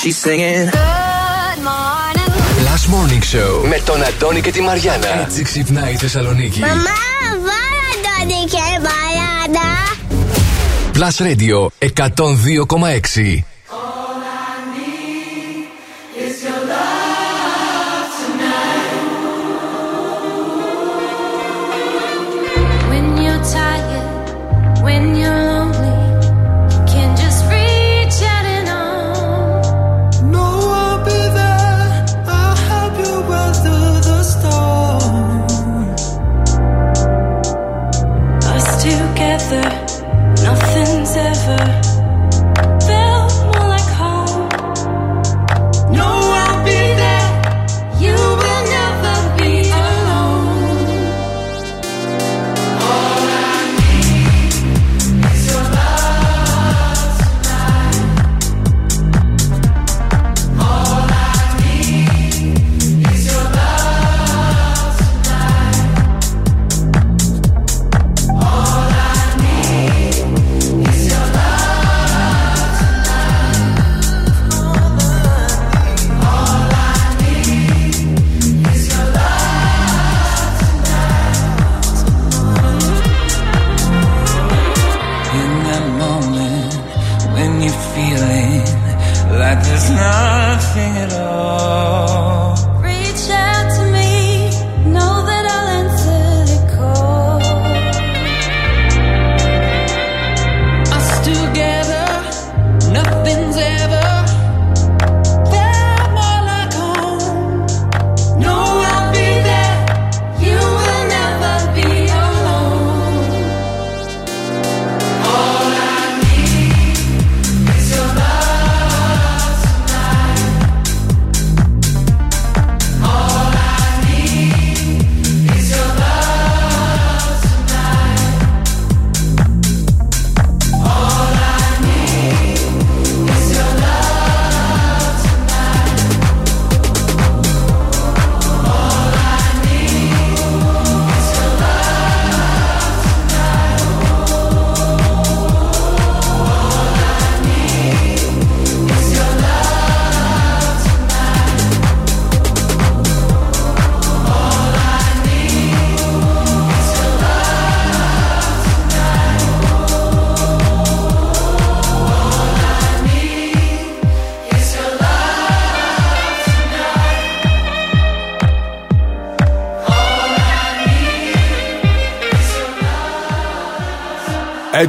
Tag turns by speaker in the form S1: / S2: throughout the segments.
S1: She's singing. Good morning. Last Morning Show με τον Αντώνη και τη Μαριάνα. Έτσι ξυπνάει η Θεσσαλονίκη.
S2: Μαμά, βάλα Αντώνη και Μαριάνα.
S1: Plus Radio 102,6.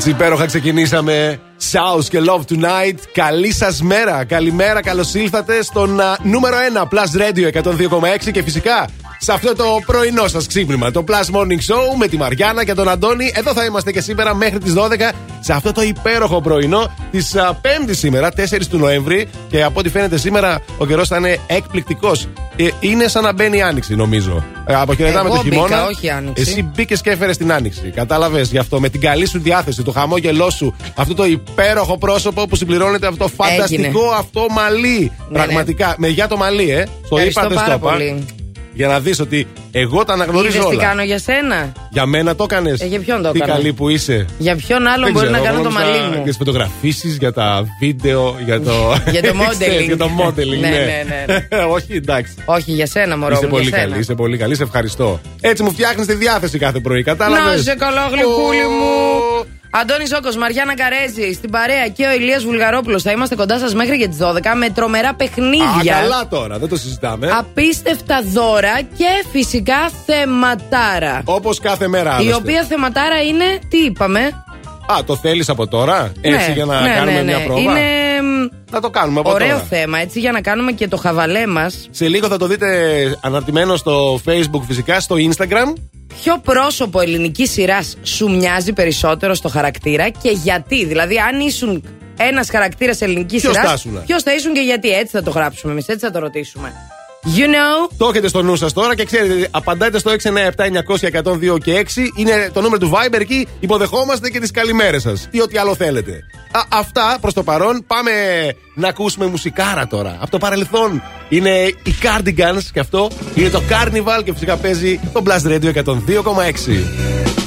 S3: Έτσι υπέροχα ξεκινήσαμε. South και Love Tonight. Καλή σας μέρα. Καλημέρα, καλώς ήλθατε στον νούμερο 1 Plus Radio 102,6 και φυσικά σε αυτό το πρωινό σας ξύπνημα. Το Plus Morning Show με τη Μαριάννα και τον Αντώνη. Εδώ θα είμαστε και σήμερα μέχρι τις 12 σε αυτό το υπέροχο πρωινό της 5η σήμερα, 4 του Νοέμβρη. Και από ό,τι φαίνεται σήμερα ο καιρός θα είναι εκπληκτικός. Ε, είναι σαν να μπαίνει η άνοιξη, νομίζω. Ε, αποχαιρετάμε το χειμώνα.
S4: Μπήκα, όχι άνοιξη.
S3: Εσύ μπήκες και έφερες την άνοιξη. Κατάλαβες γι' αυτό. Με την καλή σου διάθεση, το χαμόγελό σου, αυτό το υπέροχο πρόσωπο που συμπληρώνεται αυτό το φανταστικό
S4: Έγινε.
S3: αυτό μαλλί.
S4: Ναι,
S3: Πραγματικά. Με για το μαλλί, ε. Το
S4: Ευχαριστώ
S3: είπατε
S4: πάρα
S3: στο πα.
S4: πολύ.
S3: Για να δεις ότι εγώ τα αναγνωρίζω
S4: Είδες τι
S3: όλα.
S4: κάνω για σένα;
S3: Για μένα το έκανες.
S4: Ε, για ποιον το
S3: Τι
S4: έκανα;
S3: καλή που είσαι.
S4: Για ποιον άλλον
S3: Δεν
S4: μπορεί
S3: ξέρω,
S4: να κάνω το
S3: νόμιζα
S4: μαλλί μου;
S3: Για τις φωτογραφίσεις, για τα βίντεο, για το.
S4: Για το modeling.
S3: για το modeling,
S4: Ναι,
S3: ναι.
S4: ναι, ναι,
S3: Όχι, εντάξει.
S4: Όχι για σένα, μωρό
S3: Είσαι
S4: μου,
S3: πολύ
S4: για σένα.
S3: καλή, είσαι πολύ καλή, σε ευχαριστώ. Έτσι μου φτιάχνεις τη διάθεση κάθε πρωί, κατάλαβες;
S4: Να είσαι καλά, γλυκούλη μου. Αντώνη Ζόκο, Μαριάννα Καρέζη, στην παρέα και ο Ηλίας Βουλγαρόπουλος. Θα είμαστε κοντά σας μέχρι και τις 12 με τρομερά
S3: Α,
S4: παιχνίδια.
S3: καλά τώρα, δεν το συζητάμε.
S4: Απίστευτα δώρα και φυσικά θεματάρα.
S3: Όπως κάθε μέρα
S4: Η
S3: άλλωστε.
S4: οποία θεματάρα είναι, τι είπαμε;
S3: Α, το θέλεις από τώρα, έτσι
S4: Ναι,
S3: για να
S4: ναι,
S3: κάνουμε
S4: ναι, ναι.
S3: μια πρόβα;
S4: Είναι
S3: Να το κάνουμε από
S4: ωραίο
S3: τώρα.
S4: θέμα, έτσι για να κάνουμε και το χαβαλέ μας.
S3: Σε λίγο θα το δείτε αναρτημένο στο Facebook φυσικά, στο Instagram.
S4: Ποιο πρόσωπο ελληνικής σειράς σου μοιάζει περισσότερο στο χαρακτήρα και γιατί; Δηλαδή, αν ήσουν ένας χαρακτήρας ελληνικής
S3: Ποιος
S4: σειράς.
S3: θα ήσουν;
S4: Ποιος θα ήσουν και γιατί; Έτσι θα το γράψουμε εμείς, έτσι θα το ρωτήσουμε. You know;
S3: Το έχετε στο νου σας τώρα και ξέρετε, απαντάτε στο 697-900-102 και 6. Είναι το νούμερο του Viber εκεί. Υποδεχόμαστε και τις καλημέρες σας ή ό,τι άλλο θέλετε. Α, αυτά προς το παρόν. Πάμε να ακούσουμε μουσικάρα τώρα. Από το παρελθόν είναι οι Cardigans και αυτό είναι το Carnival και φυσικά παίζει το Blast Radio 102,6.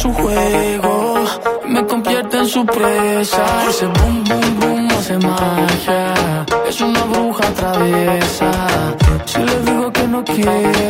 S5: Su juego, me convierte en su presa. Ese boom, boom, boom hace magia. Es una bruja traviesa. Si le digo que no quiero,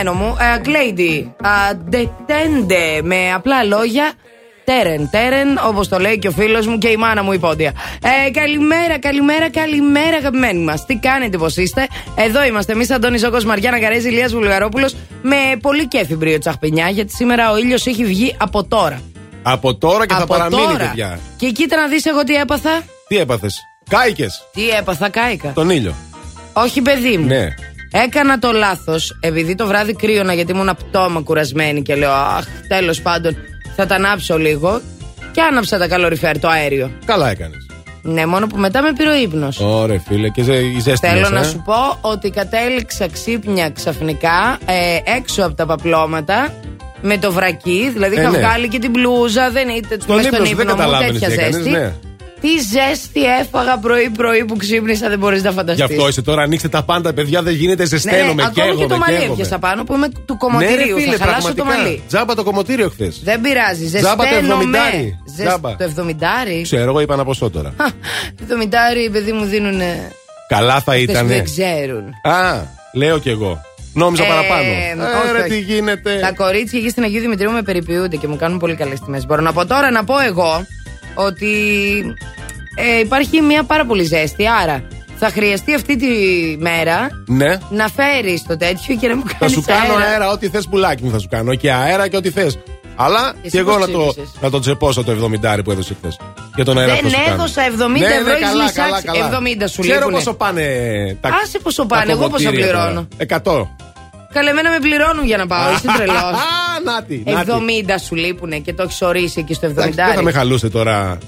S4: αγαπημένο μου. Γκλέιντι. Ντετέντε. Με απλά λόγια. Τέρεν, τέρεν, όπως το λέει και ο φίλος μου και η μάνα μου η πόντια. Ε, καλημέρα, καλημέρα, καλημέρα, αγαπημένοι μας. Τι κάνετε, πώς είστε; Εδώ είμαστε εμείς, Αντώνης Ζώκο Μαριά Ναγκαρέζη, Ηλίας Βουλγαρόπουλος, με πολύ κέφι μπρίο τσαχπινιά, γιατί σήμερα ο ήλιος έχει βγει από τώρα.
S3: Από τώρα και
S4: από
S3: θα παραμείνει,
S4: τώρα.
S3: παιδιά.
S4: Και κοίτα να δεις εγώ τι έπαθα.
S3: Τι έπαθες; Κάηκες.
S4: Τι έπαθα, κάηκα.
S3: Τον ήλιο.
S4: Όχι, παιδί μου.
S3: Ναι.
S4: Έκανα το λάθος, επειδή το βράδυ κρύωνα γιατί ήμουν πτώμα κουρασμένη και λέω Αχ, τέλος πάντων θα τα ανάψω λίγο. Και άναψα τα καλοριφέρ, το αέριο.
S3: Καλά έκανες.
S4: Ναι, μόνο που μετά με πήρε ο ύπνος.
S3: Ωραία, φίλε, και ζε, η ζέστη
S4: Θέλω
S3: μέσα,
S4: να
S3: ε;
S4: σου πω ότι κατέληξα ξύπνια ξαφνικά ε, έξω από τα παπλώματα με το βρακί. Δηλαδή
S3: Ε,
S4: είχα
S3: ναι.
S4: βγάλει και την μπλούζα, δεν ήταν
S3: Στον
S4: μες
S3: ύπνο
S4: στον
S3: σου δεν
S4: ύπνο μου
S3: καταλάβαινες
S4: τέτοια
S3: τι έκανες,
S4: ζέστη.
S3: ναι.
S4: Τι ζέστη έφαγα πρωί-πρωί που ξύπνησα, δεν μπορείς να
S3: Γι'
S4: φανταστεί.
S3: αυτό είσαι τώρα, ανοίξτε τα πάντα, παιδιά, δεν γίνεται, ζεσταίνομαι,
S4: ναι, ακόμη
S3: καίγομαι,
S4: και το μαλλί
S3: καίγομαι.
S4: έπιασα πάνω που είμαι του
S3: Ναι, ρε
S4: κομμωτηρίου.
S3: φίλε,
S4: θα χαλάσω το
S3: πραγματικά.
S4: μαλλί.
S3: Τζάμπα το κομμωτήριο χθες.
S4: Δεν πειράζει,
S3: Τζάμπα το
S4: ζεσταίνομαι.
S3: 70.
S4: Ζεσ-
S3: Τζάμπα.
S4: Το 70.
S3: Ξέρω, εγώ είπα ένα ποσό τώρα.
S4: Το 70 παιδί μου δίνουν.
S3: Καλά θα
S4: Αυτές που
S3: ήταν.
S4: δεν ξέρουν.
S3: Α, λέω κι εγώ. Νόμιζα
S4: Ε,
S3: παραπάνω.
S4: όχι,
S3: Ε, ρε,
S4: όχι.
S3: τι γίνεται.
S4: Τα κορίτσια εκεί στην Αγίου Δημητρίου με περιποιούνται και μου κάνουν πολύ καλές τιμές. Μπορώ να πω τώρα να πω εγώ ότι ε, υπάρχει μια πάρα πολύ ζέστη. Άρα θα χρειαστεί αυτή τη μέρα
S3: Ναι.
S4: να φέρει το τέτοιο και να μου κάνεις.
S3: Θα σου κάνω αέρα, ό,τι θες πουλάκι μου θα σου κάνω. Και αέρα και ό,τι θες. Αλλά
S4: Εσύ
S3: και εγώ
S4: πώς
S3: να το,
S4: ψήφισες;
S3: να το τσεπώσω το 70 που έδωσε χθες. Για τον αέρα
S4: Δεν
S3: αυτό σου κάνω.
S4: έδωσα 70
S3: Ναι, ναι,
S4: ευρώ, έχεις
S3: καλά,
S4: λυσάξει.
S3: καλά, καλά.
S4: 70 σου
S3: Ξέρω
S4: λείπουνε.
S3: πόσο πάνε τα
S4: Άσε πόσο
S3: τα
S4: πάνε, εγώ πόσα
S3: κομμωτήρια
S4: πληρώνω.
S3: τώρα. 100.
S4: Καλεμένα με πληρώνουν για να πάω. Είσαι τρελός.
S3: Α, νάτι, νάτι.
S4: 70 σου λείπουνε και το έχεις ορίσει εκεί στο 70.
S3: Εντάξει, Δεν θα με χαλούσε τώρα.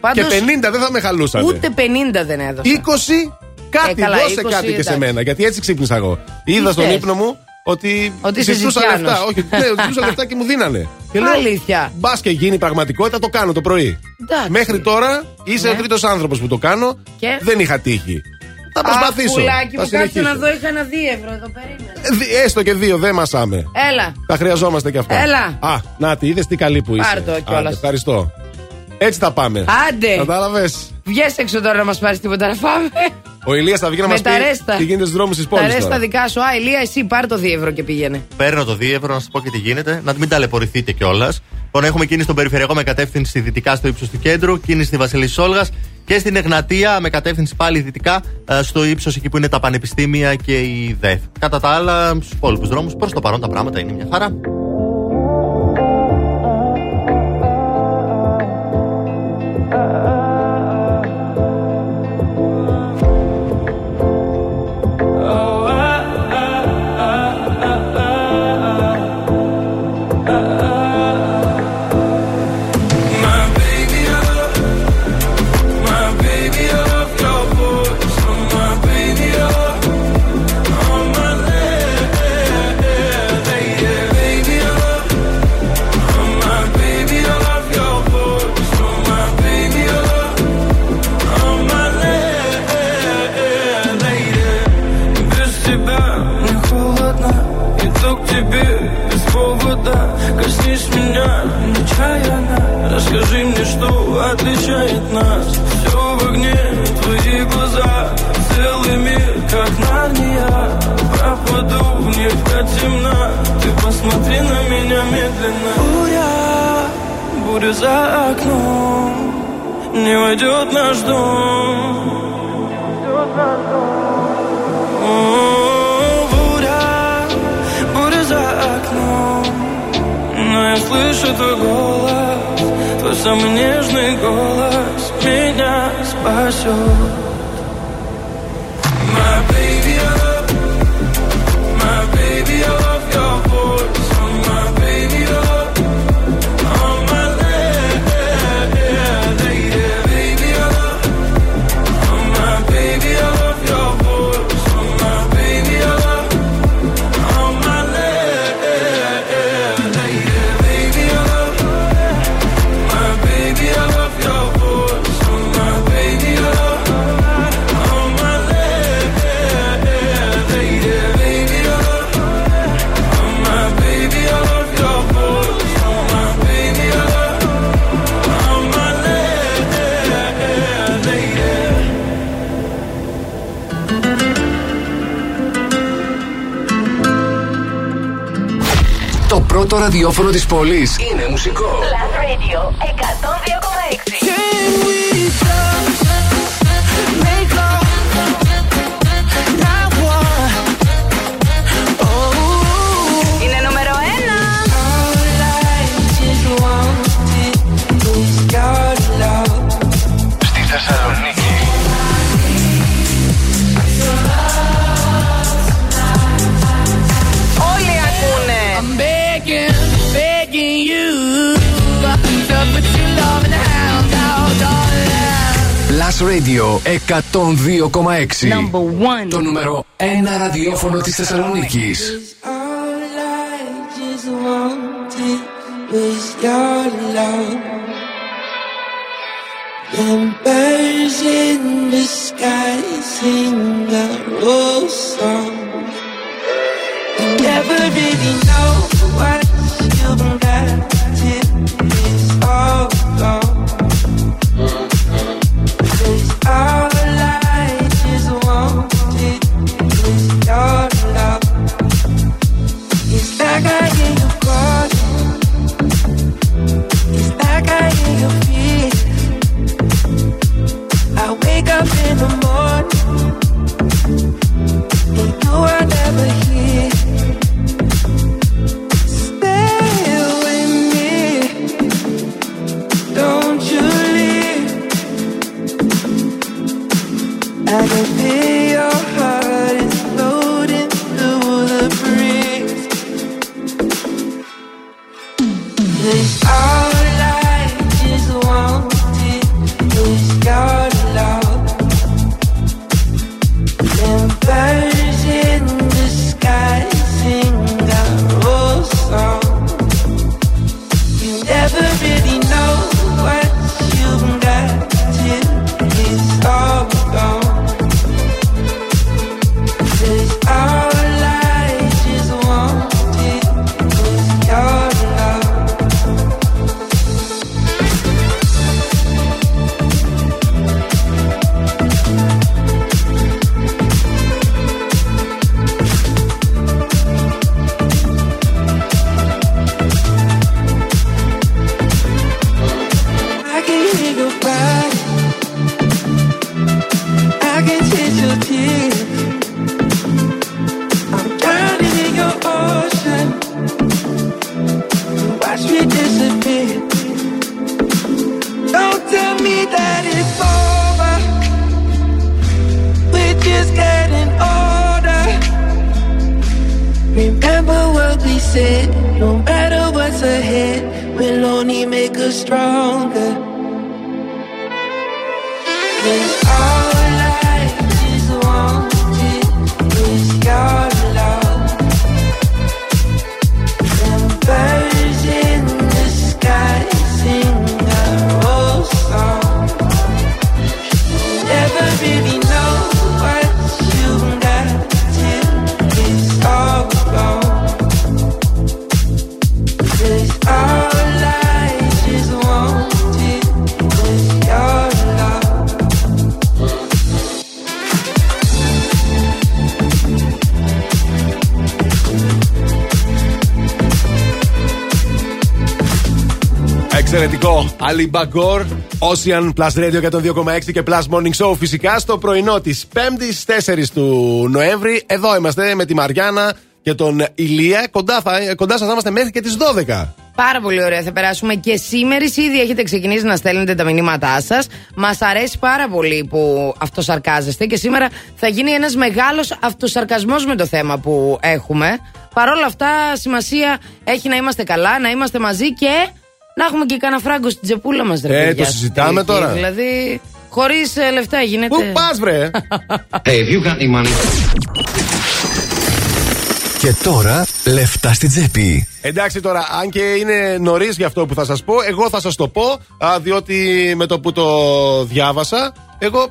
S4: Πάντως,
S3: Και 50 δεν θα με χαλούσαν.
S4: Ούτε 50 δεν έδωσα.
S3: 20 κάτι,
S4: Ε, καλά,
S3: δώσε
S4: 20
S3: κάτι και σε
S4: εντάξει.
S3: μένα. Γιατί έτσι ξύπνησα εγώ. Είδα στον
S4: θες;
S3: ύπνο μου ότι.
S4: Ότι είσαι
S3: ζητούσα
S4: ζητιάνος.
S3: λεφτά. Όχι, ναι, ότι ζητούσα λεφτά και μου δίνανε. Και λέω,
S4: Αλήθεια.
S3: Μπας και γίνει πραγματικότητα, το κάνω το πρωί.
S4: Εντάξει.
S3: Μέχρι τώρα είσαι
S4: Ναι.
S3: ο τρίτος άνθρωπος που το κάνω.
S4: Και;
S3: Δεν είχα τύχει. Θα
S4: Αχ,
S3: προσπαθήσω.
S4: πουλάκι
S3: θα
S4: μου, κάτσε
S3: συνεχίσω.
S4: να δω, είχα ένα 2 ευρώ εδώ περίμενα.
S3: Ε, δι- Έστω και δύο, δεν μασάμε.
S4: Έλα.
S3: Τα χρειαζόμαστε κι αυτά.
S4: Έλα.
S3: Α, να τη είδες τι καλή που είσαι.
S4: Πάρ' το κιόλας.
S3: Άντε, Ευχαριστώ. Έτσι θα πάμε.
S4: Άντε.
S3: Κατάλαβες.
S4: Βγες έξω τώρα να μας πάρεις τίποτα να φάμε.
S3: Ο Ηλίας θα βγει να μας πει τι γίνεται στους δρόμους της πόλης.
S4: Τα ρέστα δικά σου. Α, Ηλία, εσύ πάρ το δίευρο και πήγαινε.
S6: Παίρνω το δίευρο να σας πω και τι γίνεται. Να μην ταλαιπωρηθείτε κιόλας. Λοιπόν, έχουμε κίνηση στον περιφερειακό με κατεύθυνση δυτικά στο ύψος του κέντρου, κίνηση στη Βασιλής Σόλγα και στην Εγνατία με κατεύθυνση πάλι δυτικά ε, στο ύψος εκεί που είναι τα πανεπιστήμια και η ΔΕΦ. Κατά τα άλλα, στους υπόλοιπους δρόμους προς το παρόν τα πράγματα είναι μια χαρά.
S7: Ραδιόφωνο της πόλης
S1: Radio 102,6.
S7: Το νούμερο 1 ραδιόφωνο της Θεσσαλονίκης.
S3: Εξαιρετικό. Ali Bagor, Ocean Plus Radio 102,6 και Plus Morning Show. Φυσικά στο πρωινό της 5η 4 του Νοέμβρη. Εδώ είμαστε με τη Μαριάννα και τον Ηλία. Κοντά, θα, κοντά σας θα είμαστε μέχρι και τις 12.
S4: Πάρα πολύ ωραία. Θα περάσουμε και σήμερα. Ήδη έχετε ξεκινήσει να στέλνετε τα μηνύματά σας. Μας αρέσει πάρα πολύ που αυτοσαρκάζεστε και σήμερα θα γίνει ένας μεγάλος αυτοσαρκασμός με το θέμα που έχουμε. Παρ' όλα αυτά, σημασία έχει να είμαστε καλά, να είμαστε μαζί και να έχουμε και κανένα φράγκο στην τσεπούλα μας.
S3: Ε, το συζητάμε τώρα.
S4: Δηλαδή, χωρίς λεφτά γίνεται.
S3: Πού πας, βρε!
S1: Hey, if you got any money. Και τώρα λεφτά στην τσέπη.
S3: Εντάξει τώρα, αν και είναι νωρίς για αυτό που θα σας πω, εγώ θα σας το πω, α, διότι με το που το διάβασα, εγώ α,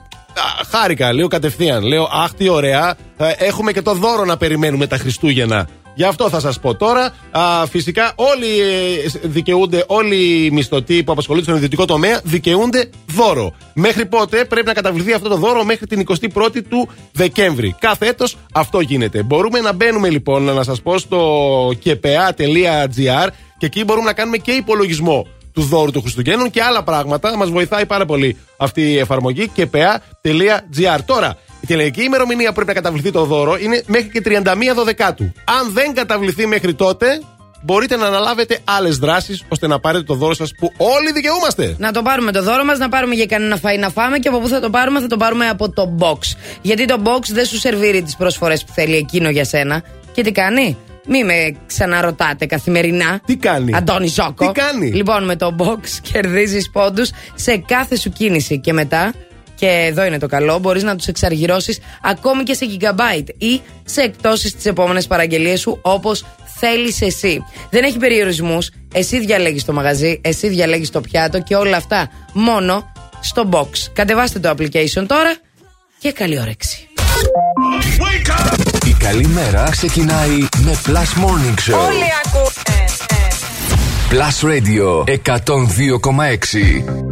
S3: χάρηκα, λέω κατευθείαν. Λέω, Αχ, τι ωραία, ε, έχουμε και το δώρο να περιμένουμε τα Χριστούγεννα. Γι' αυτό θα σας πω τώρα. Α, φυσικά, όλοι ε, δικαιούνται, όλοι οι μισθωτοί που απασχολούνται στον ιδιωτικό τομέα δικαιούνται δώρο. Μέχρι πότε πρέπει να καταβληθεί αυτό το δώρο; Μέχρι την 21η του Δεκέμβρη. Κάθε έτος αυτό γίνεται. Μπορούμε να μπαίνουμε λοιπόν, να σας πω, στο kpa.gr και εκεί μπορούμε να κάνουμε και υπολογισμό του δώρου του Χριστουγέννων και άλλα πράγματα. Μας βοηθάει πάρα πολύ αυτή η εφαρμογή kpa.gr. Τώρα, η τελική ημερομηνία που πρέπει να καταβληθεί το δώρο είναι μέχρι και 31 Δεκάτου. Αν δεν καταβληθεί μέχρι τότε, μπορείτε να αναλάβετε άλλες δράσεις ώστε να πάρετε το δώρο σας που όλοι δικαιούμαστε.
S4: Να το πάρουμε το δώρο μας, να πάρουμε για κανένα φαΐ να φάμε και από πού θα το πάρουμε, θα το πάρουμε από το box. Γιατί το box δεν σου σερβίρει τις προσφορές που θέλει εκείνο για σένα. Και τι κάνει, μη με ξαναρωτάτε καθημερινά.
S3: Τι κάνει;
S4: Αντώνη Ζόκο.
S3: Τι κάνει;
S4: Λοιπόν, με το box κερδίζεις πόντους σε κάθε σου κίνηση. Και μετά, και εδώ είναι το καλό, μπορείς να τους εξαργυρώσεις ακόμη και σε gigabyte ή σε εκτόσει τι επόμενες παραγγελίες σου όπως θέλεις εσύ. Δεν έχει περιορισμούς. Εσύ διαλέγεις το μαγαζί, εσύ διαλέγεις το πιάτο και όλα αυτά μόνο στο box. Κατεβάστε το application τώρα και καλή όρεξη.
S1: Η καλή μέρα ξεκινάει με Plus Morning Show.
S8: Όλοι ακούνε.
S1: Plus Radio 102,6.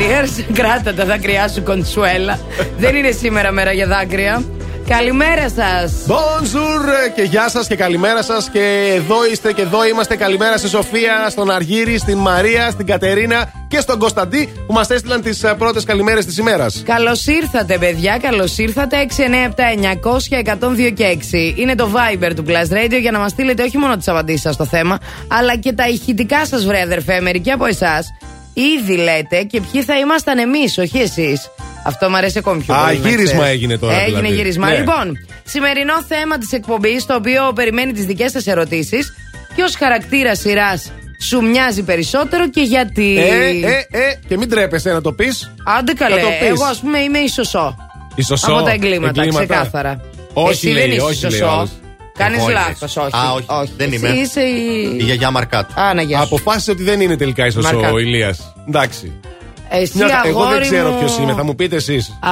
S4: Tears. Κράτα τα δάκρυά σου, Κοντσουέλα. Δεν είναι σήμερα μέρα για δάκρυα. Καλημέρα σας.
S3: Bonjour και γεια σας και καλημέρα σας. Και εδώ είστε και εδώ είμαστε. Καλημέρα στη Σοφία, στον Αργύρι, στην Μαρία, στην Κατερίνα και στον Κωνσταντί που μας έστειλαν τις πρώτες καλημέρες της ημέρας.
S4: Καλώς ήρθατε, παιδιά. Καλώς ήρθατε. 697-900-1026 και 6. Είναι το Viber του Plus Radio για να μας στείλετε όχι μόνο τις απαντήσεις σας στο θέμα, αλλά και τα ηχητικά σας, βρε αδερφέ. Μερικοί από εσάς ήδη λέτε και ποιοι θα ήμασταν εμείς, όχι εσείς. Αυτό μου αρέσει ακόμη πιο
S3: Α,
S4: πολύ. να
S3: γύρισμα
S4: ξέρεις.
S3: έγινε τώρα,
S4: Έγινε
S3: δηλαδή.
S4: γύρισμα.
S3: Ναι.
S4: Λοιπόν, σημερινό θέμα της εκπομπής, το οποίο περιμένει τις δικές σας ερωτήσεις. Ποιο χαρακτήρα σειράς σου μοιάζει περισσότερο και γιατί.
S3: Ε, ε, ε, και μην τρέπεσαι να το πεις.
S4: Άντε καλέ,
S3: Θα το πεις.
S4: εγώ ας πούμε είμαι ισοσό.
S3: Ισοσό.
S4: Από τα εγκλήματα, ξεκάθαρα.
S3: Όχι,
S4: Εσύ
S3: λέει,
S4: δεν είσαι
S3: όχι, λέει
S4: ισοσό.
S3: Όλος.
S4: Κάνεις
S9: Εγώ είμαι
S4: λάθος,
S9: ισοσός.
S4: όχι.
S9: Α, όχι, δεν
S4: Εσύ
S9: είμαι.
S4: Είσαι η.
S9: Η γιαγιά Μαρκάτου.
S4: Α, να γεια σου.
S3: Αποφάσισε ότι δεν είναι τελικά ισοσό
S4: Μαρκά.
S3: ο Ηλίας. Εντάξει.
S4: Εσύ
S3: Μια- Εγώ δεν
S4: αγόρι
S3: ξέρω
S4: μου.
S3: ποιος είμαι, θα μου πείτε εσείς.
S4: Α.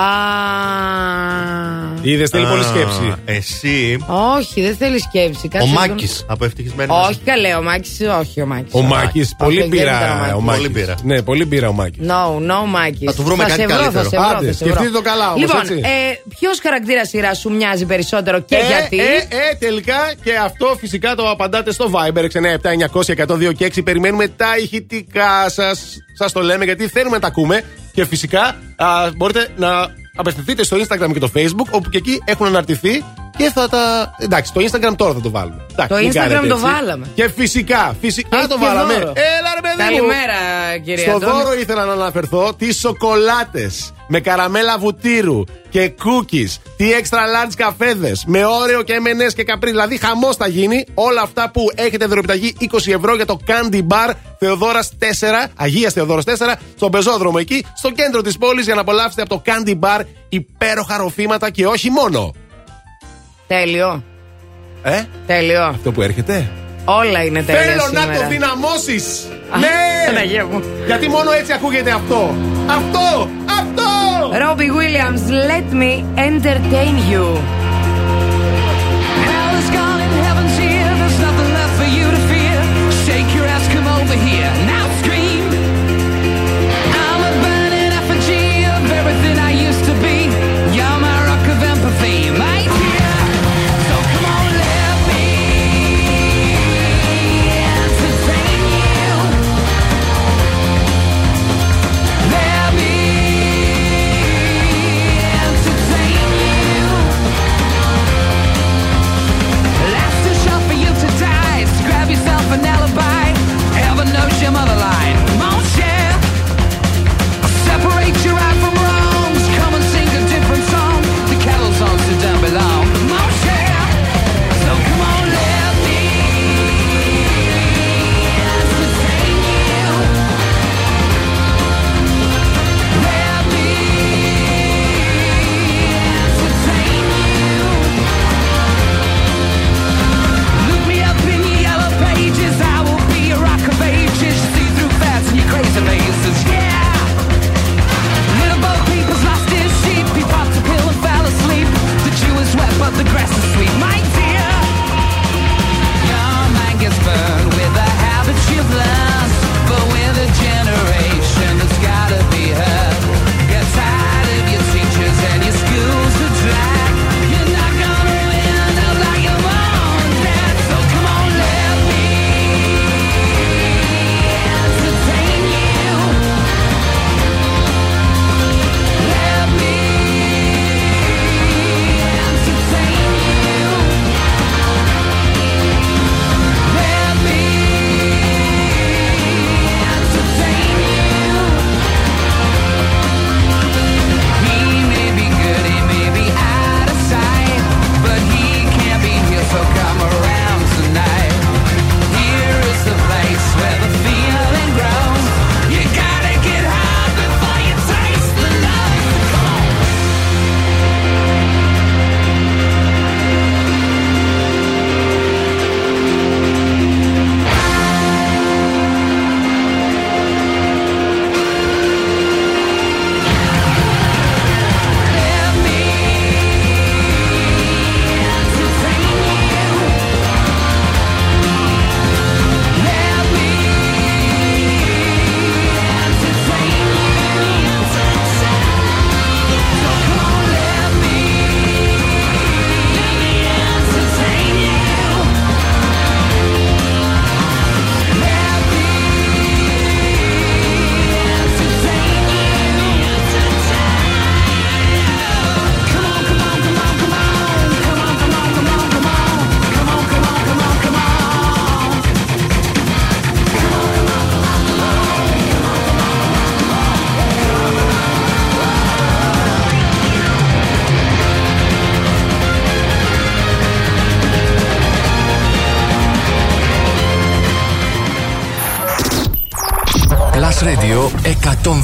S3: Είδε, θέλει πολύ
S9: Α,
S3: σκέψη.
S9: Εσύ.
S4: Όχι, δεν θέλει σκέψη.
S9: Ο
S4: Κάτσε λίγο.
S9: Μάκης από ευτυχισμένη.
S4: Όχι καλέ, ο Μάκης, όχι ο Μάκης.
S3: Ο Μάκης, πολύ
S4: δεν ήταν ο
S3: πήρα
S4: Μάκης.
S3: ο
S9: Πολύ
S3: Μάκη.
S9: πήρα.
S3: Ναι, πολύ πήρα ο Μάκης.
S4: No, no, Μάκης.
S9: Θα του βρούμε κάτι
S4: σε βρω,
S9: καλύτερο.
S4: Θα σε βρω,
S3: Άντε,
S4: θα σε βρω.
S3: σκεφτείτε το καλά όμως,
S4: Λοιπόν,
S3: έτσι.
S4: ε, ποιος χαρακτήρας σειράς σου μοιάζει περισσότερο και
S3: ε,
S4: γιατί;
S3: Ε, ε, τελικά και αυτό φυσικά το απαντάτε στο Viber 697-900-1026. Περιμένουμε τα ηχητικά σας. Σας το λέμε γιατί θέλουμε να τα ακούμε. Και φυσικά α, μπορείτε να απευθυνθείτε στο Instagram και το Facebook, όπου και εκεί έχουν αναρτηθεί και θα τα. Εντάξει, το Instagram τώρα θα το βάλουμε. Εντάξει,
S4: Το
S3: μην
S4: Instagram
S3: κάνετε
S4: το
S3: έτσι.
S4: βάλαμε.
S3: Και φυσικά, φυσικά.
S4: Έχει
S3: Α, το
S4: και
S3: βάλαμε.
S4: δώρο.
S3: Έλα, ρε παιδί μου.
S4: Καλημέρα, κύριε
S3: Στο
S4: Αντώνη.
S3: δώρο ήθελα να αναφερθώ τις σοκολάτες με καραμέλα βουτύρου και cookies, τι extra large καφέδες με όρεο και M&S και καπρί. Δηλαδή χαμός θα γίνει. Όλα αυτά που έχετε δωρεπιταγή 20 ευρώ για το Candy Bar Θεοδόρας 4, Αγίας Θεοδόρας 4, στον πεζόδρομο εκεί, στο κέντρο της πόλης για να απολαύσετε από το Candy Bar υπέροχα ροφήματα και όχι μόνο.
S4: Τέλειο.
S3: Ε,
S4: Τέλειο.
S3: αυτό που έρχεται;
S4: Όλα είναι τέλεια
S3: Θέλω
S4: σήμερα.
S3: να το δυναμώσεις!
S4: Α,
S3: Ναι!
S4: Παναγία μου.
S3: Γιατί μόνο έτσι ακούγεται αυτό. Αυτό! Αυτό!
S4: Robbie Williams, let me entertain you.
S1: the grass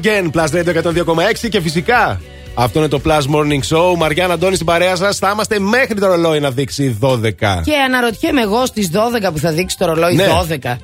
S10: Again,
S3: Plus Radio 102,6 και φυσικά αυτό είναι το Plus Morning Show. Μαριάννα Αντώνη στην παρέα σας. Θα είμαστε μέχρι το ρολόι να δείξει 12.
S4: Και αναρωτιέμαι εγώ στις 12 που θα δείξει το ρολόι
S3: Ναι.
S4: 12.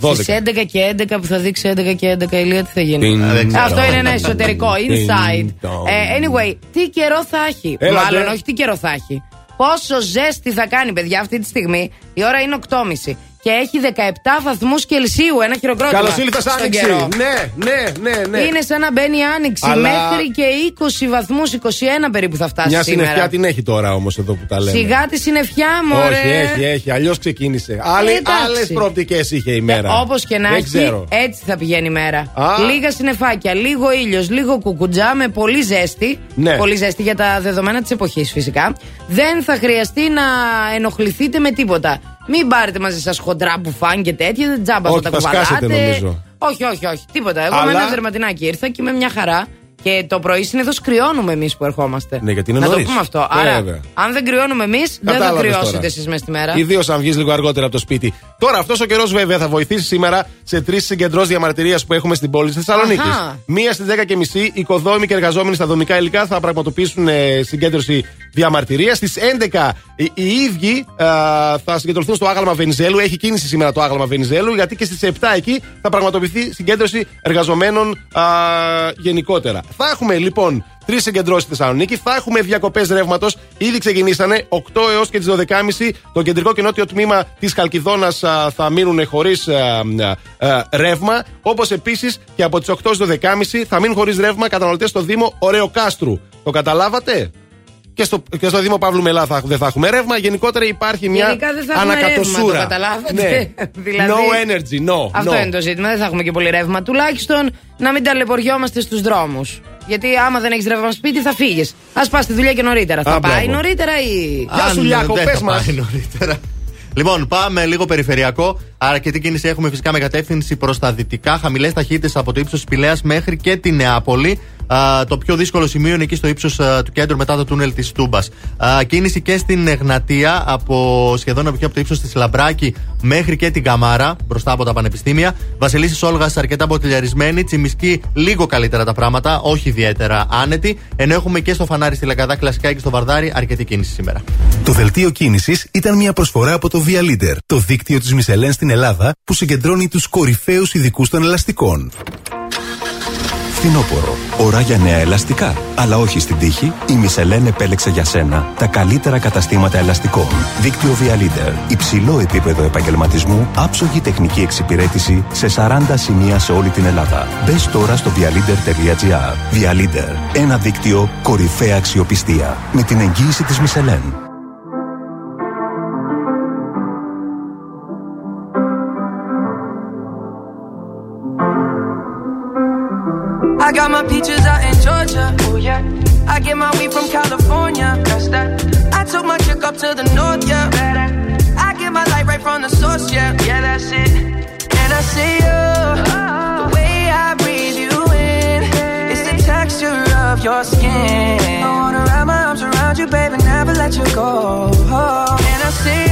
S3: 12.
S4: Στις 11 και 11 που θα δείξει 11 και 11 ηλία τι θα γίνει;
S3: Τιν, δεν ξέρω.
S4: Αυτό είναι ένα εσωτερικό, inside.
S3: Τιν, τον.
S4: Ε, anyway, τι καιρό θα έχει;
S3: Έλατε.
S4: Μάλλον όχι τι καιρό θα έχει. Πόσο ζέστη θα κάνει, παιδιά, αυτή τη στιγμή; Η ώρα είναι 8.30 και έχει 17 βαθμούς Κελσίου. Ένα χειροκρότημα.
S3: Καλώς ήλθες
S4: στον
S3: Άνοιξη.
S4: καιρό.
S3: Ναι, ναι, ναι, ναι.
S4: Είναι σαν να μπαίνει η άνοιξη.
S3: Αλλά-
S4: Μέχρι και 20 βαθμούς, 21 περίπου θα φτάσει
S3: Μια
S4: σήμερα.
S3: συννεφιά την έχει τώρα όμως εδώ που τα λέμε.
S4: Σιγά τη συννεφιά μου,
S3: Όχι, έχει, έχει. Αλλιώς ξεκίνησε.
S4: Εντάξει.
S3: Άλλες προοπτικές είχε η μέρα.
S4: Όπως και να
S3: Δεν
S4: έχει,
S3: ξέρω.
S4: έτσι θα πηγαίνει η μέρα.
S3: Α.
S4: Λίγα συννεφάκια, λίγο ήλιος, λίγο κουκουτζά με πολύ ζέστη.
S3: Ναι.
S4: Πολύ ζέστη για τα δεδομένα της εποχής φυσικά. Δεν θα χρειαστεί να ενοχληθείτε με τίποτα. Μην πάρετε μαζί σας χοντρά μπουφάν και τέτοια, δεν τζάμπα
S3: Όχι,
S4: θα τα
S3: θα σκάσετε,
S4: κουβαλάτε.
S3: νομίζω.
S4: Όχι, όχι, όχι. Τίποτα. Εγώ
S3: Αλλά-
S4: με ένα δερματινάκι ήρθα και με μια χαρά. Και το πρωί συνήθως κρυώνουμε εμείς που ερχόμαστε.
S3: Ναι, γιατί είναι
S4: Να το
S3: νωρίς.
S4: πούμε αυτό. Άρα,
S3: Βέβαια.
S4: αν δεν κρυώνουμε εμείς, δεν θα
S3: Κατάλαβες
S4: κρυώσετε
S3: τώρα.
S4: εσείς μέσα στη μέρα.
S3: Ιδίως αν βγεις λίγο αργότερα από το σπίτι. Τώρα, αυτός ο καιρός βέβαια θα βοηθήσει σήμερα σε τρεις συγκεντρώσεις διαμαρτυρίας που έχουμε στην πόλη της Θεσσαλονίκης.
S4: Αχα.
S3: Μία στις 10.30 οικοδόμοι και εργαζόμενοι στα δομικά υλικά θα πραγματοποιήσουν ε, συγκέντρωση διαμαρτυρίας. Στις 11 οι, οι ίδιοι α, θα συγκεντρωθούν στο άγαλμα Βενιζέλου. Έχει κίνηση σήμερα το άγαλμα Βενιζέλου, γιατί και στις 7 εκεί θα πραγματοποιηθεί συγκέντρωση εργαζομένων α, γενικότερα. Θα έχουμε λοιπόν τρεις συγκεντρώσει στη Θεσσαλονίκη. Θα έχουμε διακοπές ρεύματος. Ήδη ξεκινήσανε 8 έως και τις 12.30. Το κεντρικό και νότιο τμήμα της Καλκιδόνας θα μείνουν χωρίς ρεύμα. Όπως επίσης και από τις 8 έω 12.30 θα μείνουν χωρίς ρεύμα καταναλωτές στο Δήμο Ωρεοκάστρου. Το καταλάβατε; Και στο, και στο Δήμο Παύλου Μελά θα, δεν θα έχουμε ρεύμα. Γενικότερα υπάρχει μια
S4: Γενικά δεν θα έχουμε
S3: ανακατοσούρα.
S4: ρεύμα, το καταλάβατε.
S3: Ναι.
S4: Δηλαδή,
S3: no energy, no.
S4: Αυτό
S3: no.
S4: είναι το ζήτημα. Δεν θα έχουμε και πολύ ρεύμα. Τουλάχιστον να μην ταλαιπωριόμαστε στους δρόμους. Γιατί άμα δεν έχεις ρεύμα σπίτι θα φύγεις. Α πας στη δουλειά και νωρίτερα. θα πάει
S3: μπράβο.
S4: νωρίτερα ή.
S3: Γεια σου,
S9: Αν
S3: Λιάκο,
S9: δεν
S3: πες
S9: θα
S3: μας.
S9: πάει νωρίτερα. Λοιπόν, πάμε λίγο περιφερειακό. Αρκετή κίνηση έχουμε φυσικά με κατεύθυνση προς τα δυτικά. Χαμηλές ταχύτητες από το ύψος της Πηλαία μέχρι και τη Νεάπολη. Α, το πιο δύσκολο σημείο είναι εκεί στο ύψος του κέντρου μετά το τούνελ της Τούμπας. Κίνηση και στην Εγνατία από σχεδόν από εκεί από το ύψος της Λαμπράκη μέχρι και την Καμάρα μπροστά από τα πανεπιστήμια. Βασιλίση Όλγας αρκετά μποτιλιαρισμένη. Τσιμισκή λίγο καλύτερα τα πράγματα, όχι ιδιαίτερα άνετη. Ενώ έχουμε και στο φανάρι στη Λακαδά κλασικά και στο Βαρδάρι αρκετή κίνηση σήμερα.
S11: Το δελτίο κίνησης ήταν μια προσφορά από το Via Leader, το δίκτυο της Μισελέν στην Ελλάδα που συγκεντρώνει τους κορυφαίους ειδικούς των ελαστικών. Φθινόπορο. Ώρα για νέα ελαστικά. Αλλά όχι στην τύχη. Η Μισελέν επέλεξε για σένα τα καλύτερα καταστήματα ελαστικών. Δίκτυο Via Leader. Υψηλό επίπεδο επαγγελματισμού. Άψογη τεχνική εξυπηρέτηση σε 40 σημεία σε όλη την Ελλάδα. Μπες τώρα στο vialeader.gr. Via Leader. Ένα δίκτυο κορυφαία αξιοπιστία. Με την εγγύηση της Μισελέν.
S7: I got my peaches out in Georgia. Oh yeah. I get my weed from California. That's that. I took my chick up to the north. Yeah. Better. I get my light right from the source. Yeah. Yeah, that's it. And I see you. Uh-huh. The way I breathe you in. It's the texture of your skin. I wanna wrap my arms around you, baby. Never let you go. Oh. And I see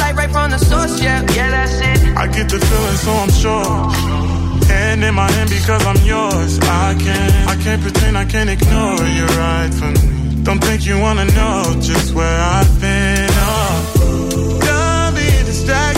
S7: Light right from the source. Yeah, yeah, that's it.
S12: I get the feeling, so I'm sure. Hand in my hand because I'm yours. I can't, I can't pretend, I can't ignore you right from me. Don't think you wanna know just where I've been. Oh. Don't be distracted.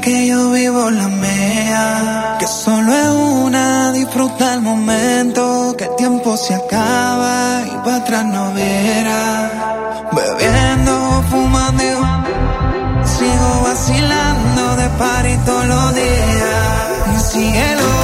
S13: que yo vivo la mía. Que solo es una, disfruta el momento. Que el tiempo se acaba y para atrás no verá. Bebiendo, fumando, sigo vacilando de par todos los días. Mi cielo.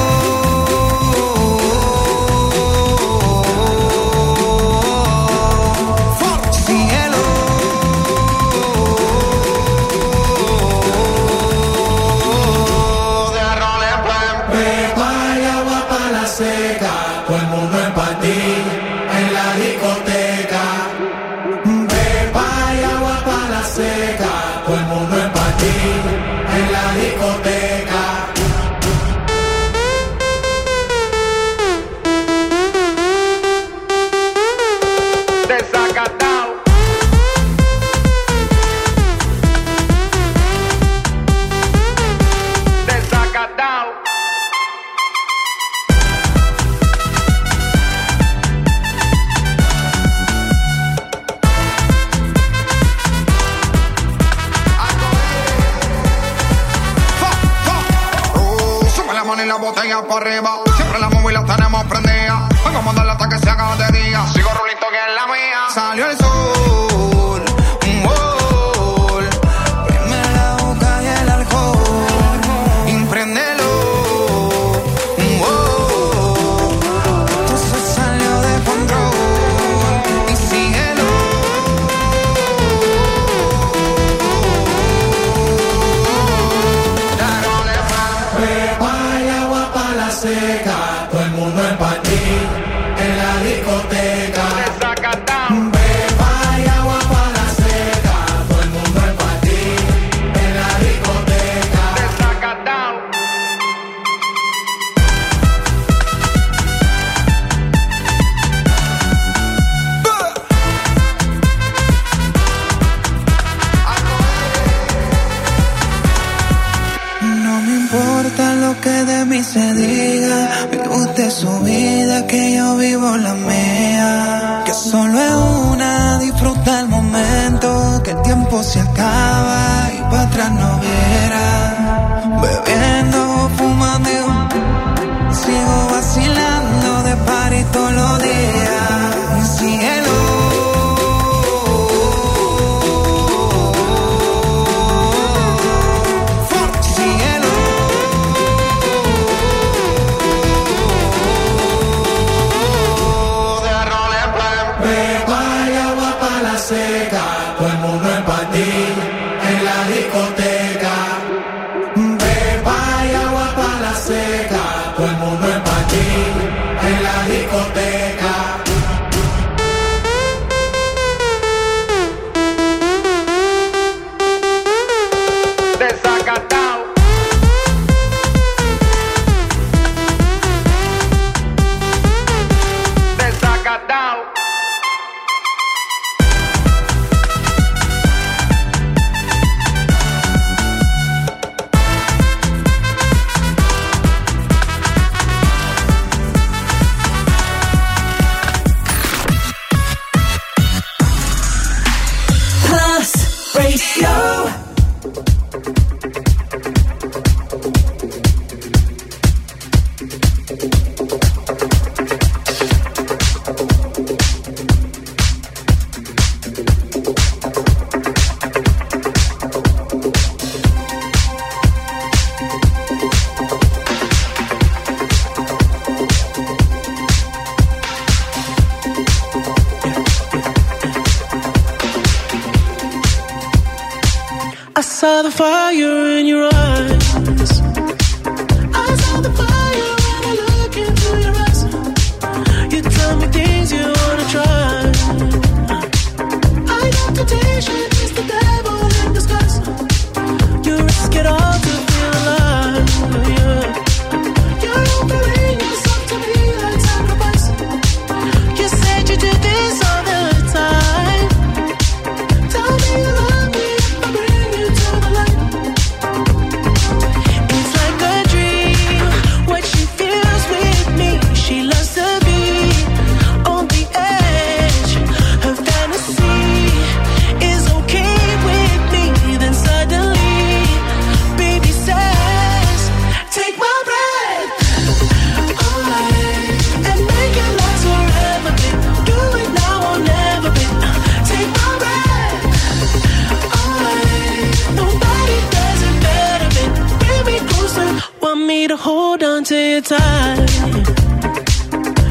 S14: To
S7: your time.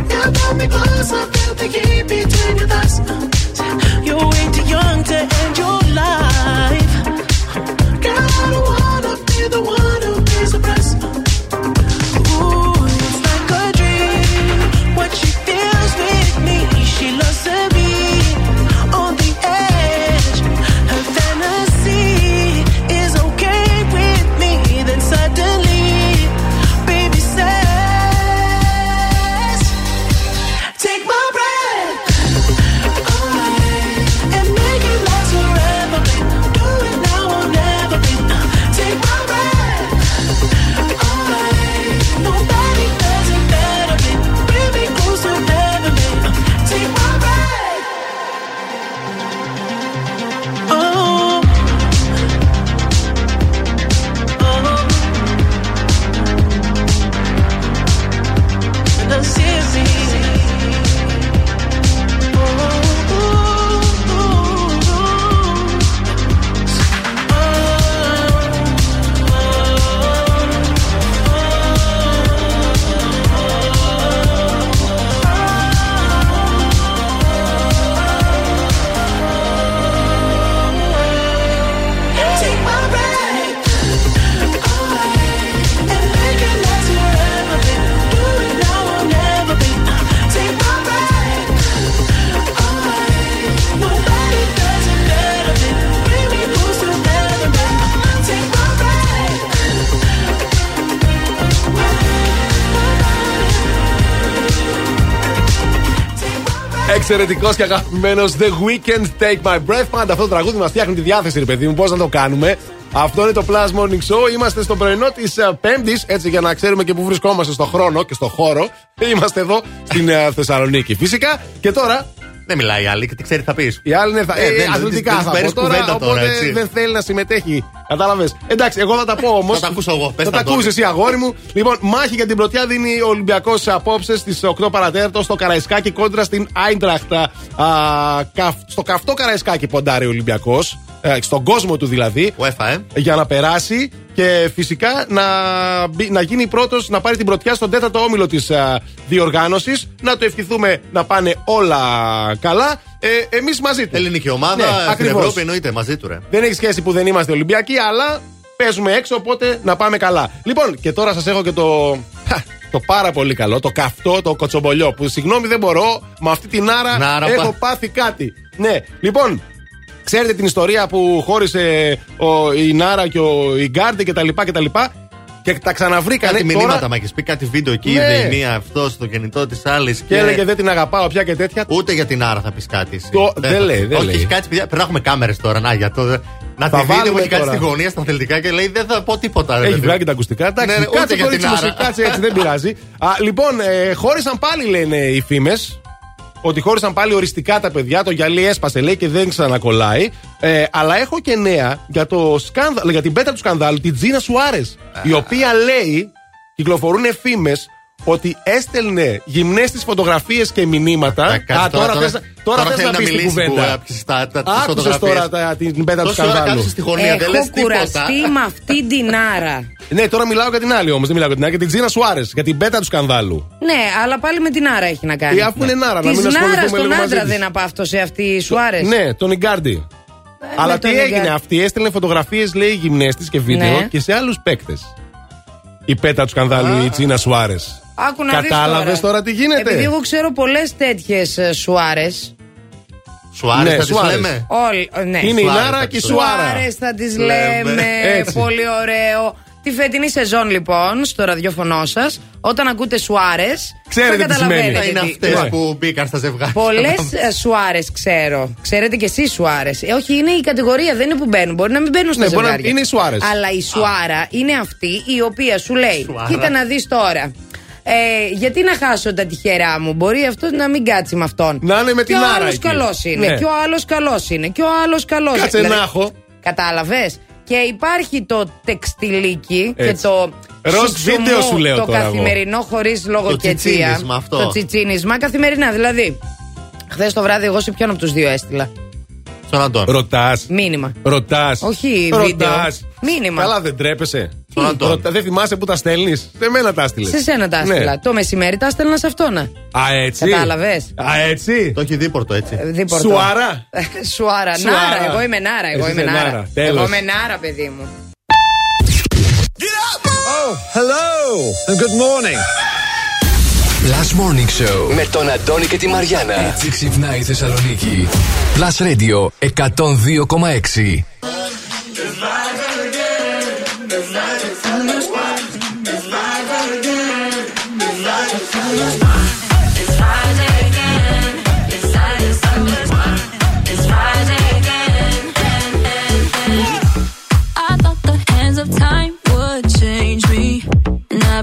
S7: Now pull me close, I feel the heat between your thighs. You're way too young to end your life. Girl, I don't wanna
S3: Εξαιρετικός και αγαπημένος The Weekend Take My Breath. Πάντα αυτό το τραγούδι μας φτιάχνει τη διάθεση, ρε παιδί μου. Πώς να το κάνουμε. Αυτό είναι το Plus Morning Show. Είμαστε στο πρωινό της Πέμπτης, έτσι για να ξέρουμε και πού βρισκόμαστε στο χρόνο και στο χώρο. Είμαστε εδώ στην ε, Θεσσαλονίκη. Φυσικά και τώρα.
S9: Δεν μιλάει η άλλη και τι ξέρει θα πεις.
S3: Η άλλη είναι θα,
S9: Ε,
S3: ε,
S9: δεν-
S3: αθλητικά
S9: δεν-
S3: θα
S9: δεν
S3: πω τώρα,
S9: κουβέντα τώρα,
S3: οπότε
S9: έτσι.
S3: δεν θέλει να συμμετέχει. Κατάλαβες. Εντάξει, εγώ θα τα πω όμως.
S9: Θα τα ακούσω εγώ. Πες
S3: Θα
S9: τα,
S3: τα ακούσεις
S9: Αντώνη.
S3: εσύ, αγόρι μου. Λοιπόν, μάχη για την πρωτιά δίνει ο Ολυμπιακός απόψες στις 8 παρατέταρτο στο Καραϊσκάκι κόντρα στην Άιντραχτα. Στο καυτό Καραϊσκάκι ποντάρει ο Ολυμπιακός. Στον κόσμο του δηλαδή.
S9: UEFA, ε.
S3: Για να περάσει και φυσικά να, μπει- να γίνει πρώτος να πάρει την πρωτιά στον τέταρτο όμιλο της διοργάνωσης. Να το ευχηθούμε να πάνε όλα καλά. Ε, Εμείς μαζί τους.
S9: Ελληνική ομάδα
S3: Ναι,
S9: στην
S3: ακριβώς.
S9: Ευρώπη εννοείται μαζί του, ρε.
S3: Δεν έχει σχέση που δεν είμαστε Ολυμπιακοί, αλλά παίζουμε έξω, οπότε να πάμε καλά. Λοιπόν, και τώρα σας έχω και το. χα, Το πάρα πολύ καλό, το καυτό, το κοτσομπολιό. Που συγγνώμη δεν μπορώ, με αυτή την άρα,
S9: Νάρα,
S3: έχω
S9: πα-
S3: πάθει κάτι. Ναι, λοιπόν, ξέρετε την ιστορία που χώρισε ο, η Νάρα και ο Ιγκάρντι κτλ. Και, τα λοιπά, και τα ξαναβρήκανε.
S9: Κάτι
S3: τώρα
S9: μηνύματα μα έχεις πει, κάτι βίντεο εκεί.
S3: Ναι.
S9: Είδε η μία αυτός στο κινητό της άλλης.
S3: Και έλεγε δεν την αγαπάω πια και τέτοια.
S9: Ούτε για την άρα θα πεις κάτι. εσύ.
S3: Το- δεν
S9: θα-
S3: λέει, δεν
S9: Όχι,
S3: λέει.
S9: έχει κάτσει, παιδιά. Πρέπει να έχουμε κάμερες τώρα. Να, για το. Να
S3: Θα
S9: τη δείτε που
S3: βάλουμε
S9: έχει κάτσει
S3: τώρα.
S9: στη γωνία στα αθλητικά και λέει δεν θα πω τίποτα. ρε
S3: Έχει
S9: παιδί.
S3: βγάλει και τα ακουστικά. Εντάξει,
S9: Ναι, ναι, ούτε
S3: κάτσε
S9: για
S3: κορίτσι
S9: την
S3: μου,
S9: Άρα.
S3: κάτσε έτσι, δεν πειράζει. Α, λοιπόν, ε, χώρισαν πάλι λένε οι φήμες. Ότι χώρισαν πάλι οριστικά τα παιδιά. Το γυαλί έσπασε λέει και δεν ξανακολλάει. Ε, αλλά έχω και νέα για, το σκάνδαλο, για την πέτρα του σκανδάλου, την Τζίνα Σουάρες. Η οποία λέει, κυκλοφορούν φήμε ότι έστελνε γυμνές τι φωτογραφίες και μηνύματα.
S9: κάτσε
S3: Α, τώρα, θες, τώρα, θες
S9: θέλει
S3: να
S9: να
S3: πεις την
S9: μιλήσει που
S3: κουβέντα.
S9: άπιασε τα- τα- τις
S3: Άκουσες
S9: φωτογραφίες.
S3: τώρα τα- την πέτρα του
S9: Τόση ώρα
S3: σκανδάλου.
S9: κάθεσαι στη γωνία, δεν λες
S4: Έχω
S9: τίποτα.
S4: κουραστεί με αυτή την άρα.
S3: Ναι, τώρα μιλάω για την άλλη όμως. Δεν μιλάω για την άλλη. Για την Τζίνα Σουάρες. Για την πέτα του σκανδάλου.
S4: Ναι, αλλά πάλι με την άρα έχει να κάνει.
S3: Ε, αφού είναι Νάρα, να
S4: Της
S3: μην ασχοληθούμε
S4: Νάρας
S3: λίγο
S4: στον
S3: μαζί
S4: άντρα
S3: της.
S4: δεν απάφτωσε αυτή η Σουάρες.
S3: Ναι, τον Ιγκάρντι. Αλλά
S4: με
S3: τι
S4: τον
S3: έγινε,
S4: Ιγκάρντι.
S3: αυτή έστελνε φωτογραφίες, λέει, γυμνές της και βίντεο
S4: Ναι.
S3: και σε άλλους παίκτες. Η πέτα του σκανδάλου, η Τζίνα Σουάρες.
S4: Άκου να δεις
S3: Κατάλαβες τώρα. τι γίνεται;
S4: Επειδή εγώ ξέρω πολλές τέτοιες Σουάρες.
S9: Σουάρες
S3: Ναι,
S9: θα τις
S3: Σουάρες.
S9: λέμε;
S4: Όλοι, ναι.
S3: Είναι η
S9: Σουάρες
S3: Νάρα
S9: θα
S3: και η
S9: τις
S3: Σουάρα.
S4: Σουάρες θα τις
S9: Λέμε.
S4: λέμε.
S3: Έτσι.
S4: Πολύ ωραίο. Τη φετινή σεζόν λοιπόν στο ραδιόφωνο σας, όταν ακούτε Σουάρες.
S3: Ξέρετε τι σημαίνει.
S9: Θα είναι αυτές
S3: Ναι.
S9: που μπήκαν στα ζευγάρια.
S4: Πολλές Σουάρες ξέρω. Ξέρετε και εσείς Σουάρες. Ε, όχι, είναι η κατηγορία, δεν είναι που μπαίνουν. Μπορεί να μην μπαίνουν στα
S3: Ναι, μπορεί να-
S4: ζευγάρια.
S3: είναι οι Σουάρες.
S4: Αλλά η Σουάρα είναι αυτή η οποία σου λέει:
S9: Σουάρα.
S4: Κοίτα να δεις τώρα. Ε, γιατί να χάσω τα τυχερά μου, Μπορεί αυτός να μην κάτσει με αυτόν.
S3: Να είναι με την
S4: και ο
S3: άρα
S4: άλλος
S3: εκεί.
S4: καλός είναι.
S3: Ναι.
S4: Και ο άλλος καλός είναι. Και ο άλλος καλός είναι.
S3: Κάτσε να έχω.
S4: Κατάλαβες; Και υπάρχει το τεξτιλίκι και
S3: Έτσι.
S4: το.
S3: Ροζ
S4: σουξουμού,
S3: βίντεο σου λέω
S4: Το
S3: τώρα εγώ.
S4: καθημερινό χωρίς λογοκαιτία.
S9: τσιτσίνισμα αυτό.
S4: Το τσιτσίνισμα καθημερινά. Δηλαδή, χθες το βράδυ εγώ σε ποιον από τους δύο έστειλα;
S9: Στον Αντών.
S3: Ρωτάς.
S4: Μήνυμα.
S3: Ρωτάς.
S4: Όχι βίντεο. Μήνυμα.
S3: Καλά, δεν τρέπεσαι.
S4: Τι
S9: Τον Αντώνη.
S3: Ρωτά- Δεν θυμάσαι που τα στέλνεις; Σε μένα τα έστειλε.
S4: Σε σένα τα έστειλα. Το μεσημέρι τα έστελνα σε αυτόνα.
S3: Α, έτσι.
S4: Κατάλαβες.
S3: Α, έτσι.
S9: Το έχει δίπορτο έτσι.
S4: Δίπορτο.
S3: Σουάρα.
S4: Σουάρα.
S3: Σουάρα.
S4: Νάρα. Εγώ είμαι Νάρα. Εγώ
S3: Εσύ
S4: είμαι
S3: είσαι
S4: Νάρα.
S3: Νάρα. Τέλος.
S4: Εγώ είμαι Νάρα, παιδί μου.
S1: Hello and good morning. Plus Morning Show με τον Αντώνη και τη Μαριάνα. Έτσι ξυπνάει η Θεσσαλονίκη. Plus Radio 102,6.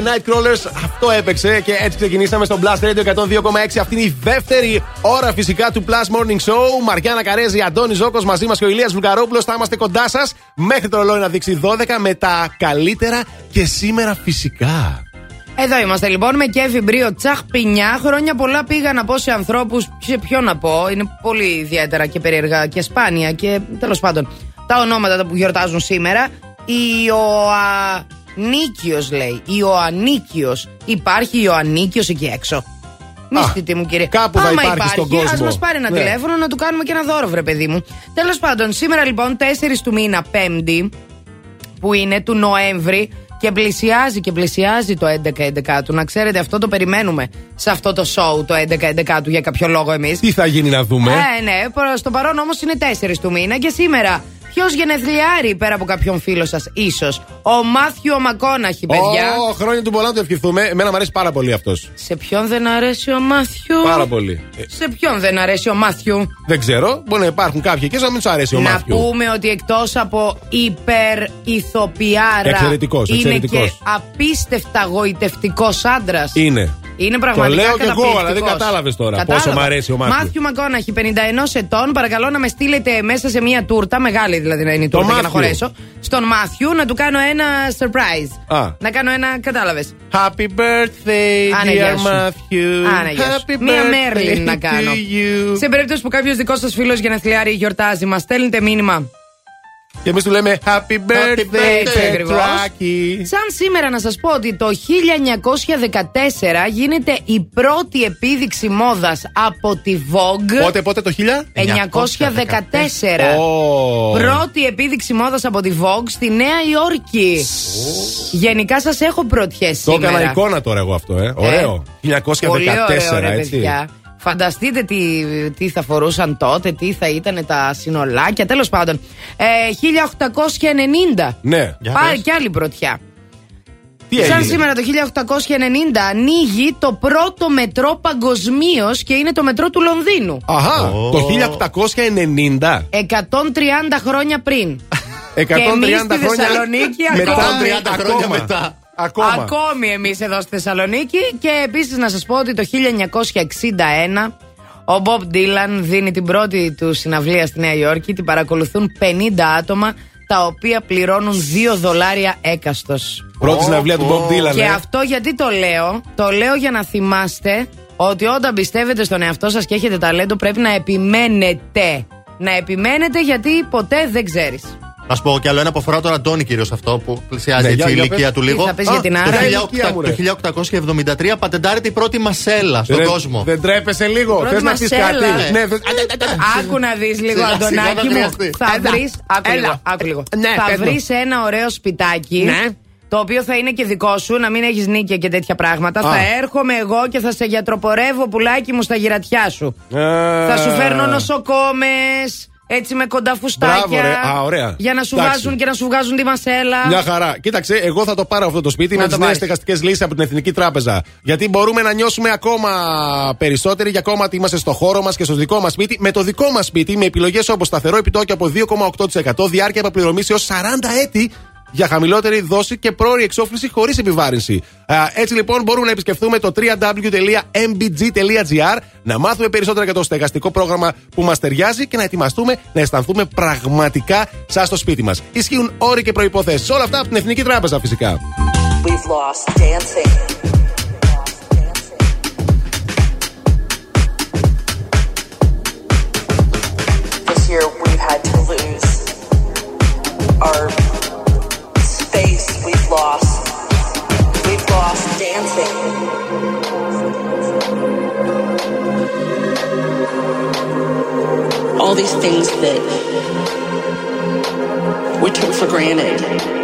S3: Και Nightcrawlers. Αυτό έπαιξε και έτσι ξεκινήσαμε στο Blast Radio 102,6. Αυτή είναι η δεύτερη ώρα φυσικά του Plus Morning Show. Μαριάννα Καρέζη, Αντώνη Ζώκος μαζί μας και ο Ηλίας Βουλγαρόπουλος. Θα είμαστε κοντά σας μέχρι το ρολόι να δείξει 12 με τα καλύτερα και σήμερα φυσικά.
S4: Εδώ είμαστε λοιπόν με Κέφι Μπρίο Τσαχ Πινιά. Χρόνια πολλά πήγα να πω σε ανθρώπους. Σε ποιο να πω. Είναι πολύ ιδιαίτερα και περίεργα και σπάνια και τέλος πάντων. Τα ονόματα που γιορτάζουν σήμερα. Ιωαννίκιο λέει. Ιωαννίκιος. Υπάρχει Ιωαννίκιος εκεί έξω. Μύστητη μου κύριε.
S3: κάπου θα
S4: Άμα
S3: υπάρχει στον κόσμο.
S4: Ας μας πάρει ένα
S3: Ναι.
S4: τηλέφωνο να του κάνουμε και ένα δώρο, βρε παιδί μου. Τέλος πάντων, σήμερα λοιπόν 4 του μήνα, Πέμπτη, που είναι του Νοέμβρη και πλησιάζει και πλησιάζει το 11-11 του. Να ξέρετε, αυτό το περιμένουμε σε αυτό το show το 11-11 του για κάποιο λόγο εμείς.
S3: Τι θα γίνει να δούμε;
S4: Ε, ναι, προς το παρόν όμως είναι 4 του μήνα και σήμερα. Ποιος γενεθλιάρει πέρα από κάποιον φίλο σας, ίσως; Ο Μάθιο Μακόναχη, παιδιά.
S3: Ω, χρόνια του πολλά να το ευχηθούμε. Εμένα μου αρέσει πάρα πολύ αυτός.
S4: Σε ποιον δεν αρέσει ο Μάθιο.
S3: Πάρα πολύ. Ε,
S4: Σε ποιον δεν αρέσει ο Μάθιου;
S3: δεν ξέρω. Μπορεί να υπάρχουν κάποιοι και να μην τους αρέσει ο
S4: να
S3: Μάθιου.
S4: πούμε ότι εκτός από υπερ-ηθοποιάρα.
S3: Εξαιρετικός,
S4: είναι
S3: εξαιρετικός.
S4: και απίστευτα γοητευτικός άντρας.
S3: Είναι.
S4: Είναι πραγματικά
S3: Το λέω κι εγώ,
S4: καταπληκτικός.
S3: αλλά δεν κατάλαβες τώρα
S4: Κατάλαβα.
S3: πόσο μ' αρέσει ο Μάθιου.
S4: Μάθιου Μακόναχη, 51 ετών. Παρακαλώ να με στείλετε μέσα σε μια τούρτα, μεγάλη δηλαδή να είναι η
S3: Το
S4: τούρτα για να
S3: Μάθιου.
S4: χωρέσω. Στον Μάθιου να του κάνω ένα surprise.
S3: Α.
S4: Να κάνω ένα, κατάλαβες.
S3: Happy birthday,
S4: Άνα, γεια
S3: dear
S4: σου.
S3: Matthew.
S4: Άνα, γεια σου.
S3: Happy
S4: Μία
S3: birthday
S4: Μέρλιν να κάνω.
S3: to you.
S4: Σε περίπτωση που κάποιος δικός σας φίλος γενεθλιάρη γιορτάζει, μας στέλνετε μήνυμα.
S3: Και εμείς του λέμε Happy birthday,
S4: Έτσι ακριβώς.
S3: Πετράκη.
S4: Σαν σήμερα να σας πω ότι το 1914 γίνεται η πρώτη επίδειξη μόδας από τη Vogue.
S3: Πότε, πότε το 1000?
S4: 1914.
S3: Ω.
S4: Πρώτη επίδειξη μόδας από τη Vogue στη Νέα Υόρκη. Γενικά σας έχω πρωτιές
S3: Το
S4: σήμερα.
S3: έκανα εικόνα τώρα εγώ αυτό, ε. Ωραίο. 1914,
S4: Πολύ ωραίο, ρε,
S3: έτσι.
S4: παιδιά. Φανταστείτε τι, τι θα φορούσαν τότε, τι θα ήταν τα συνολάκια. Τέλος πάντων. Ε, 1890.
S3: Ναι.
S4: Πάρει κι άλλη πρωτιά.
S3: Τι
S4: Σαν
S3: έγινε;
S4: σήμερα το 1890 ανοίγει το πρώτο μετρό παγκοσμίως και είναι το μετρό του Λονδίνου.
S3: Αχά, το 1890.
S4: 130 χρόνια πριν.
S3: 130
S4: και εμείς στη
S3: χρόνια
S4: Θεσσαλονίκη
S3: μετά.
S4: ακόμη.
S9: 130 χρόνια
S3: Ακόμα.
S9: μετά.
S3: Ακόμα.
S4: Ακόμη εμείς εδώ στη Θεσσαλονίκη. Και επίσης να σας πω ότι το 1961 ο Μπομπ Ντίλαν δίνει την πρώτη του συναυλία στη Νέα Υόρκη. Την παρακολουθούν 50 άτομα τα οποία πληρώνουν 2 δολάρια έκαστος.
S3: Πρώτη συναυλία του Bob Dylan.
S4: Και
S3: ε.
S4: αυτό γιατί το λέω, το λέω για να θυμάστε ότι όταν πιστεύετε στον εαυτό σας και έχετε ταλέντο πρέπει να επιμένετε. Να επιμένετε γιατί ποτέ δεν ξέρεις.
S9: Να σου πω κι άλλο ένα που αφορά τον Αντώνη κυρίως αυτό που πλησιάζει
S3: Ναι,
S9: έτσι
S3: για-
S9: η
S3: για
S9: ηλικία
S3: πες.
S9: του
S4: Τι
S9: λίγο.
S4: θα πεις για την
S9: το
S4: Άρα;
S3: 1800 μου, ρε.
S9: Το 1873 πατεντάρεται η πρώτη μασέλα στον
S3: Ρε,
S9: κόσμο.
S3: Δεν τρέπεσαι λίγο.
S4: Πρώτη
S3: Θες να πεις
S4: μασέλα.
S3: κάτι. Ναι, θες-
S4: Άκου να δεις λίγο,
S9: Σιγά, σιγά
S4: Αντωνάκη
S9: θα
S4: μου.
S9: χρειαστεί.
S4: Θα
S3: Έλα,
S4: βρει. Άκου
S3: έλα.
S4: λίγο. Άκου λίγο.
S3: Ναι,
S4: Θα
S3: πες μου.
S4: βρεις ένα ωραίο σπιτάκι.
S3: Ναι.
S4: Το οποίο θα είναι και δικό σου, να μην έχεις νίκια και τέτοια πράγματα.
S3: Α.
S4: Θα έρχομαι εγώ και θα σε γιατροπορεύω πουλάκι μου στα γυρατιά σου.
S3: Ε,
S4: Θα σου φέρνω νοσοκόμες. Έτσι με κοντά φουστάκια.
S3: Μπράβο, ρε. Α, ωραία.
S4: Για να σου
S3: Εντάξει.
S4: βάζουν και να σου βγάζουν τη μασέλα.
S3: Μια χαρά. Κοίταξε, εγώ θα το πάρω αυτό το σπίτι
S4: Να
S3: με
S4: το
S3: τις νέες
S4: πάρεις.
S3: στεγαστικές λύσεις από την Εθνική Τράπεζα. Γιατί μπορούμε να νιώσουμε ακόμα περισσότεροι για ακόμα ότι είμαστε στο χώρο μας και στο δικό μας σπίτι. Με το δικό μας σπίτι, με επιλογές όπως σταθερό επιτόκιο από 2,8%, διάρκεια επαπληρωμής έως 40 έτη για χαμηλότερη δόση και πρόορη εξόφληση χωρίς επιβάρυνση. Α, έτσι λοιπόν μπορούμε να επισκεφθούμε το www.mbg.gr να μάθουμε περισσότερα για το στεγαστικό πρόγραμμα που μας ταιριάζει και να ετοιμαστούμε να αισθανθούμε πραγματικά σαν στο σπίτι μας. Ισχύουν όροι και προποθέσει. Όλα αυτά από την Εθνική Τράπεζα φυσικά.
S15: We've lost dancing. Lost. We've lost dancing. All these things that we took for granted.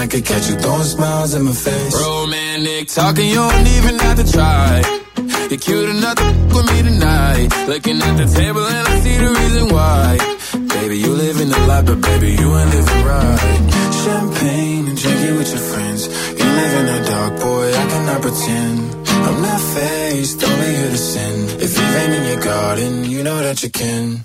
S15: I
S16: could catch you throwing smiles in my face.
S5: Romantic talking, you don't even have to try. You're cute enough to f- with me tonight. Looking at the table and I see the reason why.
S16: Baby, you living the life, but baby, you ain't living right. Champagne and drinking with your friends. You live in the dark, boy, I cannot pretend. I'm not faced, only here to sin. If you've in your garden, you know that you can.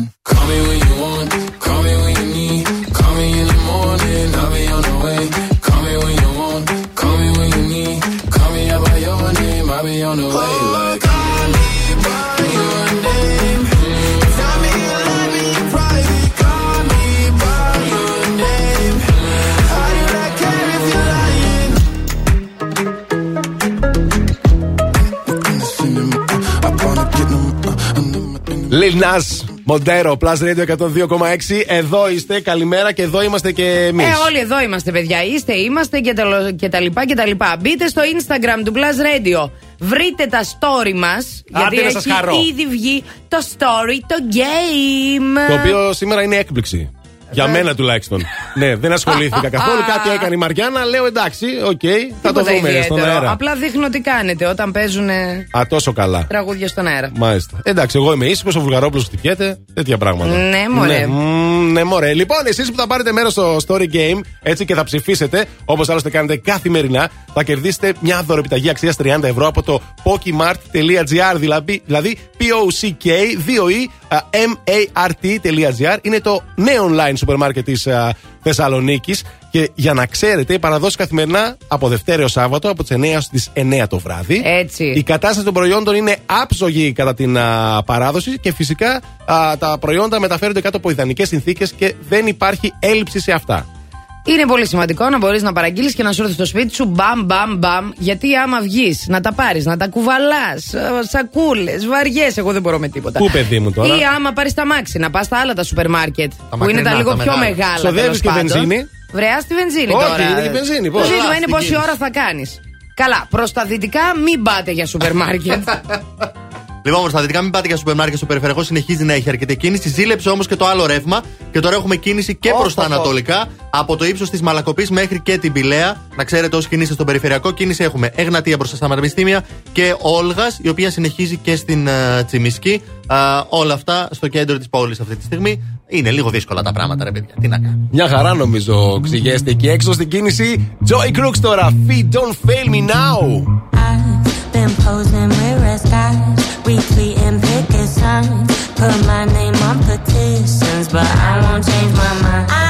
S3: Lil Nas, Montero, Plus Radio 102,6. Εδώ είστε, καλημέρα και εδώ είμαστε και εμείς.
S4: Ε, όλοι εδώ είμαστε, παιδιά. Είστε, είμαστε και τα, λο- και τα λοιπά και τα λοιπά. Μπείτε στο Instagram του Plus Radio. Βρείτε τα story μας. Γιατί
S3: Άντε να σας
S4: έχει
S3: χαρώ.
S4: ήδη βγει το story, το game.
S3: Το οποίο σήμερα είναι έκπληξη. Για μένα τουλάχιστον. ναι, δεν ασχολήθηκα καθόλου. Κάτι έκανε η Μαριάννα. Λέω εντάξει, οκ, θα το
S4: Τίποτα
S3: δούμε
S4: ιδιαίτερο.
S3: στον αέρα.
S4: Απλά δείχνω τι κάνετε όταν παίζουν
S3: Α, τόσο καλά.
S4: τραγούδια στον αέρα.
S3: Μάλιστα. Εντάξει, εγώ είμαι ήσυχος, ο Βουλγαρόπουλος χτυπιέται. Τέτοια πράγματα.
S4: Ναι, μωρέ.
S3: Ναι, μ, ναι, μωρέ. Λοιπόν, εσείς που θα πάρετε μέρος στο Story Game έτσι και θα ψηφίσετε, όπως άλλωστε κάνετε καθημερινά, θα κερδίσετε μια δωρεπιταγή αξίας 30 ευρώ από το pokemart.gr. Δηλαδή, δηλαδή P-O-C-K-2-E-M-A-R-T.gr. Είναι το νέο online σούπερ μάρκετ τη Θεσσαλονίκης. Και για να ξέρετε, οι παραδόσει καθημερινά από Δευτέρα έως Σάββατο από τις 9 έω τι 9 το βράδυ.
S4: Έτσι.
S3: Η κατάσταση των προϊόντων είναι άψογη κατά την α, παράδοση και φυσικά α, τα προϊόντα μεταφέρονται κάτω από ιδανικές συνθήκες και δεν υπάρχει έλλειψη σε αυτά.
S4: Είναι πολύ σημαντικό να μπορείς να παραγγείλεις και να σου έρθει στο σπίτι σου μπαμ μπαμ μπαμ. Γιατί άμα βγεις να τα πάρεις, να τα κουβαλάς, σακούλες, βαριές, εγώ δεν μπορώ με τίποτα.
S3: Πού, παιδί μου, τώρα;
S4: Ή άμα πάρεις τα μάξι, να πας στα άλλα τα σούπερ μάρκετ. που είναι
S3: μακρινά,
S4: τα λίγο
S3: τα
S4: πιο
S3: μεγάλα.
S4: μεγάλα.
S3: Ξοδεύεις
S4: τέλος
S3: και
S4: πάντων.
S3: βενζίνη.
S4: Βρεά στη βενζίνη
S3: Όχι,
S4: τώρα.
S3: είναι και βενζίνη, πώς.
S4: Το ζήτημα
S3: Καλά,
S4: είναι
S3: στην
S4: πόση
S3: κίνηση.
S4: ώρα θα κάνεις. Καλά, προς τα δυτικά μην πάτε για σούπερ μάρκετ.
S9: Λοιπόν, προ τα δυτικά, μην πάτε για σούπερ μάρκετ. Στο περιφερειακό συνεχίζει να έχει αρκετή κίνηση. Ζήλεψε όμως και το άλλο ρεύμα. Και τώρα έχουμε κίνηση και προς τα ανατολικά. Από το ύψος της Μαλακοπής μέχρι και την Πηλαία. Να ξέρετε, όσοι κινείστε στο περιφερειακό, κίνηση έχουμε Εγνατία μπροστά στα πανεπιστήμια και Όλγας, η οποία συνεχίζει και στην uh, Τσιμισκή. Α, όλα αυτά στο κέντρο της πόλης αυτή τη στιγμή. Είναι λίγο δύσκολα τα πράγματα, ρε παιδιά. Τι να κάνω.
S3: Μια χαρά νομίζω ξηγέστε εκεί έξω στην κίνηση. Joy Crooks τώρα. Feet don't fail me now.
S17: Been posing with red skies, retweeting picket signs. Put my name on petitions, but I won't change my mind. I'm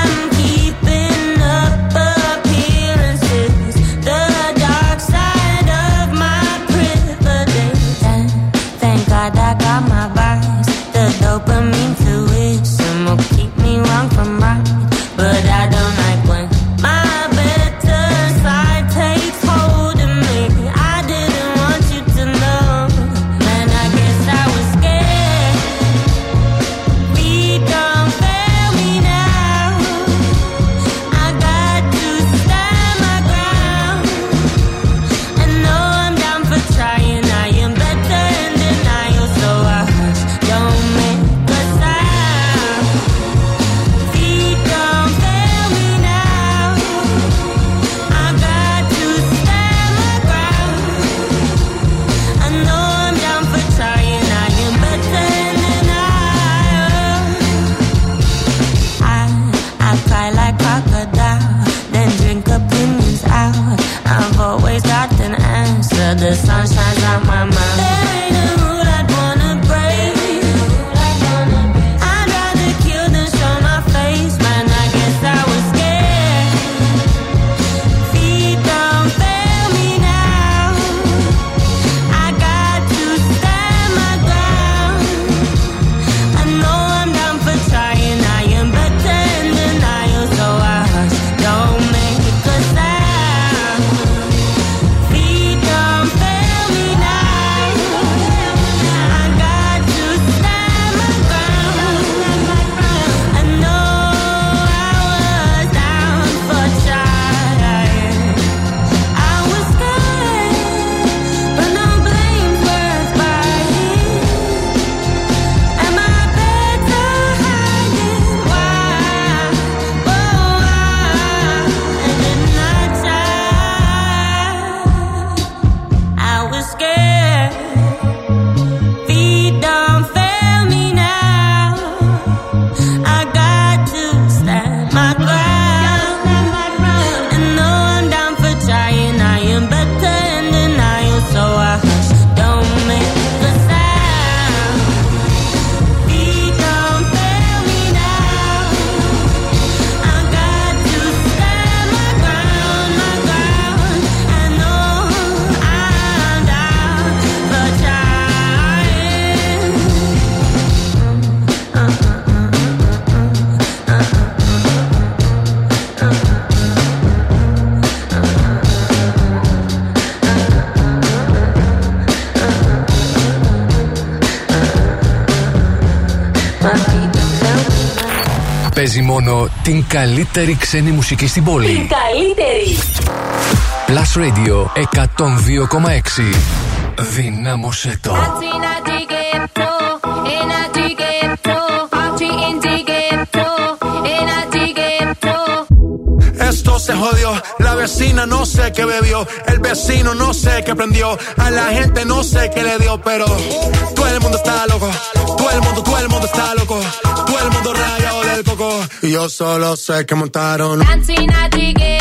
S1: μόνο την καλύτερη ξένη μουσική στην πόλη.
S18: Την καλύτερη.
S1: Plus Radio 102,6. Δυνάμωσέ το.
S19: Esto se jodió, la vecina no sé qué bebió, el vecino no sé qué prendió, a la gente no sé qué le dio, pero todo el mundo está loco, todo el mundo, todo el mundo está loco, todo el mundo rayado del coco, y yo solo sé que montaron.
S20: Dancing at the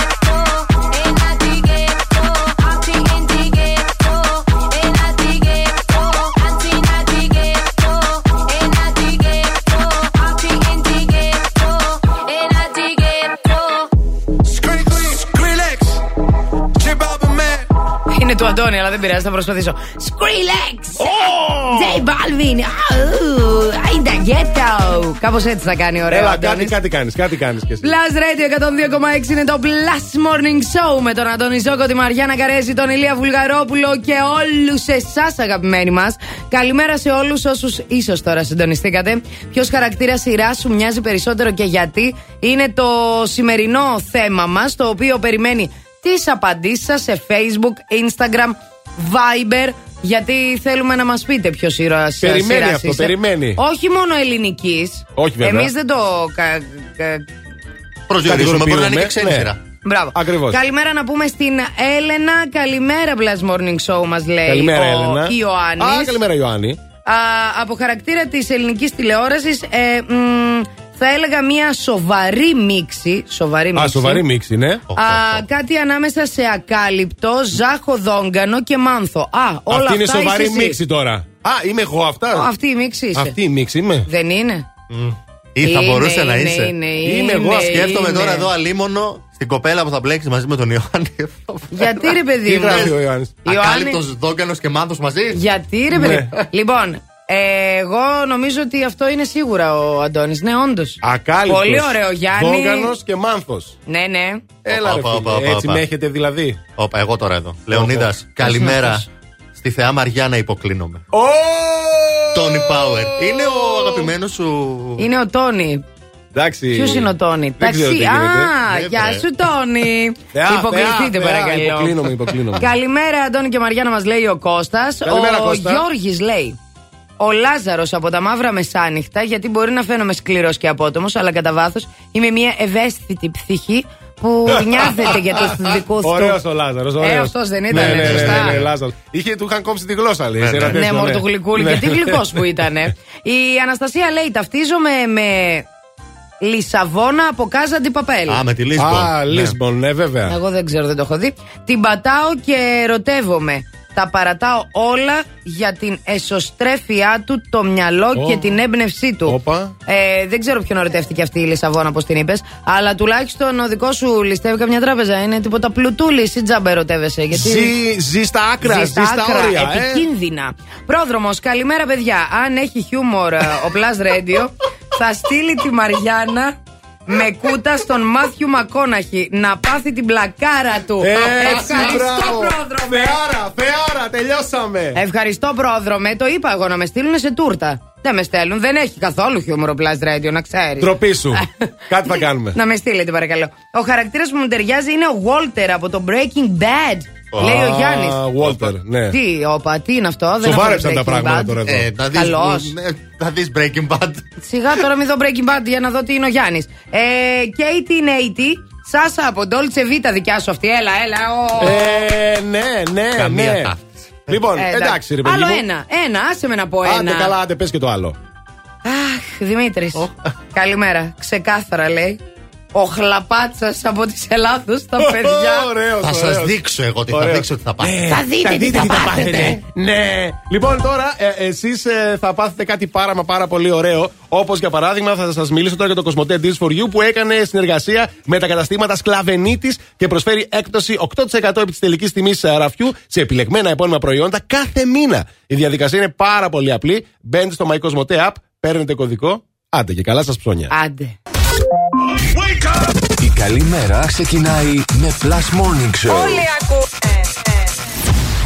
S4: Αντώνη, αλλά δεν πειράζει, θα προσπαθήσω. Skrillex! J Balvin! Αίντα ghetto! Κάπως έτσι θα κάνει ωραίο.
S3: Έλα,
S4: ο Αντώνης.
S3: κάτι, κάτι κάνεις, κάτι κάνεις κι εσύ.
S4: Plus Radio 102,6 είναι το Plus Morning Show με τον Αντώνη Ζόκο, τη Μαριάννα Καρέζη, τον Ηλία Βουλγαρόπουλο και όλους εσάς, αγαπημένοι μας. Καλημέρα σε όλους όσους ίσως τώρα συντονιστήκατε. Ποιος χαρακτήρας σειράς σου μοιάζει περισσότερο και γιατί είναι το σημερινό θέμα μας, το οποίο περιμένει τις απαντήσεις σας σε Facebook, Instagram, Viber. Γιατί θέλουμε να μας πείτε ποιος ήρωα
S3: Περιμένει αυτό, περιμένει.
S4: Όχι μόνο ελληνικής.
S3: Όχι, βέβαια.
S4: Εμείς δεν το. κα- κα-
S9: Προσδιορίζουμε, μπορεί να είναι και ξένη
S3: Ναι.
S9: σειρά.
S4: Μπράβο.
S3: Ακριβώς.
S4: Καλημέρα να πούμε στην Έλενα. Καλημέρα, Blast Morning Show, μας λέει
S3: Καλημέρα,
S4: ο
S3: Έλενα.
S4: Ιωάννης.
S3: Α, καλημέρα, Ιωάννη.
S4: Α, από χαρακτήρα της ελληνικής τηλεόρασης, ε, μ, θα έλεγα μια σοβαρή μίξη. Σοβαρή μίξη.
S3: Α, σοβαρή μίξη, ναι.
S4: Α, κάτι ανάμεσα σε ακάλυπτο, ζάχο δόγκανο και μάνθο. Α, όλα
S3: Αυτή είναι
S4: αυτά
S3: σοβαρή
S4: είσαι εσύ.
S3: μίξη τώρα. Α, είμαι εγώ αυτά.
S4: Ω, Αυτή η μίξη είσαι.
S3: Αυτή η μίξη είμαι.
S4: Δεν είναι.
S9: Ή θα
S4: Είναι,
S9: μπορούσε να
S4: είναι,
S9: είσαι.
S4: είναι,
S9: Είμαι εγώ.
S4: είναι,
S9: Σκέφτομαι
S4: είναι.
S9: τώρα εδώ αλίμονο στην κοπέλα που θα μπλέξει μαζί με τον Ιωάννη.
S4: Γιατί ρε παιδί
S3: Τι
S4: μου;
S3: γράφει ο Ιωάννης;
S4: Ιωάννη-
S9: Ακάλυπτος δόγκανος και μάνθος μαζί;
S4: Γιατί ρε παιδί.
S3: Ναι.
S4: Λοιπόν, ε, εγώ νομίζω ότι αυτό είναι σίγουρα ο Αντώνης. Ναι, όντως.
S3: Ακάλυπτος,
S4: Πολύ ωραίο, Γιάννη.
S3: Δόγκανος και μάνθος.
S4: Ναι, ναι.
S3: Έλα, ρε
S9: Όπα, όπα,
S3: φίλε,
S9: όπα,
S3: έτσι
S9: όπα.
S3: με έχετε δηλαδή.
S9: Όπα, εγώ τώρα εδώ. Λεωνίδας, καλημέρα.
S4: αυτός;
S9: Στη θεά Μαριάννα υποκλίνομαι. Τόνι Πάουερ. Είναι ο αγαπημένος σου.
S4: Είναι ο Τόνι.
S3: Εντάξει.
S4: Ποιος είναι ο Τόνι;
S3: Δεν ξέρω τι
S4: Ταξί. Α,
S3: γίνεται.
S4: γεια
S9: βρε.
S4: σου, Τόνι.
S3: Θεά,
S4: Υποκληθείτε,
S3: θεά, θεά,
S4: παρακαλώ.
S3: Υποκλίνομαι, υποκλίνομαι.
S4: Καλημέρα, Αντώνη και Μαριάννα, μας λέει ο Κώστας.
S3: Καλημέρα,
S4: Ο
S3: Κώστα.
S4: Γιώργης λέει. Ο Λάζαρος από τα μαύρα μεσάνυχτα, γιατί μπορεί να φαίνομαι σκληρός και απότομος, αλλά κατά βάθος είμαι μια ευαίσθητη ψυχή που νοιάζεται για τους δικούς του.
S3: Ωραίος ο Λάζαρος.
S4: Ε, αυτός δεν ήταν,
S3: ναι, ναι, ναι,
S4: σωστά.
S3: ναι, ναι, Λάζαρος. Είχε, του είχαν κόψει τη γλώσσα, λέει.
S9: Ναι,
S3: σε ένα
S9: ναι.
S3: τέτοιο,
S4: Ναι, μορτογλυκούλη.
S3: Ναι.
S4: Και τι γλυκός που ήταν. Η Αναστασία λέει: Ταυτίζομαι με Λισαβόνα από Κάζα Παπέλ.
S9: Α, με τη Λίσμπον.
S3: Α,
S9: Ναι.
S3: Λίσμπον, ναι, βέβαια.
S4: Εγώ δεν ξέρω, δεν το έχω δει. Την πατάω και ερωτεύομαι. Τα παρατάω όλα για την εσωστρέφειά του, το μυαλό
S3: Ω.
S4: και την έμπνευσή του.
S3: Όπα.
S4: Ε, δεν ξέρω ποιον ερωτεύτηκε αυτή η Λισαβόνα, όπως την είπες. Αλλά τουλάχιστον ο δικός σου ληστεύει καμιά τράπεζα. Είναι τίποτα πλουτούλη ή τζάμπα ερωτεύεσαι. Γιατί...
S3: Ζει, ζει στα άκρα, ζει στα όρια. ε.
S4: επικίνδυνα. Πρόδρομος, καλημέρα παιδιά. Αν έχει χιούμορ ε, ο Plus Radio, θα στείλει τη Μαριάννα με κούτα στον Μάθιου Μακόναχη να πάθει την πλακάρα του.
S3: Έτσι,
S4: Ευχαριστώ,
S3: μπράβο.
S4: πρόδρομε.
S3: Θεάρα, θεάρα, τελειώσαμε.
S4: Ευχαριστώ, πρόδρομε. Το είπα εγώ να με στείλουν σε τούρτα. Δεν με στέλνουν, δεν έχει καθόλου χιούμορ ο Plus Radio, να ξέρεις.
S3: Τροπή σου. Κάτι θα κάνουμε.
S4: Να με στείλετε, παρακαλώ. Ο χαρακτήρας που μου ταιριάζει είναι ο Walter από το Breaking Bad. Λέει ο Γιάννης.
S3: Walter, ναι.
S4: Τι, όπα, τι είναι αυτό, δεν
S3: Σοβάρεψαν
S4: έχω
S3: τα
S4: Breaking
S3: πράγματα
S4: Bad.
S3: τώρα εδώ.
S9: Ε, να δεις,
S4: Καλώς.
S9: ναι, Θα δεις Breaking Bad.
S4: Σιγά τώρα μην δω Breaking Bad για να δω τι είναι ο Γιάννης. Ε, Kate 80, Σάσα από Dolce Vita, δικιά σου αυτή. Έλα, έλα. Ο...
S3: Ε, ναι, ναι,
S9: Καμία
S3: ναι.
S9: ταύτιση.
S3: Λοιπόν,
S4: Ε,
S3: εντάξει, ρε παιδί
S4: Άλλο
S3: μου.
S4: ένα, ένα, άσε με να πω
S3: Άντε
S4: ένα.
S3: καλά, άντε πες και το άλλο.
S4: Αχ, Δημήτρης. Καλημέρα. Ξεκάθαρα λέει. Ο χλαπάτσας από τη Ελλάδος στα παιδιά.
S3: Ωραίος,
S9: Θα σας
S3: ωραίος.
S9: δείξω εγώ τι θα
S3: Ωραίος.
S9: δείξω τι θα πάτε.
S3: Ε,
S4: Θα δείτε τι θα πάθετε.
S3: Ναι. Λοιπόν, τώρα ε, εσείς θα πάθετε κάτι πάρα μα πάρα πολύ ωραίο. Όπως για παράδειγμα, θα σας μιλήσω τώρα για το Κοσμοτέ Deals for You που έκανε συνεργασία με τα καταστήματα Σκλαβενίτης και προσφέρει έκπτωση 8% επί της τελικής τιμής ραφιού σε επιλεγμένα επώνυμα προϊόντα κάθε μήνα. Η διαδικασία είναι πάρα πολύ απλή. Μπαίνετε στο My Cosmote App, παίρνετε κωδικό. Άντε και καλά σας ψώνια.
S4: Άντε.
S1: Η καλή μέρα ξεκινάει με Plus Morning Show.
S4: Όλοι ακούνε.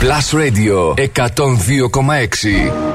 S1: Plus Radio 102,6.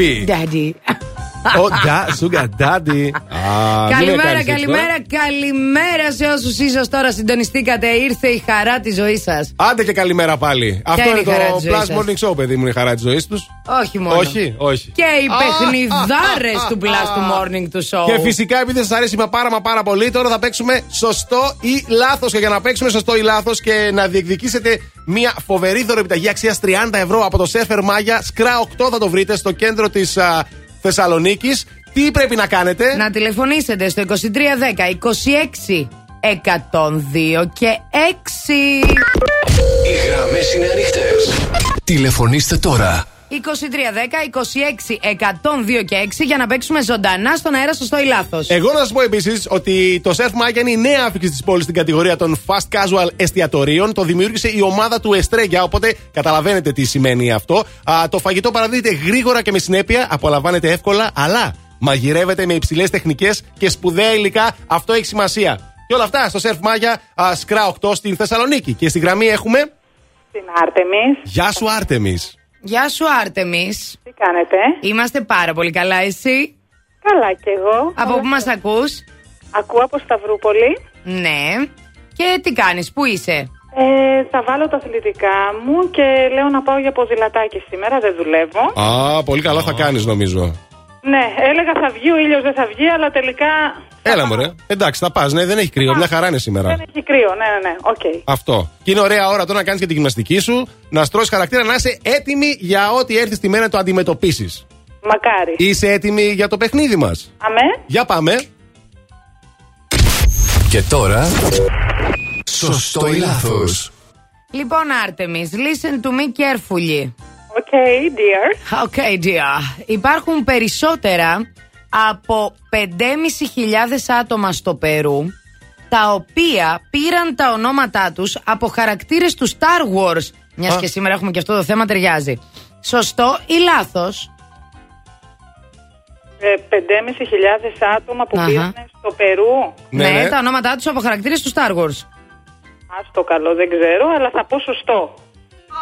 S16: baby. Daddy.
S3: Ο Ντά, Σούγκα
S4: Καλημέρα, καλημέρα, καλημέρα σε όσους ίσω τώρα συντονιστήκατε. Ήρθε η χαρά της ζωής σας.
S3: ε. Άντε και καλημέρα πάλι. Αυτό
S4: είναι
S3: είναι
S4: η χαρά
S3: το
S4: της ζωής
S3: Plus
S4: σας;
S3: Morning Show, παιδί μου, είναι η χαρά της ζωής τους.
S4: Όχι μόνο.
S3: Όχι, όχι.
S4: Και οι
S3: Α,
S4: παιχνιδάρες
S3: α, α,
S4: του Plus
S3: α.
S4: του Morning του Show.
S3: Και φυσικά επειδή σας αρέσει μα πάρα μα πάρα πολύ, τώρα θα παίξουμε σωστό ή λάθος. Και για να παίξουμε σωστό ή λάθος και να διεκδικήσετε μια φοβερή δωρεπιταγή αξίας 30 ευρώ από το Σέφερ Μάγια, Σκρά 8 θα το βρείτε στο κέντρο της Θεσσαλονίκης. Τι πρέπει να κάνετε;
S4: Να τηλεφωνήσετε στο 2310 26 102 και 6.
S1: Οι γραμμές είναι ανοιχτές. Τηλεφωνήστε τώρα.
S4: 2310 26 102 και 6 για να παίξουμε ζωντανά στον αέρα σωστό ή λάθο.
S3: Εγώ να σα πω επίσης ότι το Surf Mike είναι η νέα άφηξη της πόλης στην κατηγορία των fast casual εστιατορίων. Το δημιούργησε η ομάδα του Εστρέγια, οπότε καταλαβαίνετε τι σημαίνει αυτό. Α, το φαγητό παραδίδεται γρήγορα και με συνέπεια, απολαμβάνετε εύκολα, αλλά μαγειρεύεται με υψηλές τεχνικές και σπουδαία υλικά. Αυτό έχει σημασία. Και όλα αυτά στο Surf Maya Σκρά 8 στην Θεσσαλονίκη. Και στη γραμμή έχουμε.
S21: Την Άρτεμις.
S3: Γεια σου, Άρτεμι.
S4: Γεια σου, Άρτεμι.
S21: Τι κάνετε;
S4: Είμαστε πάρα πολύ καλά, εσύ;
S21: Καλά κι εγώ.
S4: Από πού μας ακούς,
S21: Ακούω από Σταυρούπολη.
S4: Ναι. Και τι κάνεις, πού είσαι;
S21: Ε, θα βάλω τα αθλητικά μου και λέω να πάω για ποδηλατάκι σήμερα, δεν δουλεύω.
S3: Α, πολύ καλά θα κάνεις, νομίζω.
S21: Ναι, έλεγα θα βγει, ο ήλιος δεν θα βγει, αλλά τελικά
S3: Έλα, μωρέ. Εντάξει, θα πας. Ναι, δεν έχει κρύο. Μια χαρά είναι σήμερα.
S21: δεν έχει κρύο. Ναι, ναι, ναι, οκ.
S3: Αυτό. Και είναι ωραία ώρα τώρα να κάνεις και τη γυμναστική σου, να στρώσεις χαρακτήρα, να είσαι έτοιμη για ό,τι έρθει στη μέρα να το αντιμετωπίσεις.
S21: Μακάρι.
S3: Είσαι έτοιμη για το παιχνίδι μας.
S21: Αμέ.
S3: Για πάμε.
S1: Και τώρα. Σωστό ή λάθος.
S4: Λοιπόν, Άρτεμις, listen to me carefully.
S21: Okay, dear.
S4: Okay, dear. Υπάρχουν περισσότερα από 5.500 άτομα στο Περού τα οποία πήραν τα ονόματά τους από χαρακτήρες του Star Wars. Μιας
S21: Α.
S4: και σήμερα έχουμε και αυτό το θέμα ταιριάζει. Σωστό ή λάθος;
S21: Ε, 5.500 άτομα που
S4: Αχα.
S21: πήγαν στο Περού.
S4: Ναι, τα ονόματά τους από χαρακτήρες του Star Wars.
S21: Άστο καλό, δεν ξέρω, αλλά θα πω σωστό.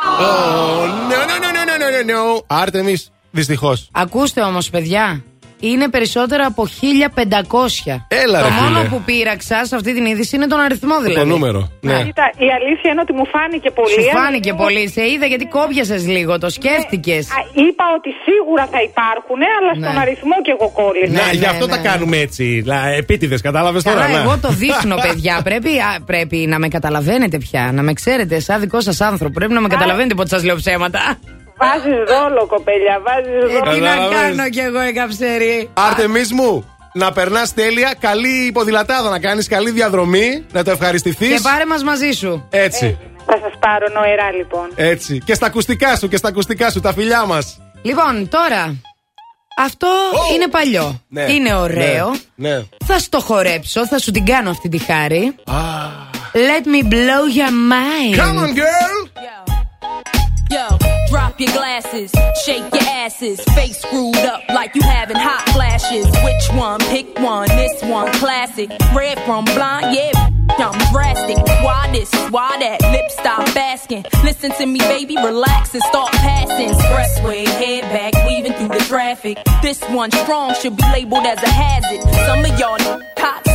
S3: Oh, no, no, no, no, no, no, no. Άρτεμις, δυστυχώς.
S4: Ακούστε όμως, παιδιά είναι περισσότερα από 1500.
S3: Έλα,
S4: Το
S3: ρε,
S4: μόνο
S3: φίλε.
S4: που πήρωξα σε αυτή την είδηση είναι τον αριθμό δηλαδή.
S3: Το νούμερο. Ναι.
S21: Κοίτα, η αλήθεια είναι ότι μου φάνηκε πολύ.
S4: Σου
S21: αλλά
S4: φάνηκε
S21: εγώ-
S4: πολύ, σε είδα γιατί κόμπιασες λίγο, το σκέφτηκες.
S21: Α, Είπα ότι σίγουρα θα υπάρχουν, αλλά στον
S4: Ναι.
S21: αριθμό και εγώ κόλλησα.
S3: Να, γι' αυτό τα κάνουμε έτσι. Επίτηδες, κατάλαβες τώρα.
S4: Καλά,
S3: να.
S4: εγώ το δείχνω, παιδιά. Πρέπει, α, πρέπει να με καταλαβαίνετε πια. Να με ξέρετε, σαν δικό σας άνθρωπο. Πρέπει να με καταλαβαίνετε πότε σας λέω ψέματα.
S21: Βάζεις ρόλο, κοπέλια, βάζεις
S4: Ε,
S21: ρόλο.
S4: τι να
S3: Καταλαβαίνεις.
S4: κάνω κι εγώ, εκαψερή.
S3: Άρτεμι μου, να περνάς τέλεια. Καλή ποδηλατάδα να κάνεις, καλή διαδρομή. Να το ευχαριστηθείς.
S4: Και πάρε μας μαζί σου.
S3: Έτσι.
S21: Θα σας πάρω νοερά, λοιπόν.
S3: Έτσι. Και στα ακουστικά σου, και στα ακουστικά σου, τα φιλιά μας.
S4: Λοιπόν, τώρα. Αυτό είναι παλιό.
S3: Ναι.
S4: Είναι ωραίο.
S3: Ναι. ναι.
S4: Θα στο χορέψω, θα σου την κάνω αυτή τη χάρη. Let me blow your mind.
S3: Come on, girl!
S10: Yo,
S22: your glasses, shake your asses, face screwed up like you having hot flashes. Which one? Pick one. This one, classic. Red from blind, yeah. I'm drastic. Why this? Why that? Lip stop asking. Listen to me, baby, relax and start passing. Expressway, head back, weaving through the traffic. This one strong should be labeled as a hazard. Some of y'all hot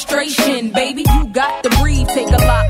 S22: frustration, baby, you got to breathe. Take a lot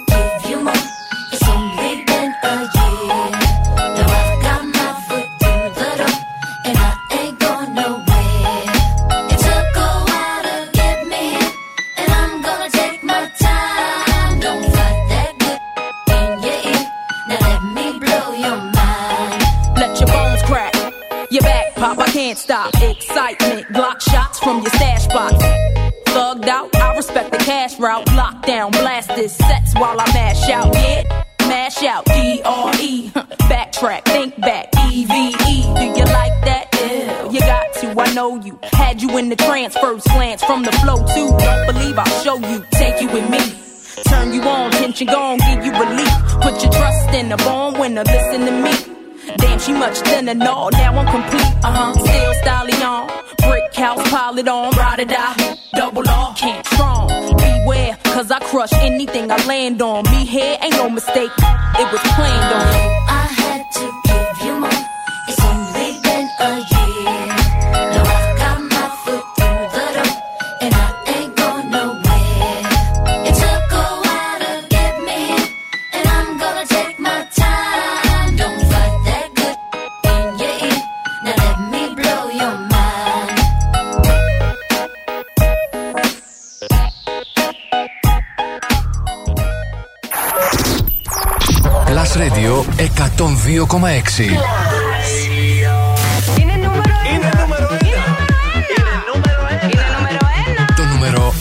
S22: Pop, I can't stop. Excitement, Glock shots from your stash box. Thugged out, I respect the cash route. Lockdown, blast this sets while I mash out. Yeah, mash out. D R E. Backtrack, think back. E V E. Do you like that? Yeah, you got to. I know you. Had you in the transfer slants from the flow too. Don't believe I'll show you. Take you with me. Turn you on, tension gone, give you relief. Put your trust in a born winner, listen to me. Damn, she much thinner, no, now I'm complete. Uh huh, still styling on. Brick house, pile it on, ride or die. Double R, can't strong. Beware, cause I crush anything I land on. Me here ain't no mistake, it was planned on.
S1: Radio 102,6.
S23: Είναι νούμερο
S1: Το νούμερο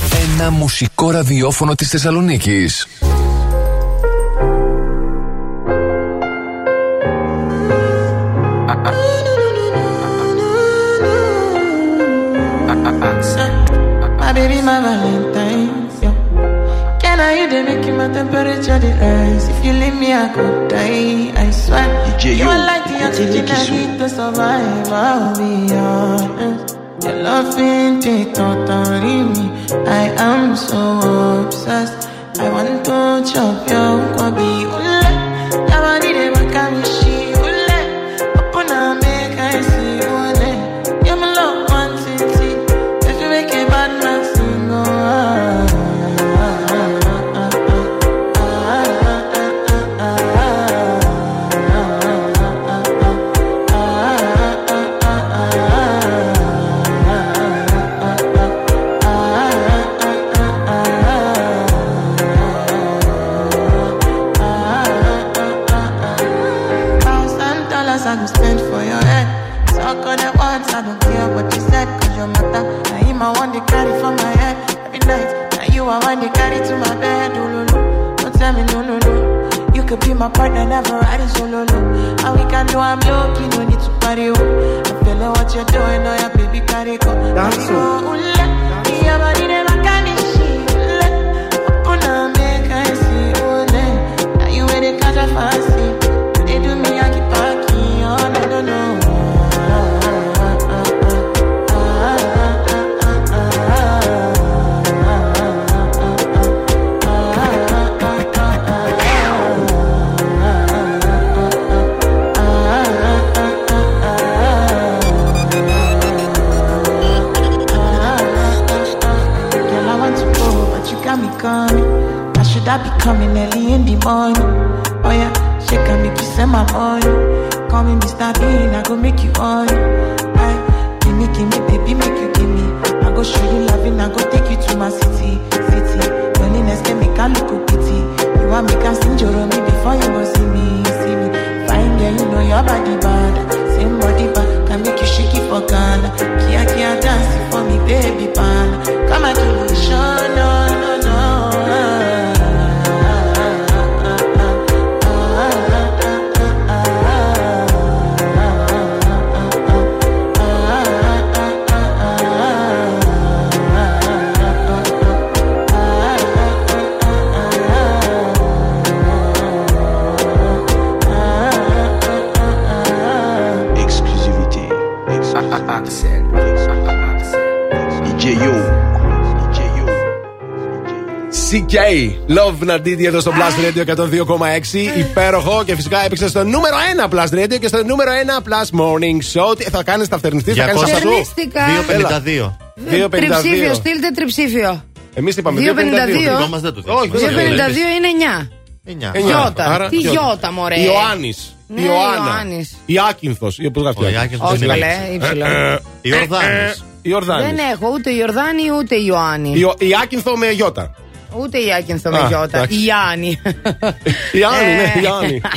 S1: 1 μουσικό ραδιόφωνο της Θεσσαλονίκης.
S24: Survive. I'll be honest. Your love ain't it totally me. I am so obsessed.
S3: Love Nardidi εδώ στο Plus Radio 102,6. Υπέροχο και φυσικά έπαιξε στο νούμερο 1 Plus Radio και στο νούμερο 1 Plus Morning Show. Τι θα κάνεις, θα φτερνιστεί, θα κάνει αυτά σου.
S4: Φτερνίστηκα.
S9: 2,52.
S3: 2,52.
S4: Τριψήφιο, στείλτε τριψήφιο.
S3: Εμείς είπαμε
S4: 2,52.
S3: 2,52. Όχι,
S4: 2,52 είναι 9.
S9: 9.
S4: Γιώτα. Τι γιώτα, μωρέ.
S3: Ιωάννης.
S4: Ναι,
S3: Ιωάννα.
S4: Ιωάννης.
S3: Η Άκυνθος. Η πώ γράφει.
S9: Ο Ιάκυνθος
S4: Όχι,
S9: είναι
S4: καλέ,
S9: Ιάκυνθος.
S4: ύψιλο.
S9: Η Ορδάνη.
S3: Η Ορδάνη.
S4: Δεν έχω ούτε Ιορδάνη ούτε Ιωάννη.
S3: Η, η Άκυνθο με Ιώτα.
S4: Ούτε η Άκυνθο με
S3: Α,
S4: Γιώτα.
S3: εντάξει.
S4: Η Ιάννη.
S3: Η Άννη, ναι, η Άννη.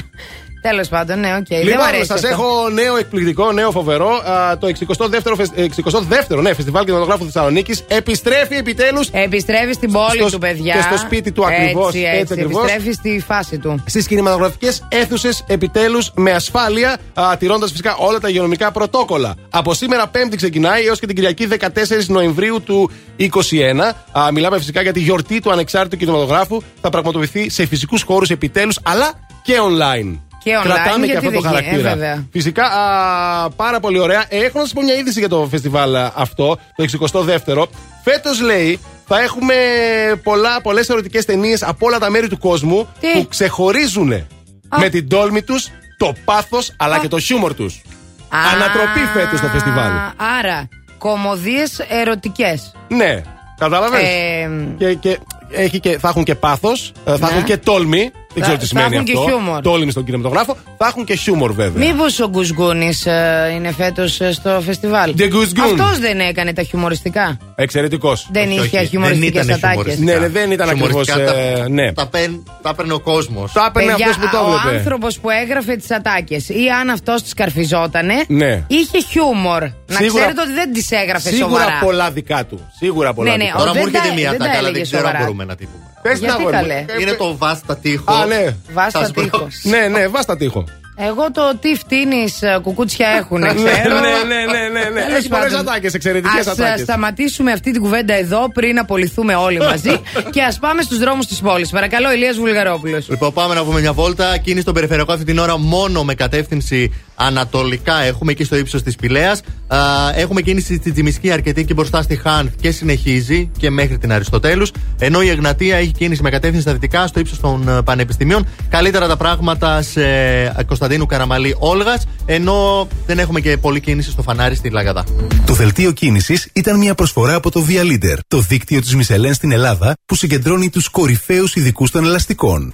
S4: Τέλος πάντων, ναι, οκ. Δεν μου
S3: Λοιπόν,
S4: αρέσει.
S3: σας
S4: αυτό.
S3: έχω νέο εκπληκτικό, νέο φοβερό. Α, το 62ο, φεσ- 62ο ναι, Φεστιβάλ Κινηματογράφου Θεσσαλονίκης επιστρέφει επιτέλους
S4: Επιστρέφει στην πόλη
S3: Στο-
S4: του, παιδιά.
S3: και στο σπίτι του ακριβώς,
S4: Έτσι,
S3: έτσι
S4: έτσι,
S3: ακριβώς.
S4: Επιστρέφει στη φάση του.
S3: στις κινηματογραφικές αίθουσες επιτέλους με ασφάλεια, τηρώντας φυσικά όλα τα υγειονομικά πρωτόκολλα. Από σήμερα Πέμπτη ξεκινάει έως και την Κυριακή 14 Νοεμβρίου του 2021. Α, μιλάμε φυσικά για τη γιορτή του ανεξάρτητου κινηματογράφου. Θα πραγματοποιηθεί σε φυσικούς χώρους επιτέλους, αλλά και online.
S4: Και online,
S3: Κρατάμε και
S4: γιατί
S3: αυτό το
S4: δεν γίνει,
S3: χαρακτήρα.
S4: ε, βέβαια.
S3: Φυσικά, α, πάρα πολύ ωραία. Ε, Έχω να σας πω μια είδηση για το φεστιβάλ α, αυτό, το 62ο. Φέτος λέει θα έχουμε πολλά, πολλές ερωτικές ταινίες από όλα τα μέρη του κόσμου
S4: Τι;
S3: που ξεχωρίζουν με την τόλμη τους, το πάθος αλλά και το χιούμορ τους. Ανατροπή φέτος στο φεστιβάλ.
S4: Άρα, κομμωδίες ερωτικές.
S3: Ναι, κατάλαβε.
S4: Ε,
S3: και, και, έχει και, θα έχουν και πάθος, θα
S4: Ναι.
S3: έχουν και τόλμη. Δεν
S4: Θα-
S3: ξέρω τι
S4: θα
S3: σημαίνει
S4: έχουν και
S3: αυτό.
S4: χιούμορ.
S3: Τόλμη στον κινηματογράφο. Θα έχουν και χιούμορ βέβαια.
S4: Μήπως ο Γκουσγκούνης είναι φέτος στο φεστιβάλ;
S3: The Goose Goon.
S4: Αυτός δεν έκανε τα χιουμοριστικά.
S3: Εξαιρετικός.
S4: Δεν είχε χιουμοριστικές ατάκες.
S3: Ναι, ναι, δεν ήταν ακριβώς.
S9: Χιουμοριστικά τα-
S3: ναι.
S9: Τα παίρν- τα έπαιρνε ο κόσμος.
S3: Τα έπαιρνε
S4: Παιδιά,
S3: αυτός που το
S4: ο
S3: έβλεπε.
S4: άνθρωπος που έγραφε τις ατάκες ή αν αυτός τις καρφιζότανε,
S3: Ναι.
S4: είχε χιούμορ. Να
S3: Σίγουρα-
S4: ξέρετε ότι δεν τις έγραφε
S3: Σίγουρα
S4: σοβαρά.
S3: πολλά δικά του. Σίγουρα πολλά
S4: Ναι, ναι,
S3: δικά
S4: ο-
S3: του.
S9: Τώρα μου
S4: δεν
S9: έρχεται
S4: τα-
S9: μία
S4: δεν τα
S9: ατάκα, αλλά
S4: έλεγε
S9: δεν ξέρω αν
S4: σοβαρά.
S9: μπορούμε να τη πούμε.
S3: Πες
S4: Γιατί
S3: να, αγόρι μου.
S4: καλέ;
S9: Είναι το βάστα τείχο.
S3: Α, ναι.
S4: Βάστα
S9: Σας
S4: τείχος.
S9: προ-
S3: Ναι, ναι, βάστα τείχο.
S4: Εγώ το τι φτύνεις κουκούτσια έχουν,
S3: Ναι,
S4: ξέρω.
S3: ναι, ναι, ναι, ναι, ναι.
S4: Τέλος
S3: Έχεις πολλές
S4: πάντων.
S3: ατάκες, εξαιρετικές
S4: Ας α,
S3: ατάκες.
S4: σταματήσουμε αυτή την κουβέντα εδώ πριν απολυθούμε όλοι μαζί και ας πάμε στους δρόμους της πόλης. Παρακαλώ, Ηλίας Βουλγαρόπουλος.
S9: Λοιπόν, πάμε να βγούμε μια βόλτα. Κίνηση στον περιφερειακό αυτή την ώρα μόνο με κατεύθυνση ανατολικά. Έχουμε εκεί στο ύψος της Πηλέας. Έχουμε κίνηση στη Τζιμισκή αρκετή και μπροστά στη Χάνθ και συνεχίζει και μέχρι την Αριστοτέλους. Ενώ η Εγνατία έχει κίνηση με κατεύθυνση στα δυτικά στο ύψος των ε, Πανεπιστημίων. Καλύτερα τα πράγματα σε ε, Κωνσταντίνου Καραμαλή Όλγας. Ενώ δεν έχουμε και πολλή κίνηση στο φανάρι στη Λαγαδά.
S25: Το δελτίο κίνησης ήταν μια προσφορά από το Via Leader, το δίκτυο της Μισελέν στην Ελλάδα που συγκεντρώνει τους κορυφαίους ειδικούς των ελαστικών.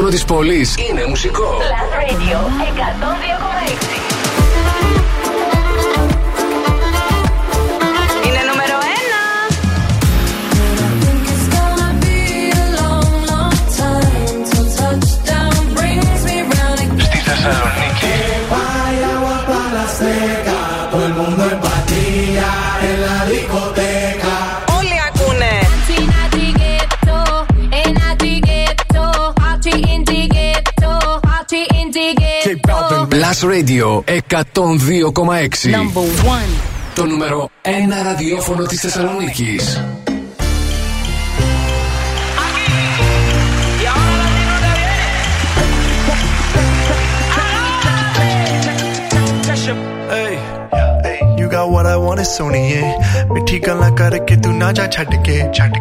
S1: Ραδιόφωνο της πόλης είναι μουσικό.
S26: Plus Radio 102,6
S1: Το νούμερο 1 ραδιόφωνο της Θεσσαλονίκης
S7: got what I want is suniye mithi gala karke tu na ja chhad ke chhad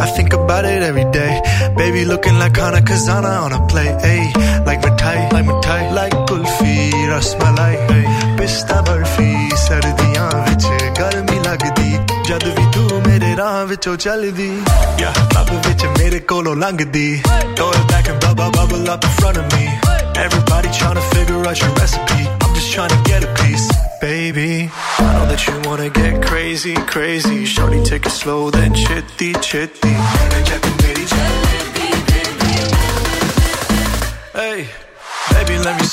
S7: I think about it every day. Baby looking like Hana Kazana on a play ay like mithai like mithai like rasmalai पिस्ता बर्फी सर्दियां विच गर्मी लगदी जद भी तू मेरे राह विचों चलदी या क्लब विच मेरे कोलों लंघदी throw up in front of me everybody trying figure out your recipe. I'm just trying to get a piece. Baby i know that you wanna get crazy crazy. Shorty take it slow then chitty chitty. Hey, baby, let me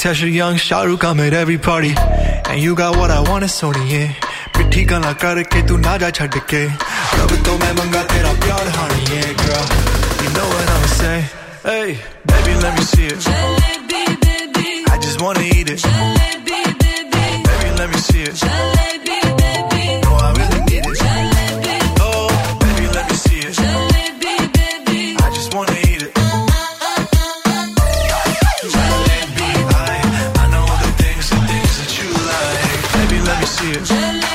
S7: Natasha Young, Shahrukh, I'm at every party. And you got what I want, it's Sony, yeah. ਮਿੱਠੀ ਗੱਲਾਂ ਕਰਕੇ ਤੂੰ ਨਾ ਜਾ ਛੱਡ ਕੇ ਰੱਬ ਤੋਂ ਮੈਂ ਮੰਗਾ ਤੇਰਾ honey, yeah, girl you know what i'm saying me see it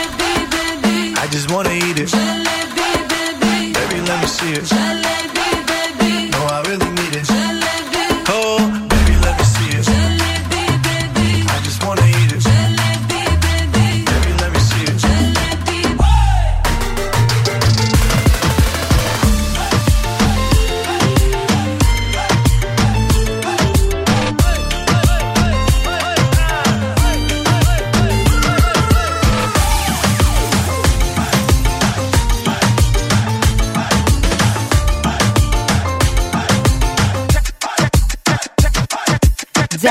S7: I just wanna eat it. Baby, let me see it.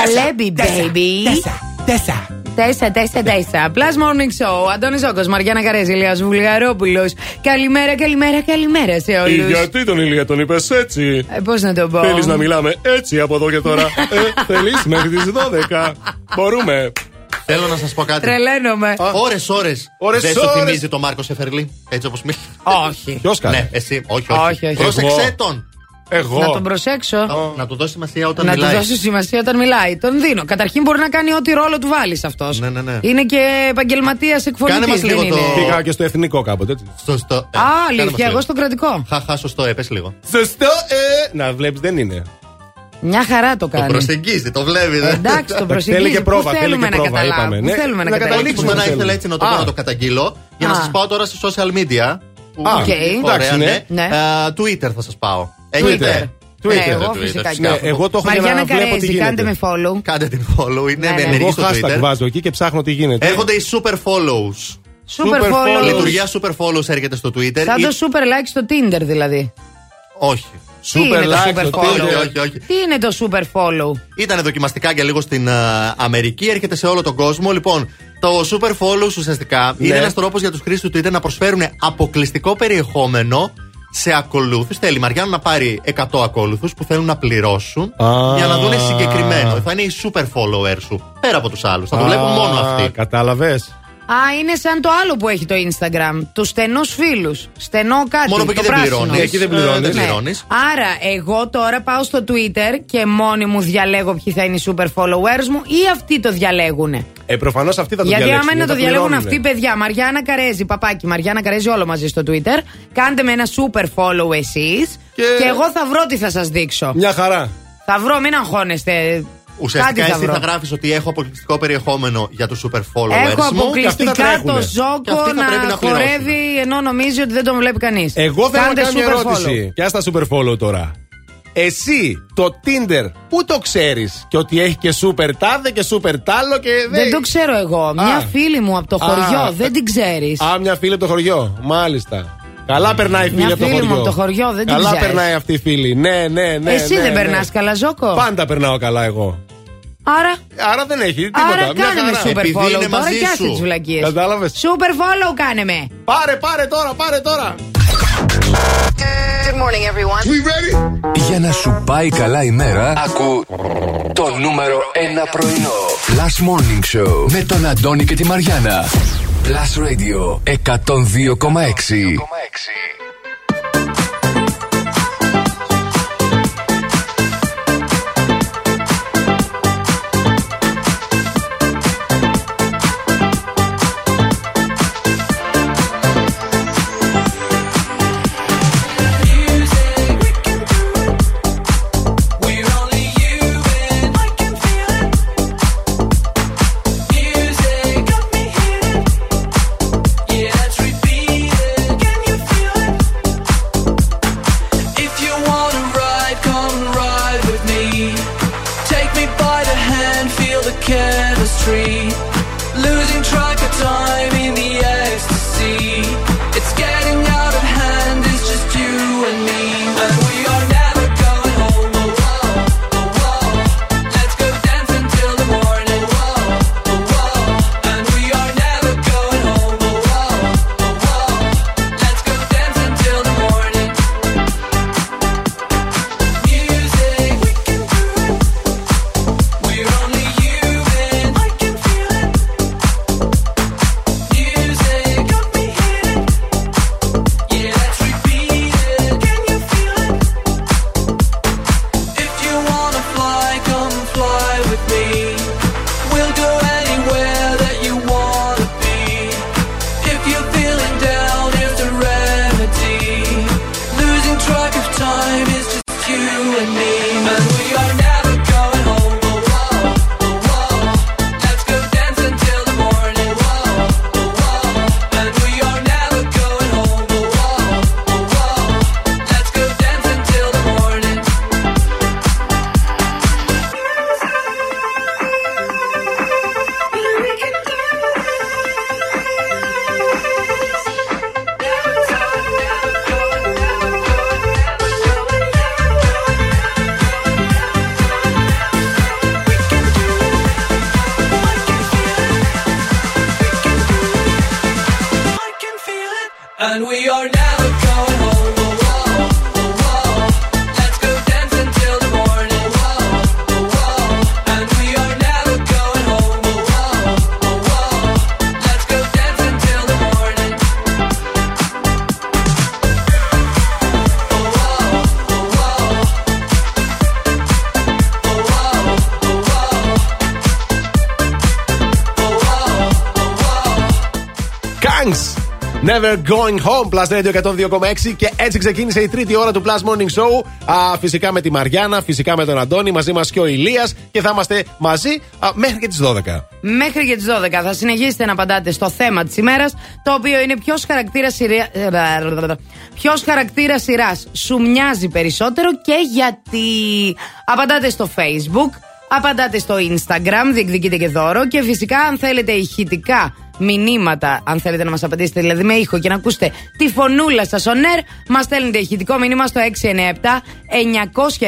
S4: Τζαλέμπι, baby.
S3: Τέσσα.
S4: Τέσσα, τέσσα, τέσσα. Plus Morning Show. Αντώνης Ζόκο, Μαριάννα Καρέζη, Ηλίας Βουλγαρόπουλος. Καλημέρα, καλημέρα, καλημέρα σε όλους.
S3: Γιατί τον Ηλία τον είπες έτσι;
S4: Ε, Πώς να το πω;
S3: Θέλεις να μιλάμε έτσι από εδώ και τώρα; ε, θέλεις μέχρι τις 12. Μπορούμε.
S9: Θέλω να σας πω κάτι.
S4: Τρελαίνομαι.
S9: Ώρες, ώρες.
S3: Ώρες,
S9: Δεν σου
S3: ώρες.
S9: θυμίζει το Μάρκο Σεφερλί, έτσι όπως μιλάει.
S4: Όχι.
S3: Ποιος κάνει;
S9: Ναι, εσύ. Όχι,
S4: Όχι,
S9: όχι.
S4: όχι.
S9: Πρόσεξε
S3: Εγώ.
S9: τον.
S3: Εγώ.
S4: Να τον προσέξω.
S9: Να του δώσει σημασία όταν
S4: Να του
S9: μιλάει.
S4: δώσω σημασία όταν μιλάει. Τον δίνω. Καταρχήν μπορεί να κάνει ό,τι ρόλο του βάλεις αυτός.
S9: Ναι, ναι, ναι.
S4: Είναι και επαγγελματίας εκφωνητή.
S9: Κάνε μας λίγο το-
S3: Πήγα και στο εθνικό κάποτε έτσι.
S9: Σωστό. Ε,
S4: Α,
S9: κάνε μας
S4: αλήθεια,
S9: λίγο.
S4: εγώ στον κρατικό.
S9: Χαχά, σωστό, έπε λίγο.
S3: Σωστό, ε! Να βλέπεις, δεν είναι.
S4: Μια χαρά το
S9: Το
S4: κάνει.
S9: προσεγγίζει, το βλέπει.
S4: Ε, Εντάξει, τον προσεγγίζει.
S3: Θέλει και
S4: Πού
S3: πρόβα,
S4: θέλουμε
S3: θέλει και
S4: να
S3: πρόβα,
S4: καταλάβουμε;
S3: είπαμε,
S4: Πού
S3: ναι.
S4: θέλουμε να
S3: Να
S4: καταλάβουμε;
S9: Καταλήξουμε να ήθελα έτσι να το
S3: Α.
S9: πω να το καταγγείλω για να
S4: Α.
S9: σας πάω τώρα σε social media. που-
S3: Α,
S4: Οκ.
S3: εντάξει,
S9: Ωραία,
S3: ναι.
S4: Ναι.
S9: Ε, Twitter θα σας πάω.
S4: Twitter.
S9: Έχετε.
S4: Ναι,
S3: Twitter,
S4: εγώ
S9: Twitter,
S4: φυσικά.
S9: φυσικά.
S3: Ναι, εγώ το έχω για
S4: Μαριάννα
S3: να βλέπω τι
S4: Καρέζη,
S3: γίνεται.
S4: κάντε με follow.
S9: Κάντε την follow, είναι
S4: Ναι,
S9: με
S4: ναι.
S9: ενεργή
S3: Εγώ
S9: στο
S3: hashtag
S9: Twitter.
S3: βάζω εκεί και ψάχνω τι γίνεται.
S9: Έρχονται οι super follows.
S4: Super follow.
S9: Λειτουργία super follows έρχεται στο Twitter.
S4: Σαν
S9: Ή-
S4: το super like στο Tinder δηλαδή.
S9: Όχι.
S4: Τι είναι το
S3: like,
S4: super
S3: το
S4: follow;
S9: Όχι, όχι, όχι.
S4: Τι είναι το super follow;
S9: Ήταν δοκιμαστικά για λίγο στην α, Αμερική, έρχεται σε όλο τον κόσμο. Λοιπόν, το Super Follow ουσιαστικά
S3: Ναι.
S9: είναι ένας τρόπος για τους χρήστες του Twitter να προσφέρουν αποκλειστικό περιεχόμενο σε ακολούθους. Θέλει η Μαριάννα να πάρει 100 ακόλουθους που θέλουν να πληρώσουν
S3: Α.
S9: για να δουν συγκεκριμένο. Θα είναι οι super follower σου. Πέρα από τους άλλους. Θα το βλέπουν μόνο αυτοί.
S3: Κατάλαβες.
S4: Α, είναι σαν το άλλο που έχει το Instagram. Τους στενούς φίλους. Στενό κάτι.
S9: Μόνο που
S4: το
S9: εκεί δεν
S4: πράσινο.
S9: πληρώνεις.
S3: Εκεί δεν
S9: Ε,
S3: πληρώνεις.
S9: δεν
S3: Ναι.
S9: πληρώνεις.
S4: Άρα, εγώ τώρα πάω στο Twitter και μόνοι μου διαλέγω ποιοι θα είναι οι super followers μου ή αυτοί το διαλέγουνε.
S3: Ε, προφανώς αυτοί θα το
S4: Γιατί
S3: διαλέξουν.
S4: άμα είναι να το
S3: τα
S4: διαλέγουν
S3: πληρώνουνε.
S4: αυτοί, παιδιά, Μαριάννα Καρέζη, παπάκι, Μαριάννα Καρέζη, όλο μαζί στο Twitter. Κάντε με ένα super follow εσείς και... εγώ θα βρω τι θα σας δείξω.
S3: Μια χαρά.
S4: Θα βρω, μην αγχώνεστε.
S9: Ουσιαστικά
S4: Κάτι θα
S9: εσύ
S4: βρω.
S9: θα γράφεις ότι έχω αποκλειστικό περιεχόμενο για τους super followers
S4: Έχω
S9: μου. και αυτοί θα
S4: αποκλειστικά
S9: τρέχουνε.
S4: το
S9: Και
S4: Ζόκο
S9: αυτοί θα πρέπει
S4: να
S9: να πληρώσουν.
S4: χορεύει ενώ νομίζει ότι δεν τον βλέπει κανείς.
S3: Εγώ θέλω να κάνω μια ερώτηση. Και στα super follow τώρα; Εσύ το Tinder πού το ξέρεις και ότι έχει και super τάδε και super τάλο και
S4: Δεν το ξέρω εγώ. Μια φίλη μου από το
S3: Α,
S4: χωριό,
S3: ε,
S4: δεν την ξέρεις.
S3: Α, μια φίλη από το χωριό. Μάλιστα. Καλά περνάει η φίλη
S4: Μια
S3: από το
S4: φίλη
S3: χωριό.
S4: μου από το χωριό, δεν την
S3: Καλά
S4: ξέρεις.
S3: περνάει αυτή η φίλη. Ναι, ναι, ναι.
S4: Εσύ
S3: ναι,
S4: δεν
S3: ναι.
S4: περνάς καλά, Ζόκο;
S3: Πάντα περνάω καλά εγώ.
S4: Άρα.
S3: Άρα δεν έχει τίποτα.
S4: Άρα
S3: μια
S4: κάνε με
S3: χαρά.
S4: super follow τώρα και άσε τις βλακίες.
S3: Κατάλαβες.
S4: Super follow κάνε με.
S3: Πάρε, πάρε τώρα, πάρε τώρα.
S15: Good morning, everyone. We ready?
S7: Για να σου πάει καλά η μέρα, ακού το νούμερο 1 πρωινό. Last Morning Show με τον Αντώνη και τη Μαριάνα. Plus Radio 102,6.
S27: Never going home.
S3: Plus Radio 102,6 και έτσι ξεκίνησε η τρίτη ώρα του Plus Morning Show. Α, φυσικά με τη Μαριάννα, φυσικά με τον Αντώνη, μαζί μας και ο Ηλίας και θα είμαστε μαζί α, μέχρι και τις 12.
S4: Μέχρι και τις 12 θα συνεχίσετε να απαντάτε στο θέμα της ημέρας, το οποίο είναι ποιος χαρακτήρας σειρά. Ποιος χαρακτήρας σειράς σου μοιάζει περισσότερο και γιατί. Απαντάτε στο Facebook, Απαντάτε στο Instagram, διεκδικείτε και δώρο. Και φυσικά, αν θέλετε ηχητικά μηνύματα, αν θέλετε να μας απαντήσετε δηλαδή με ήχο και να ακούσετε τη φωνούλα σας on air, μας στέλνετε ηχητικό μήνυμα στο 697 900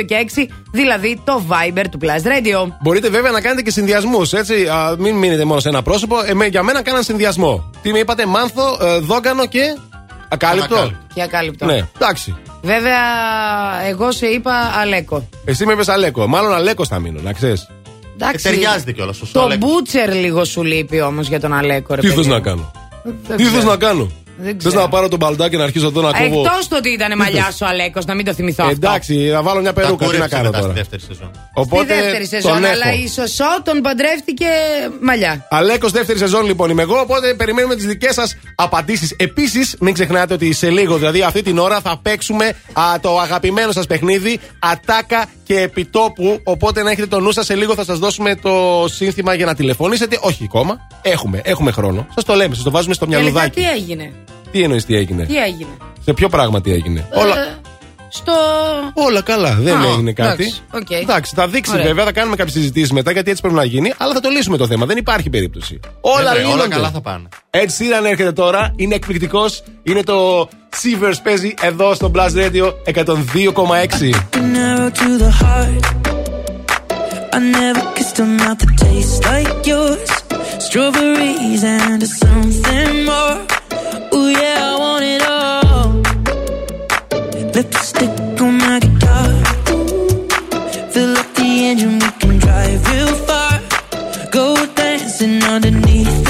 S4: 102 και 6, δηλαδή το Viber του Plus Radio.
S3: Μπορείτε βέβαια να κάνετε και συνδυασμούς, έτσι. Α, μην μείνετε μόνο σε ένα πρόσωπο. Ε, με- για μένα κάναν συνδυασμό. Τι με είπατε, Μάνθο, ε, Δόγκανο και. Ακάλυπτο.
S4: Και ακάλυπτο.
S3: Ναι, εντάξει.
S4: Βέβαια, εγώ σε είπα Αλέκο.
S3: Εσύ με είπες Αλέκο. Μάλλον Αλέκος θα μείνω, να ξέρεις.
S4: Εντάξει.
S9: Ε, ταιριάζεται κιόλας.
S4: Το μπούτσερ λίγο σου λείπει όμως για τον Αλέκο, ρε
S3: Τι
S4: παιδί
S3: θε
S4: μου.
S3: να κάνω;
S4: Δεν
S3: Τι θες
S4: ξέρω.
S3: να κάνω;
S4: Δεν
S3: Θες
S4: ξέρω.
S3: να πάρω τον μπαλντάκι και να αρχίσω εδώ να κόβω.
S4: Εκτός το ότι ήταν μαλλιά σου ο Αλέκος, να μην το θυμηθώ αυτό.
S3: Εντάξει, να βάλω μια περούκα. Τι να κάνω τώρα.
S9: Στη δεύτερη σεζόν.
S3: Οπότε
S4: Στη δεύτερη σεζόν,
S3: τον
S4: αλλά
S3: έχω.
S4: η Σωσό τον παντρεύτηκε μαλλιά.
S3: Αλέκος δεύτερη σεζόν λοιπόν είμαι εγώ, οπότε περιμένουμε τις δικές σας απαντήσεις. Επίσης, μην ξεχνάτε ότι σε λίγο, δηλαδή αυτή την ώρα, θα παίξουμε α, το αγαπημένο σας παιχνίδι Ατάκα και Επιτόπου. Οπότε να έχετε το νου σας, σε λίγο θα σας δώσουμε το σύνθημα για να τηλεφωνήσετε. Όχι ακόμα, έχουμε, έχουμε χρόνο. Σας το λέμε, σας το βάζουμε στο
S4: Τελικά
S3: μυαλουδάκι.
S4: τι έγινε;
S3: Τι εννοείς τι έγινε;
S4: Τι έγινε;
S3: Σε ποιο πράγμα τι έγινε; Όλα,
S4: Ε, στο.
S3: όλα καλά, δεν
S4: Α,
S3: έγινε κάτι.
S4: εντάξει, οκ.
S3: Εντάξει, θα δείξει
S4: Ωραία.
S3: βέβαια, θα κάνουμε κάποιες συζητήσεις μετά γιατί έτσι πρέπει να γίνει, αλλά θα το λύσουμε το θέμα. Δεν υπάρχει περίπτωση. Όλα,
S9: Ε, βρε, όλα
S3: λύνονται.
S9: καλά θα πάνε.
S3: Ed Sheeran έρχεται τώρα, είναι εκπληκτικός. Είναι το Shivers παίζει εδώ στο Blast Radio 102,6.
S7: an arrow to the heart. I never kissed a mouth that tastes like yours. Strawberries and something more. Lipstick on my guitar. Fill up the engine, we can drive real far. Go dancing underneath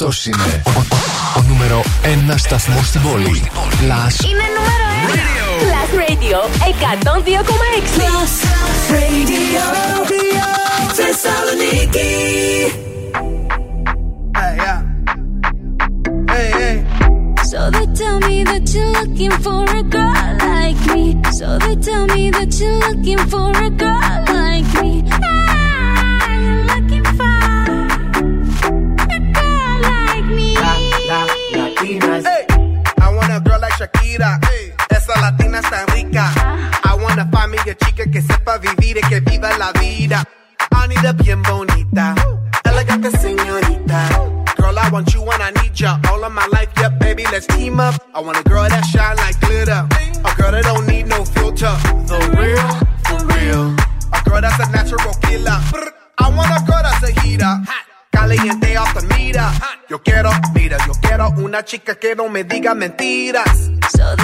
S1: Αυτός είναι ο, ο, ο νούμερο 1 σταθμός στην πόλη. Last
S23: Είναι νούμερο 1.
S28: Plus Radio 102,6.
S7: Plus Radio. Θεσσαλονίκη.
S29: So they tell me that you're looking for a girl like me. So they tell me that you're looking for a girl
S10: I wanna find me a chica que sepa vivir y que viva la vida. I need a bien bonita, elegante señorita. Girl, I want you and I need ya all of my life. Yeah, baby, let's team up. I want a girl that shine like glitter, a girl that don't need no filter. The real, for real. A girl that's a natural killer. I want a girl that's a heater. Caliente off the. Yo quiero, mira, yo quiero una chica que no me diga mentiras.
S29: So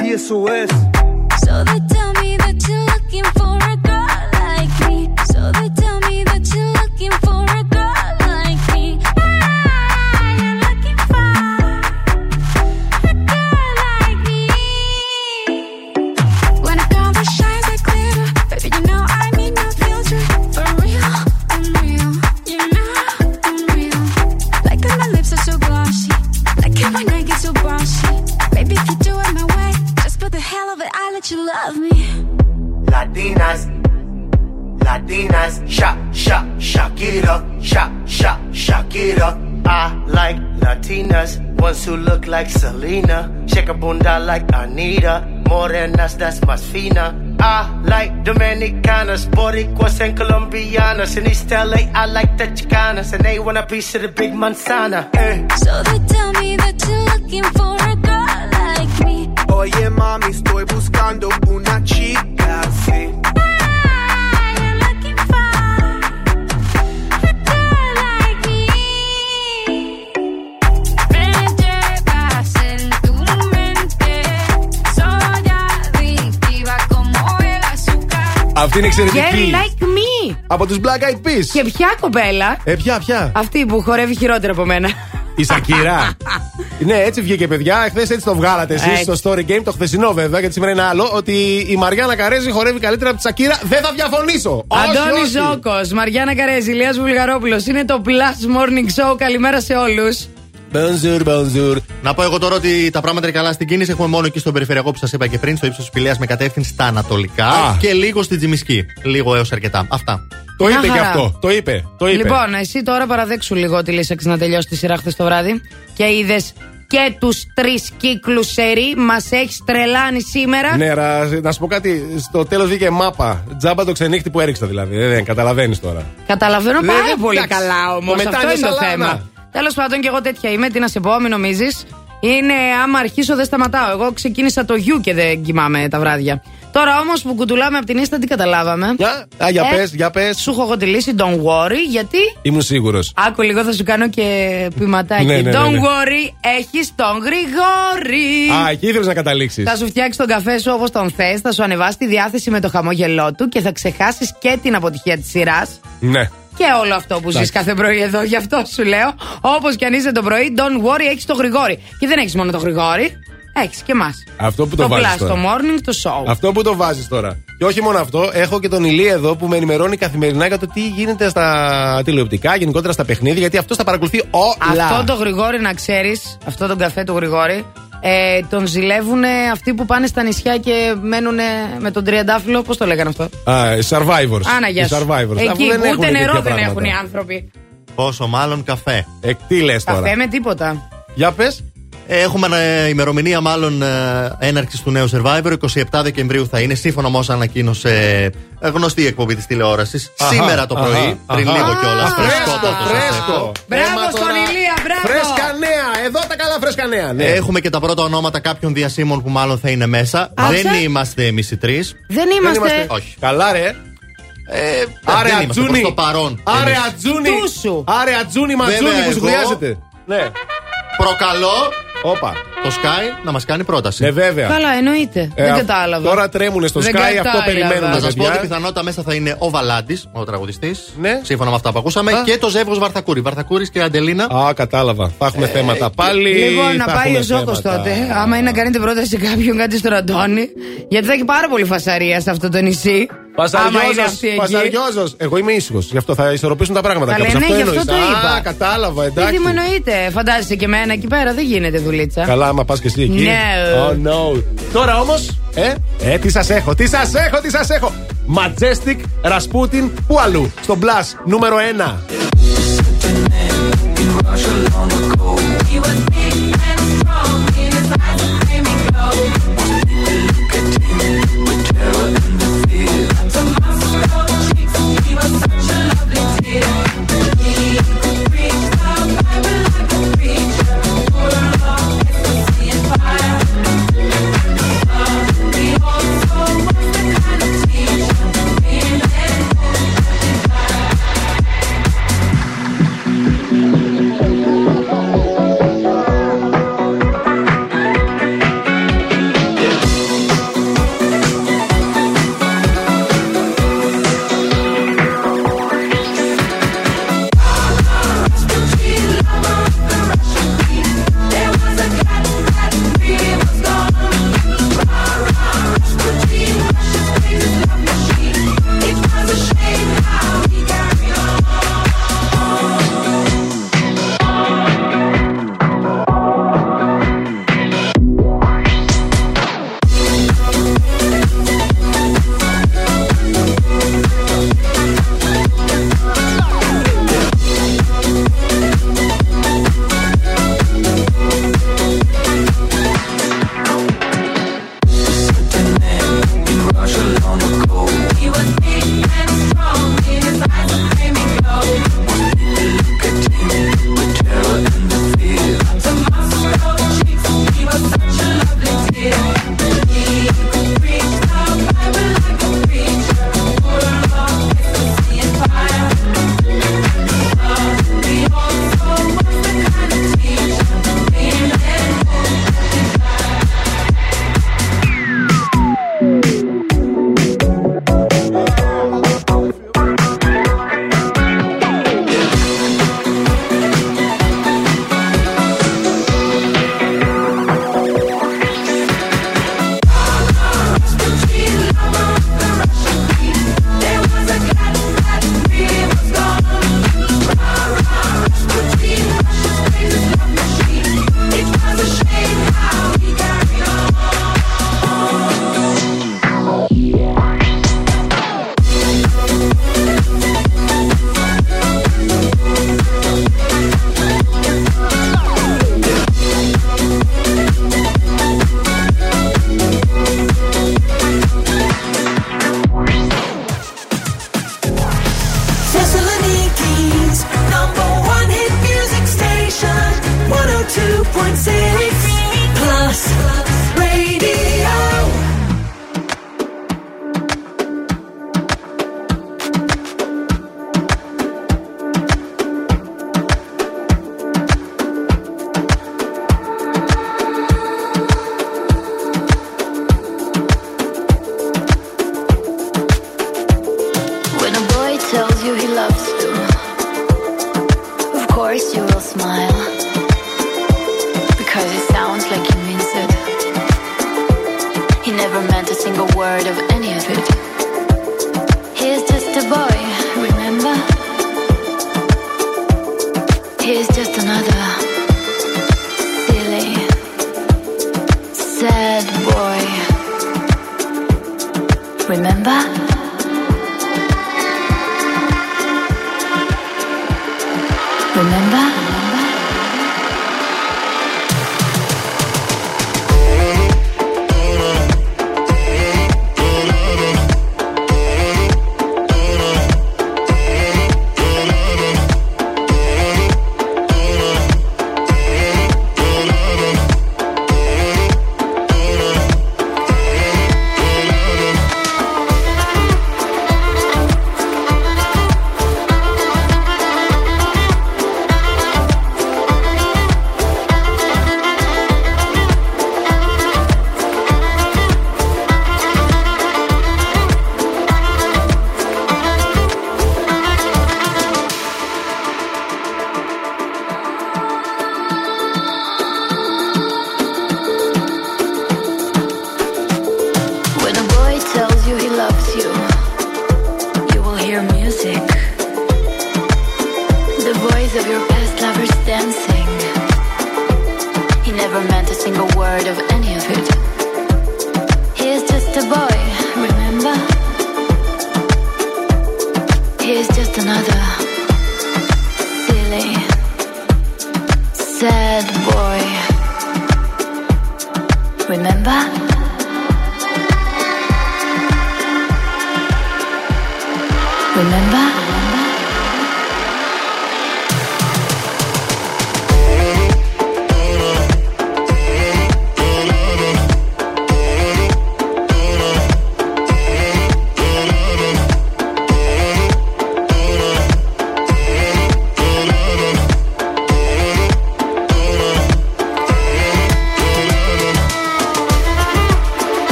S10: y eso es.
S30: Dominicanas, Boricuas and Colombianas. In East LA, I like the Chicanas, and they want a piece of the big manzana. Eh.
S29: So they tell me that you're looking for a girl like me.
S10: Oye mami, estoy buscando una chica,
S3: Αυτή είναι εξαιρετική.
S4: Girl like me.
S3: Από τους Black Eyed Peas.
S4: Και ποια κοπέλα.
S3: Ε, ποια, ποια.
S4: Αυτή που χορεύει χειρότερα από μένα.
S3: Η Σακύρα. ναι, έτσι βγήκε, παιδιά. Εχθές έτσι το βγάλατε εσείς
S4: Έτσι.
S3: στο story game, το χθεσινό βέβαια, γιατί σήμερα είναι άλλο. Ότι η Μαριάννα Καρέζη χορεύει καλύτερα από τη Σακύρα. Δεν θα διαφωνήσω.
S4: Αντώνη
S3: όχι, όχι.
S4: Ζώκος, Μαριάννα Καρέζη, Ηλίας Βουλγαρόπουλος. Είναι το Plus Morning Show. Καλημέρα σε όλους.
S3: Bonjour, bonjour.
S9: Να πω εγώ τώρα ότι τα πράγματα είναι καλά στην κίνηση. Έχουμε μόνο εκεί στον περιφερειακό που σας είπα και πριν, στο ύψος της Πηλέα με κατεύθυνση στα ανατολικά.
S3: Α.
S9: Και λίγο στην Τζιμισκή. Λίγο έως αρκετά. Αυτά.
S3: Το
S4: Μια
S3: είπε και
S4: χαρά.
S3: αυτό. Το είπε. Το είπε.
S4: Λοιπόν, εσύ τώρα παραδέξου λίγο ότι λύσαξε να τελειώσει τη σειρά χθες το βράδυ και είδες και τους τρεις κύκλους σερή. Μας έχεις τρελάνει σήμερα.
S3: Ναι, ρα, να σου πω κάτι. Στο τέλος βγήκε μάπα. Τζάμπα το ξενύχτη που έριξα δηλαδή. Δεν, δεν καταλαβαίνεις τώρα.
S4: Καταλαβαίνω
S3: Ναι,
S4: πάρα
S3: δεν-
S4: πολύ
S3: εντάξει.
S4: καλά όμως.
S3: Το μετά
S4: Αυτό
S3: είναι
S4: είναι το
S3: σαλάνα.
S4: θέμα. Τέλος πάντων, και εγώ τέτοια είμαι. Τι να σε πω, μην νομίζεις. Είναι άμα αρχίσω δεν σταματάω. Εγώ ξεκίνησα το γιου και δεν κοιμάμαι τα βράδια. Τώρα όμως που κουτουλάμε από την ίστα, τι καταλάβαμε;
S3: Για, α, για
S4: Ε,
S3: πες, για πες.
S4: Σου έχω εγώ τη λύση, don't worry, γιατί.
S3: Ήμουν σίγουρος.
S4: Άκου λίγο, θα σου κάνω και ποιηματάκι.
S3: Ναι, ναι, ναι,
S4: don't
S3: ναι.
S4: worry, έχεις τον Γρηγόρη.
S3: Α, εκεί ήθελες να καταλήξεις.
S4: Θα σου φτιάξει τον καφέ σου όπως τον θες, θα σου ανεβάσει τη διάθεση με το χαμόγελό του και θα ξεχάσεις και την αποτυχία της σειράς.
S3: Ναι.
S4: Και όλο αυτό που ζεις
S3: Εντάξει.
S4: κάθε πρωί εδώ. Γι' αυτό σου λέω, όπως και αν είσαι το πρωί, don't worry, έχεις το γρηγόρι. Και δεν έχεις μόνο το γρηγόρι, έχεις και εμάς.
S3: Αυτό που το,
S4: Το
S3: βάζεις
S4: Plus,
S3: τώρα.
S4: το morning, το show.
S3: Αυτό που το βάζεις τώρα. Και όχι μόνο αυτό, έχω και τον Ηλία εδώ που με ενημερώνει καθημερινά για το τι γίνεται στα τηλεοπτικά, γενικότερα στα παιχνίδια, γιατί αυτό τα παρακολουθεί όλα.
S4: Αυτό το γρηγόρι να ξέρεις, αυτό τον καφέ του γρηγόρι, ε, τον ζηλεύουν αυτοί που πάνε στα νησιά και μένουν με τον τριαντάφυλλο. Πώς το λέγανε αυτό;
S3: Α, οι survivors.
S4: Άνα, γεια
S3: Οι
S4: σου.
S3: survivors. Αφού
S4: Εκεί
S3: δεν
S4: που
S3: έχουν
S4: ούτε νερό
S3: τέτοια
S4: δεν
S3: πράγματα.
S4: έχουν οι άνθρωποι.
S9: Πόσο μάλλον καφέ.
S3: Ε, τι λες τώρα;
S4: Καφέ με τίποτα.
S3: Για πες.
S9: Έχουμε ε, ημερομηνία μάλλον ε, έναρξης του νέου Survivor. 27 Δεκεμβρίου θα είναι, σύμφωνα με όσα ανακοίνωσε ε, γνωστή εκπομπή της τηλεόρασης.
S3: Αχα,
S9: Σήμερα το
S3: αχα,
S9: πρωί, πριν
S3: αχα.
S9: λίγο κιόλας.
S3: Α, Φρέσκο, φρέσκο.
S4: Μπράβο
S3: Έμα
S4: στον
S3: τώρα.
S4: Ηλία, μπράβο.
S3: Φρέσκα νέα. Εδώ τα καλά φρέσκα νέα. Ναι.
S9: Έχουμε και τα πρώτα ονόματα κάποιων διασύμων που μάλλον θα είναι μέσα.
S4: Άκουσα.
S9: Δεν είμαστε εμείς οι τρεις.
S4: Δεν είμαστε.
S9: Όχι.
S3: Καλά, ρε.
S9: Ε,
S3: Άρε
S9: δεν είμαστε
S3: Ατζούνι.
S9: προς το παρόν.
S3: Άρε
S9: εμείς.
S3: Ατζούνι.
S4: Τούσου.
S3: Άρε Ατζούνι ματζούνι
S9: Βέβαια,
S3: που σου
S9: εγώ-
S3: χρειάζεται. Ναι.
S9: Προκαλώ
S3: Όπα.
S9: Το Sky να μας κάνει πρόταση.
S3: Ναι, βέβαια.
S4: Καλά, εννοείται.
S3: Ε,
S4: δεν
S3: α-
S4: κατάλαβα.
S3: Τώρα τρέμουνε στο
S4: Δεν
S3: Sky, αυτό
S4: κατάλαβα.
S3: περιμένουν.
S9: Να σας πω
S3: παιδιά.
S9: ότι πιθανότητα μέσα θα είναι ο Βαλάντης, ο τραγουδιστής.
S3: Ναι.
S9: Σύμφωνα με αυτά που ακούσαμε.
S3: Α.
S9: Και το ζεύγος Βαρθακούρη. Βαρθακούρης και Αντελίνα.
S3: Α, κατάλαβα. Θα έχουμε θέματα πάλι.
S4: Λίγο να
S3: θα
S4: πάει
S3: έχουμε
S4: ο Ζώκος
S3: θέματα.
S4: τότε. Άμα είναι να κάνετε πρόταση σε κάποιον κάτι στον Αντώνη. Γιατί θα έχει πάρα πολύ φασαρία σε αυτό το νησί. Άμα είναι αυτή εκεί.
S3: Πασαριόζο. Εγώ είμαι ήσυχος. Γι' αυτό θα ισορροπήσουν τα πράγματα.
S4: Καλέ,
S3: κάπως.
S4: ναι, γι' αυτό
S3: εννοείς.
S4: το
S3: Α,
S4: είπα.
S3: κατάλαβα,
S4: Γιατί
S3: εντάξει.
S4: μου εννοείται. Φαντάζεσαι και εμένα εκεί πέρα δεν γίνεται δουλίτσα.
S3: Καλά, άμα πας και εσύ εκεί.
S4: No.
S3: Oh no. Τώρα όμως. Ε, ε, τι σας έχω, τι σας έχω, τι σας έχω. Majestic Rasputin, πού αλλού; Στο Blast, νούμερο 1.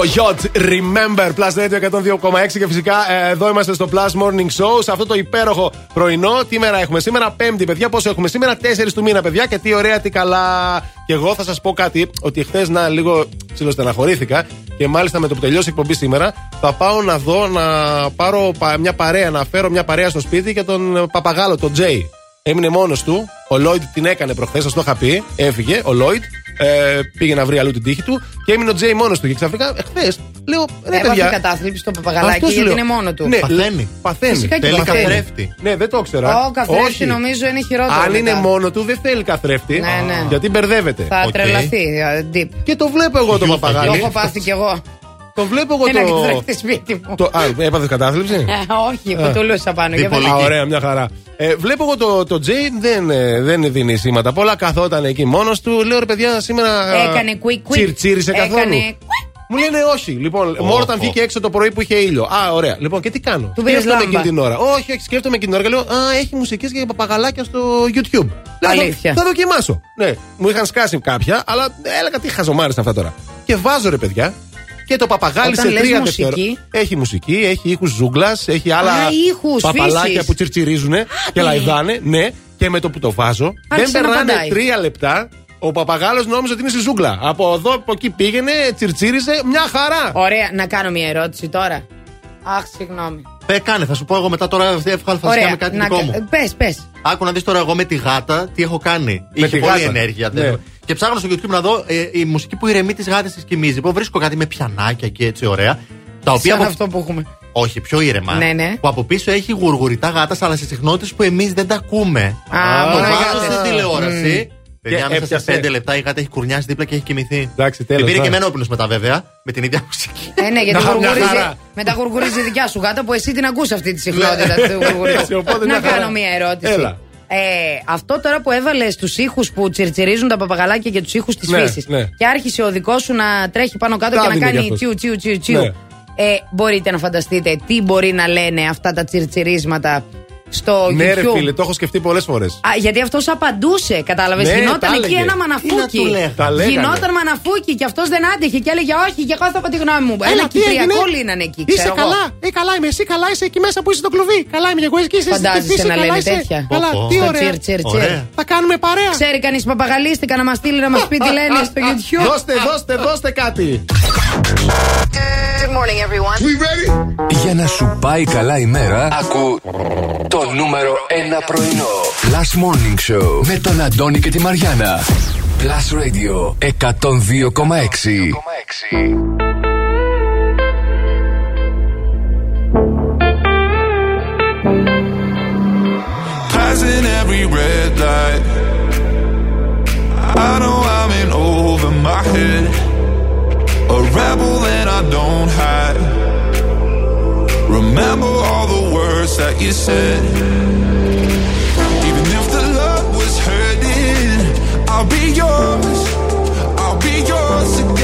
S3: Κογιότ, remember, Plus Radio 102,6 και φυσικά ε, εδώ είμαστε στο Plus Morning Show σε αυτό το υπέροχο πρωινό. Τι μέρα έχουμε σήμερα, Πέμπτη, παιδιά. Πόσο έχουμε σήμερα, 4 του μήνα, παιδιά. Και τι ωραία, τι καλά. Και εγώ θα σας πω κάτι, ότι χθες να λίγο ψιλοστεναχωρήθηκα και μάλιστα με το που τελειώσει η εκπομπή σήμερα θα πάω να δω να πάρω πα- μια παρέα, να φέρω μια παρέα στο σπίτι για τον ε, παπαγάλο, τον Τζέι. Έμεινε μόνος του. Ο Λόιντ την έκανε προχθές, σας το είχα πει. Έφυγε ο Λόιντ. Ε, πήγε να βρει αλλού την τύχη του και έμεινε ο Τζέι μόνος του. Και ξαφνικά, εχθές, λέω ρε
S4: Έπαθε
S3: παιδιά.
S4: κατάθλιψη στο παπαγαλάκι
S3: Αυτό σου
S4: γιατί
S3: λέω.
S4: είναι μόνο του.
S3: Ναι,
S9: Παθαίνει.
S3: Παθαίνει.
S4: Φυσικά και
S9: Θέλει
S4: παθαίνει.
S9: καθρέφτη.
S3: Ναι, δεν το ήξερα.
S4: Ο καθρέφτη
S3: Όχι.
S4: νομίζω είναι χειρότερο.
S3: Αν είναι
S4: μετά.
S3: μόνο του, δεν θέλει καθρέφτη.
S4: Ναι, ναι.
S3: Γιατί μπερδεύεται.
S4: Θα
S9: Οκ.
S4: τρελαθεί. ε, deep.
S3: Και το βλέπω εγώ το
S9: Γιου,
S4: Το
S3: παπαγάλο.
S4: έχω πάθει κι εγώ.
S3: Το βλέπω εγώ
S4: Ένα
S3: το.
S4: καθρέφτη σπίτι μου.
S3: το α, έπαθες κατάθλιψη;
S4: Ε, Όχι, κουτουλούσα πάνω. για
S9: Διπολική.
S3: Α,
S4: πες.
S3: ωραία, μια χαρά. Ε, βλέπω εγώ το, το Τζέι δεν, ε, δεν δίνει σήματα. Πολλά καθόταν εκεί μόνος του. Λέω ρε παιδιά, σήμερα. ε,
S4: Έκανε quick quick.
S3: Τσιρτσίρισε καθόλου.
S4: Έκανε
S3: Μου λένε όχι. Λοιπόν, μόνο όταν βγήκε έξω το πρωί που είχε ήλιο. Α, ωραία. Λοιπόν, και τι κάνω;
S4: Του πήρες
S3: Σκέφτομαι
S4: λάμπα.
S3: εκείνη την ώρα. Όχι, όχι, σκέφτομαι εκείνη την ώρα και λέω Α, έχει μουσικές και παπαγαλάκια στο YouTube. Λέω, θα-
S4: Αλήθεια.
S3: Θα δοκιμάσω. Ναι, μου είχαν σκάσει κάποια, αλλά έλεγα τι χαζομάρε αυτά τώρα. Και βάζω ρε παιδιά. Και το παπαγάλι
S4: Όταν
S3: σε
S4: λες
S3: τρία
S4: μουσική.
S3: δευτερόλεπτα. Έχει μουσική, έχει ήχους ζούγκλας, έχει άλλα
S4: Α, ήχους,
S3: παπαλάκια
S4: φύσης.
S3: που τσιρτσιρίζουν και λαϊδάνε. Ναι, και με το που το βάζω,
S4: Άρχισε
S3: δεν
S4: να
S3: περνάνε
S4: απαντάει.
S3: τρία λεπτά. Ο παπαγάλος νόμιζε ότι είναι στη ζούγκλα. Από εδώ, από εκεί πήγαινε, τσιρτσίριζε, μια χαρά.
S4: Ωραία, να κάνω μια ερώτηση τώρα. Αχ, συγγνώμη.
S9: Πε, κάνε, θα σου πω εγώ μετά τώρα εύχαλα θα
S4: Ωραία,
S9: με κάτι
S4: να
S9: δικό μου.
S4: Πες, πες.
S9: Άκου να δεις τώρα εγώ με τη γάτα τι έχω κάνει.
S3: Με
S9: Είχε
S3: τη
S9: πολύ
S3: γάτα.
S9: ενέργεια.
S3: Ναι.
S9: Δεν- Και ψάχνω στο YouTube να δω ε, η μουσική που ηρεμεί τι γάτε της κοιμίζει. Που βρίσκω κάτι με πιανάκια και έτσι ωραία. Τα οποία
S4: Σαν
S9: από...
S4: αυτό που έχουμε.
S9: Όχι, πιο ήρεμα.
S4: Ναι, ναι.
S9: Που από πίσω έχει γουργουριτά γάτας, αλλά σε συχνότητες που εμείς δεν τα ακούμε.
S4: Α,
S9: το
S4: μόνο οι
S9: βάζω
S4: γάτες.
S9: στην τηλεόραση. Παιδιά,
S3: Και
S9: μέσα σε
S3: έπιασε.
S9: πέντε λεπτά η γάτα έχει κουρνιάσει δίπλα και έχει κοιμηθεί.
S3: Εντάξει,
S9: Και
S3: τέλος.
S9: πήρε και εμένα όπινο μετά βέβαια, με την ίδια μουσική.
S4: Ε, ναι, γιατί
S3: Να, μια
S4: γουργουρίζει,
S3: χαρά.
S4: μετά γουργουρίζει η δικιά σου γάτα που εσύ την ακούς αυτή τη συχνότητα του γουργουριτού.
S3: Έτσι, οπότε
S4: Να
S3: μια χαρά.
S4: κάνω μια ερώτηση.
S3: Έλα.
S4: Ε, αυτό τώρα που έβαλες τους ήχους που τσιρτσιρίζουν τα παπαγαλάκια και τους ήχους της
S3: Ναι,
S4: φύσης.
S3: ναι.
S4: Και άρχισε ο δικός σου να τρέχει πάνω κάτω
S3: Τα
S4: και να
S3: δίνει κι
S4: κάνει
S3: αυτός.
S4: τσιου τσιου τσιου τσιου.
S3: Ναι.
S4: Ε, μπορείτε να φανταστείτε τι μπορεί να λένε αυτά τα τσιρτσιρίσματα στο
S3: Ναι, ρε
S4: YouTube.
S3: φίλε, το έχω σκεφτεί πολλές φορές.
S4: Α, γιατί αυτός απαντούσε, κατάλαβες.
S3: Ναι,
S4: Γινόταν
S3: τα
S4: εκεί
S3: έλεγε.
S4: ένα
S3: Τι να
S4: μαναφούκι.
S3: του λέγα. Τα λέγανε.
S4: Γινόταν μαναφούκι και αυτός δεν άντεχε και έλεγε Όχι, και εγώ θα πω τη γνώμη μου.
S3: Έλα,
S4: Ένα
S3: τι έγινε;
S4: κυπριακό λύνανε εκεί.
S3: Είσαι
S4: ξέρω εγώ.
S3: καλά. Ε, καλά είμαι. Εσύ καλά είσαι εκεί μέσα που είσαι το κλουβί. Καλά είμαι και εγώ εκεί είσαι.
S4: Φαντάζεσαι
S3: εσύ
S4: να
S3: καλά
S4: λένε
S3: είσαι;
S4: τέτοια.
S3: Καλά,
S4: Πω, πω.
S3: τι
S4: Στο
S3: ωραία.
S4: τσιρ, τσιρ, τσιρ.
S3: Ωραία. Θα κάνουμε παρέα.
S4: Ξέρει κανείς παπαγαλίστηκα να μας στείλει να μας πει τι λένε στο YouTube.
S3: Δώστε, δώστε, δώστε κάτι.
S15: Good morning, everyone. We ready?
S1: Για να σου πάει καλά η μέρα, ακού το νούμερο 1 πρωινό. Last Morning Show με τον Αντώνη και τη Μαριάνα. Plus Radio 102,6.
S19: Passing every red light. I know I'm in over my head. A rebel that I don't hide. Remember all the words that you said. Even if the love was hurting, I'll be yours. I'll be yours again.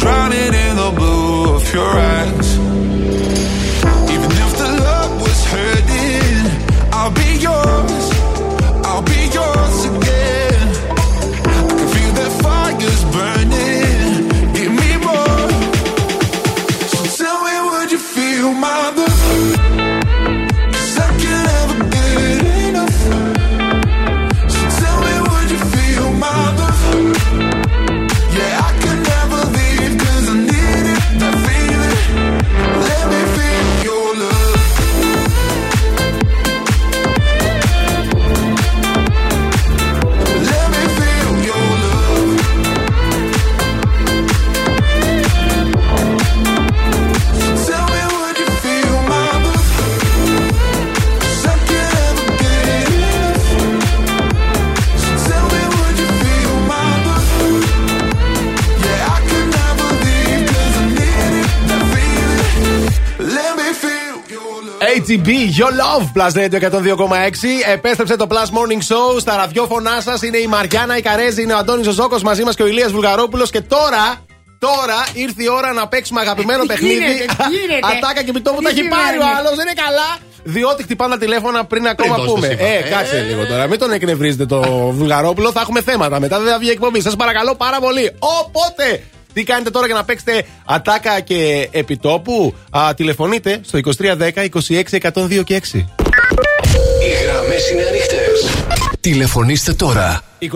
S19: Drowning in the blue of your eyes. Love.
S3: ATB, Your Love, Plus Radio 102,6. Επέστρεψε το Plus Morning Show στα ραδιόφωνά σας. Είναι η Μαριάννα, η Καρέζη, είναι ο Αντώνης Ζωζόκο μαζί μας και ο Ηλίας Βουλγαρόπουλος. Και τώρα, τώρα ήρθε η ώρα να παίξουμε αγαπημένο παιχνίδι.
S4: Γίνεται, γίνεται.
S3: Ατάκα και πιτό που
S4: Τι
S3: τα έχει πάρει ο
S4: σημαίνει;
S3: άλλος, δεν είναι καλά. Διότι χτυπάνε τα τηλέφωνα πριν ακόμα
S9: δώσετε
S3: πούμε.
S9: σήμα.
S3: Ε,
S9: Ε.
S3: κάτσε λίγο τώρα. Μην τον εκνευρίζετε το Βουλγαρόπουλο. Θα έχουμε θέματα. Μετά δεν θα βγει εκπομπή. Σας παρακαλώ πάρα πολύ. Οπότε, τι κάνετε τώρα για να παίξετε ατάκα και επιτόπου; Α, τηλεφωνείτε στο 2310 26 102 και 6.
S1: Οι γραμμές είναι ανοιχτές. Τηλεφωνήστε τώρα.
S3: 2310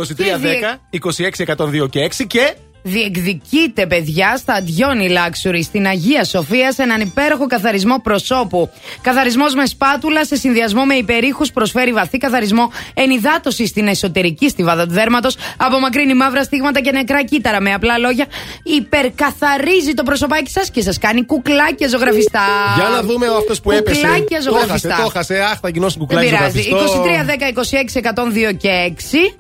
S3: 26 102 και 6 και.
S4: Διεκδικείται, παιδιά, στα Αντιόνι Luxury στην Αγία Σοφία σε έναν υπέροχο καθαρισμό προσώπου. Καθαρισμός με σπάτουλα σε συνδυασμό με υπερήχους προσφέρει βαθύ καθαρισμό, ενυδάτωση στην εσωτερική στιβάδα του δέρματος, απομακρύνει μαύρα στίγματα και νεκρά κύτταρα. Με απλά λόγια, υπερκαθαρίζει το προσωπάκι σας και σας κάνει κουκλάκια ζωγραφιστά.
S3: Για να δούμε αυτός που έπεσε.
S4: Κουκλάκια
S3: Το έχασε,
S4: ζωγραφιστά.
S3: το έχασε. Αχ, θα γινώσει
S4: Δεν
S3: κουκλάκι
S4: πειράζει.
S3: ζωγραφιστό.
S4: 23, 10, 26, 102 και 6.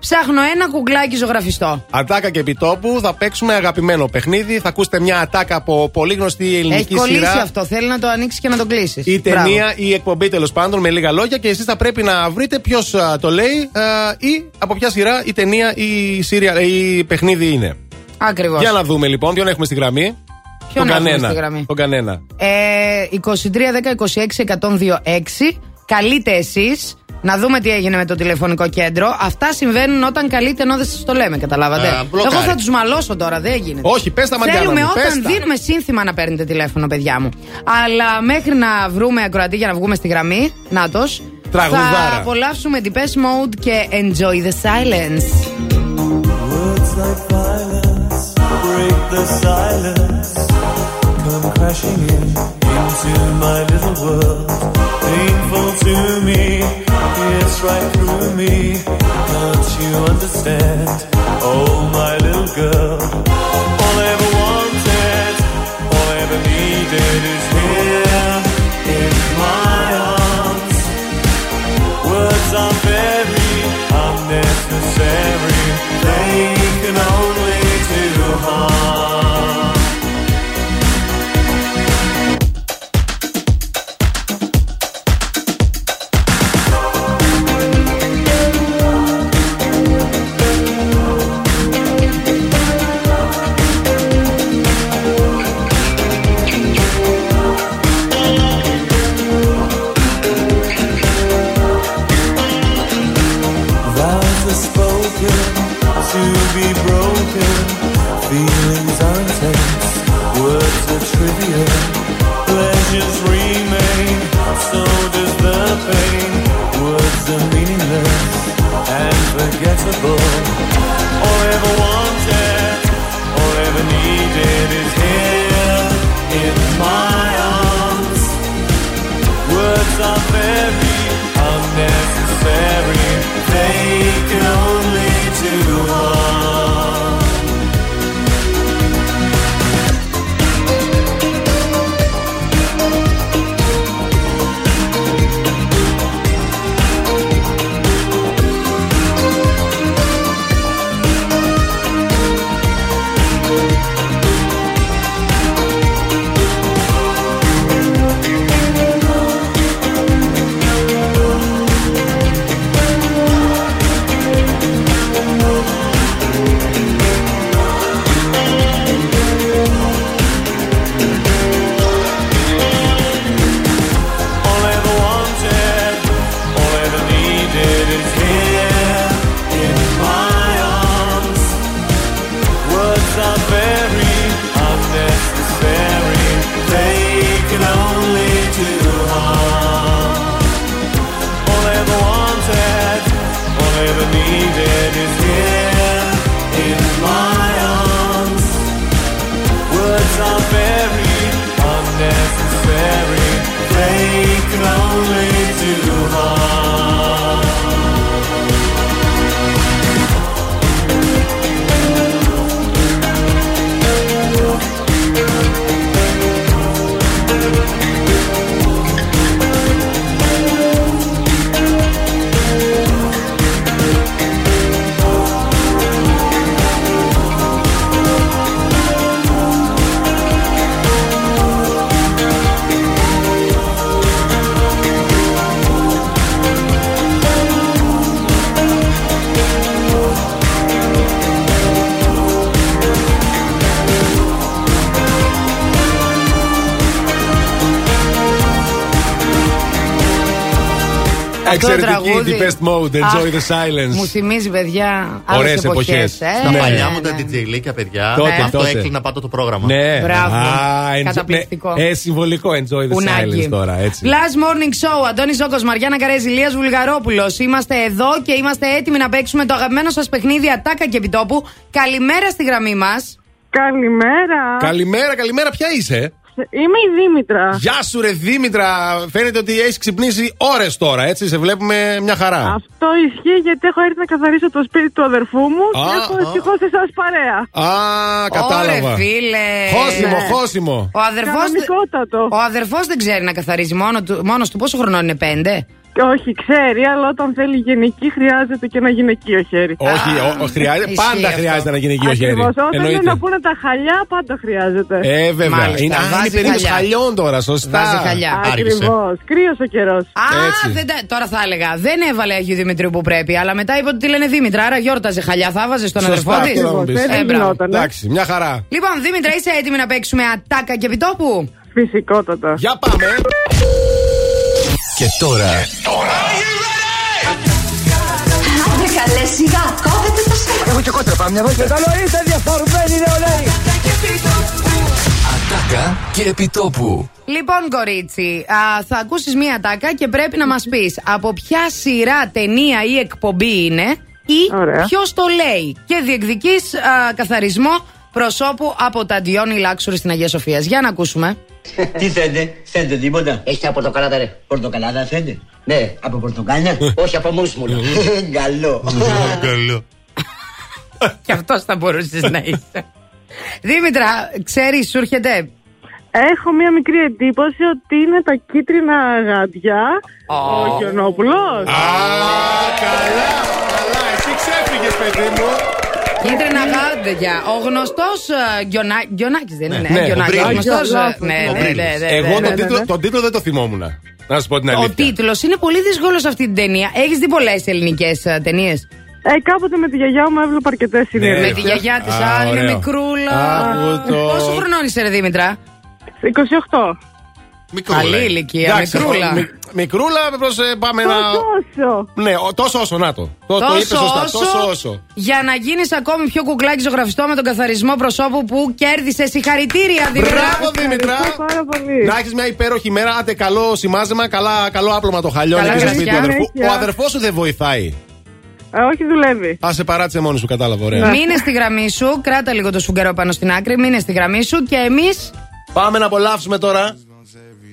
S4: Ψάχνω ένα κουκλάκι ζωγραφιστό.
S3: Ατάκα και επιτόπου θα παίξουμε αγαπημένο παιχνίδι. Θα ακούσετε μια ατάκα από πολύ γνωστή
S4: Έχει
S3: ελληνική
S4: κολλήσει
S3: σειρά.
S4: αυτό. Θέλει να το ανοίξει και να το κλείσει.
S3: Η ταινία ή η εκπομπή τέλος πάντων με λίγα λόγια και εσείς θα πρέπει να βρείτε ποιος το λέει α, ή από ποια σειρά η ταινία ή η, σύρια, ή η παιχνίδι είναι.
S4: Ακριβώς.
S3: Για να δούμε λοιπόν ποιον έχουμε στη γραμμή.
S4: Ποιον
S3: τον
S4: έχουμε
S3: κανένα.
S4: στη γραμμή;
S3: Τον κανένα.
S4: Ε, 23 10 26 102 6. Καλείτε εσείς να δούμε τι έγινε με το τηλεφωνικό κέντρο. Αυτά συμβαίνουν όταν καλείτε ενώ δεν σας το λέμε, καταλάβατε;
S3: Α, μπλοκάρει.
S4: Εγώ θα τους μαλώσω τώρα, δεν γίνεται.
S3: Όχι, πες τα Μαριάννα
S4: Θέλουμε
S3: μου, πες
S4: όταν
S3: τα.
S4: δίνουμε σύνθημα να παίρνετε τηλέφωνο, παιδιά μου. Αλλά μέχρι να βρούμε ακροατή για να βγούμε στη γραμμή, νάτος.
S3: Τραγουδάρα.
S4: Θα απολαύσουμε την Best Mode και Enjoy the Silence.
S31: Words like violence break the silence come crashing in into my little world. Painful to me, it's right through me. Can't you understand? Oh, my little girl. All I ever wanted, all I ever needed
S3: Εξαιρετική
S4: τραγούδι.
S3: the best mode. Enjoy
S4: Αχ,
S3: the silence.
S4: Μου θυμίζει, παιδιά, άλλες
S3: Ωραίες
S4: εποχές.
S3: εποχές.
S4: Ε,
S9: Στα
S3: Ναι.
S9: παλιά
S4: ναι,
S9: μου τα
S4: ναι.
S9: DJ Λίκια, παιδιά.
S3: Τότε,
S9: αυτό
S3: τότε.
S9: έκλεινα πάντα το πρόγραμμα.
S3: Ναι.
S4: Μπράβο.
S3: Α, enjoy-
S4: Καταπληκτικό.
S3: ναι. Ε, συμβολικό enjoy the
S4: Ουνάκι.
S3: silence τώρα, έτσι.
S4: Last Morning Show, Αντώνης Ζόκο, Μαριάννα Καρέζη, Λία Βουλγαρόπουλος. Είμαστε εδώ και είμαστε έτοιμοι να παίξουμε το αγαπημένο σας παιχνίδι Ατάκα και Επιτόπου. Καλημέρα στη γραμμή μας.
S21: Καλημέρα.
S3: Καλημέρα, καλημέρα, ποια είσαι;
S21: Είμαι η Δήμητρα.
S3: Γεια σου, ρε Δήμητρα. Φαίνεται ότι έχεις ξυπνήσει ώρες τώρα, έτσι. Σε βλέπουμε μια χαρά.
S21: Αυτό ισχύει γιατί έχω έρθει να καθαρίσω το σπίτι του αδερφού μου
S3: Α,
S21: και έχω
S3: α.
S21: ευτυχώς εσάς παρέα.
S3: Α, κατάλαβα.
S4: Ωρε, φίλε.
S3: Χώσιμο,
S21: Ναι.
S3: χώσιμο.
S4: Ο αδερφός,
S21: Κανονικότατο.
S4: ο αδερφός δεν ξέρει να καθαρίζει μόνο του, μόνος του. Πόσο χρονών είναι, πέντε;
S21: Όχι, ξέρει, αλλά όταν θέλει γενική χρειάζεται και ένα γυναικείο χέρι.
S3: Όχι, ο, ο, χρειάζεται,
S4: ισχύει
S3: πάντα
S4: αυτό.
S3: χρειάζεται ένα γυναικείο χέρι.
S21: Ακριβώς, Όταν είναι
S3: Εννοείται.
S21: να πούνε τα χαλιά, πάντα χρειάζεται.
S3: Ε, βέβαια.
S4: Μάλιστα,
S3: είναι, α,
S4: βάζει
S3: είναι περίοδος
S4: χαλιά.
S3: χαλιών τώρα, σωστά.
S4: Βάζει χαλιά.
S21: Ακριβώς. Κρύος ο καιρός.
S4: Α,
S3: Έτσι.
S4: δεν τα- τώρα θα έλεγα. Δεν έβαλε Αγίου Δημητρίου που πρέπει, αλλά μετά είπε ότι τη λένε Δήμητρα, άρα γιόρταζε χαλιά. Θα βάζε στον
S3: Σωστά,
S4: αδερφό της.
S3: αυτό να μου πεις.
S21: Ε, δεν
S4: μπράβο.
S21: γινότανε.
S3: Εντάξει, μια χαρά.
S4: Λοιπόν, Δήμητρα, είσαι έτοιμη να παίξουμε ατάκα και επιτόπου;
S21: Φυσικότατα.
S3: Για πάμε.
S1: Και τώρα
S23: Άντε καλέ σιγά, κόβετε το σέρο.
S32: Έχω και κότρα πάμε μια βόλτα. Καλό είστε διαφορμένοι νεολαίοι.
S1: Ατάκα και επιτόπου.
S4: Λοιπόν, κορίτσι, α, θα ακούσεις μία ατάκα και πρέπει να μας πεις από ποια σειρά, ταινία ή εκπομπή είναι ή
S21: Ωραία.
S4: ποιος το λέει. Και διεκδική καθαρισμό προσώπου από τα Diony Luxury στην Αγία Σοφία. Για να ακούσουμε.
S33: Τι θέλετε, θέλετε τίποτα; Έχει από πορτοκαλάδα, ρε. Πορτοκαλάδα θέλετε; Ναι, από πορτοκάλια; Όχι, από μουσμουλο. Καλό.
S3: Καλό.
S4: Και αυτός θα μπορούσες να είσαι. Δήμητρα, ξέρεις, σου έρχεται;
S34: Έχω μία μικρή εντύπωση ότι είναι τα κίτρινα γάντια. Ο Γιονόπουλος.
S3: Α, καλά, καλά. Εσύ ξέφυγες, παιδί μου.
S4: Κίτρινα γάντια. Ο γνωστός Γκιονάκη δεν είναι.
S3: Ναι,
S4: Γκιονάκης,
S3: ο
S4: ο
S3: Μπρίλης.
S4: γνωστός.
S3: Ο
S4: Ναι, ναι, ναι, ναι, ναι,
S3: Εγώ
S4: ναι,
S3: τον
S4: ναι,
S3: τίτλο-
S4: ναι.
S3: τον τίτλο δεν το θυμόμουν. Να σου πω την
S4: Ο
S3: αλήθεια.
S4: τίτλος είναι πολύ δύσκολος σε αυτή την ταινία. Έχεις δει πολλές ελληνικές ταινίες;
S34: Ε, κάποτε με τη γιαγιά μου έβλεπα αρκετές συνήθειε.
S4: Με τη γιαγιά της,
S3: Ναι. Α,
S4: α, είναι
S3: ωραίο.
S4: μικρούλα.
S3: Άκου το.
S4: Πόσο χρονών είσαι, ρε Δήμητρα;
S34: 28.
S4: Καλή ηλικία,
S3: Εντάξει,
S4: μικρούλα.
S3: μι- Μικρούλα, προς, ε, πάμε να.
S34: Τόσο.
S3: Ναι, ο- τόσο όσο να το. Το, το είπες σωστά. Τόσο όσο.
S4: για να γίνεις ακόμη πιο κουκλάκι ζωγραφιστό με τον καθαρισμό προσώπου που κέρδισε. Συγχαρητήρια, Δήμητρα.
S3: Μπράβο, Δήμητρα.
S34: Πάρα πολύ.
S3: Να έχεις μια υπέροχη μέρα. Άντε, καλό σημάζεμα. Καλά, καλό άπλωμα το χαλιόνι
S34: Καλά
S3: και στο σπίτι του
S34: γρασιά.
S3: αδερφού. Ο αδερφός σου δεν βοηθάει.
S34: Ε, όχι, δουλεύει.
S3: Α, σε παράτησε μόνη σου, κατάλαβα. Ωραία.
S4: Μείνε στη γραμμή σου, κράτα λίγο το σφουγγαρό πάνω στην άκρη, μείνε στη γραμμή σου και εμεί.
S3: Πάμε να απολαύσουμε τώρα.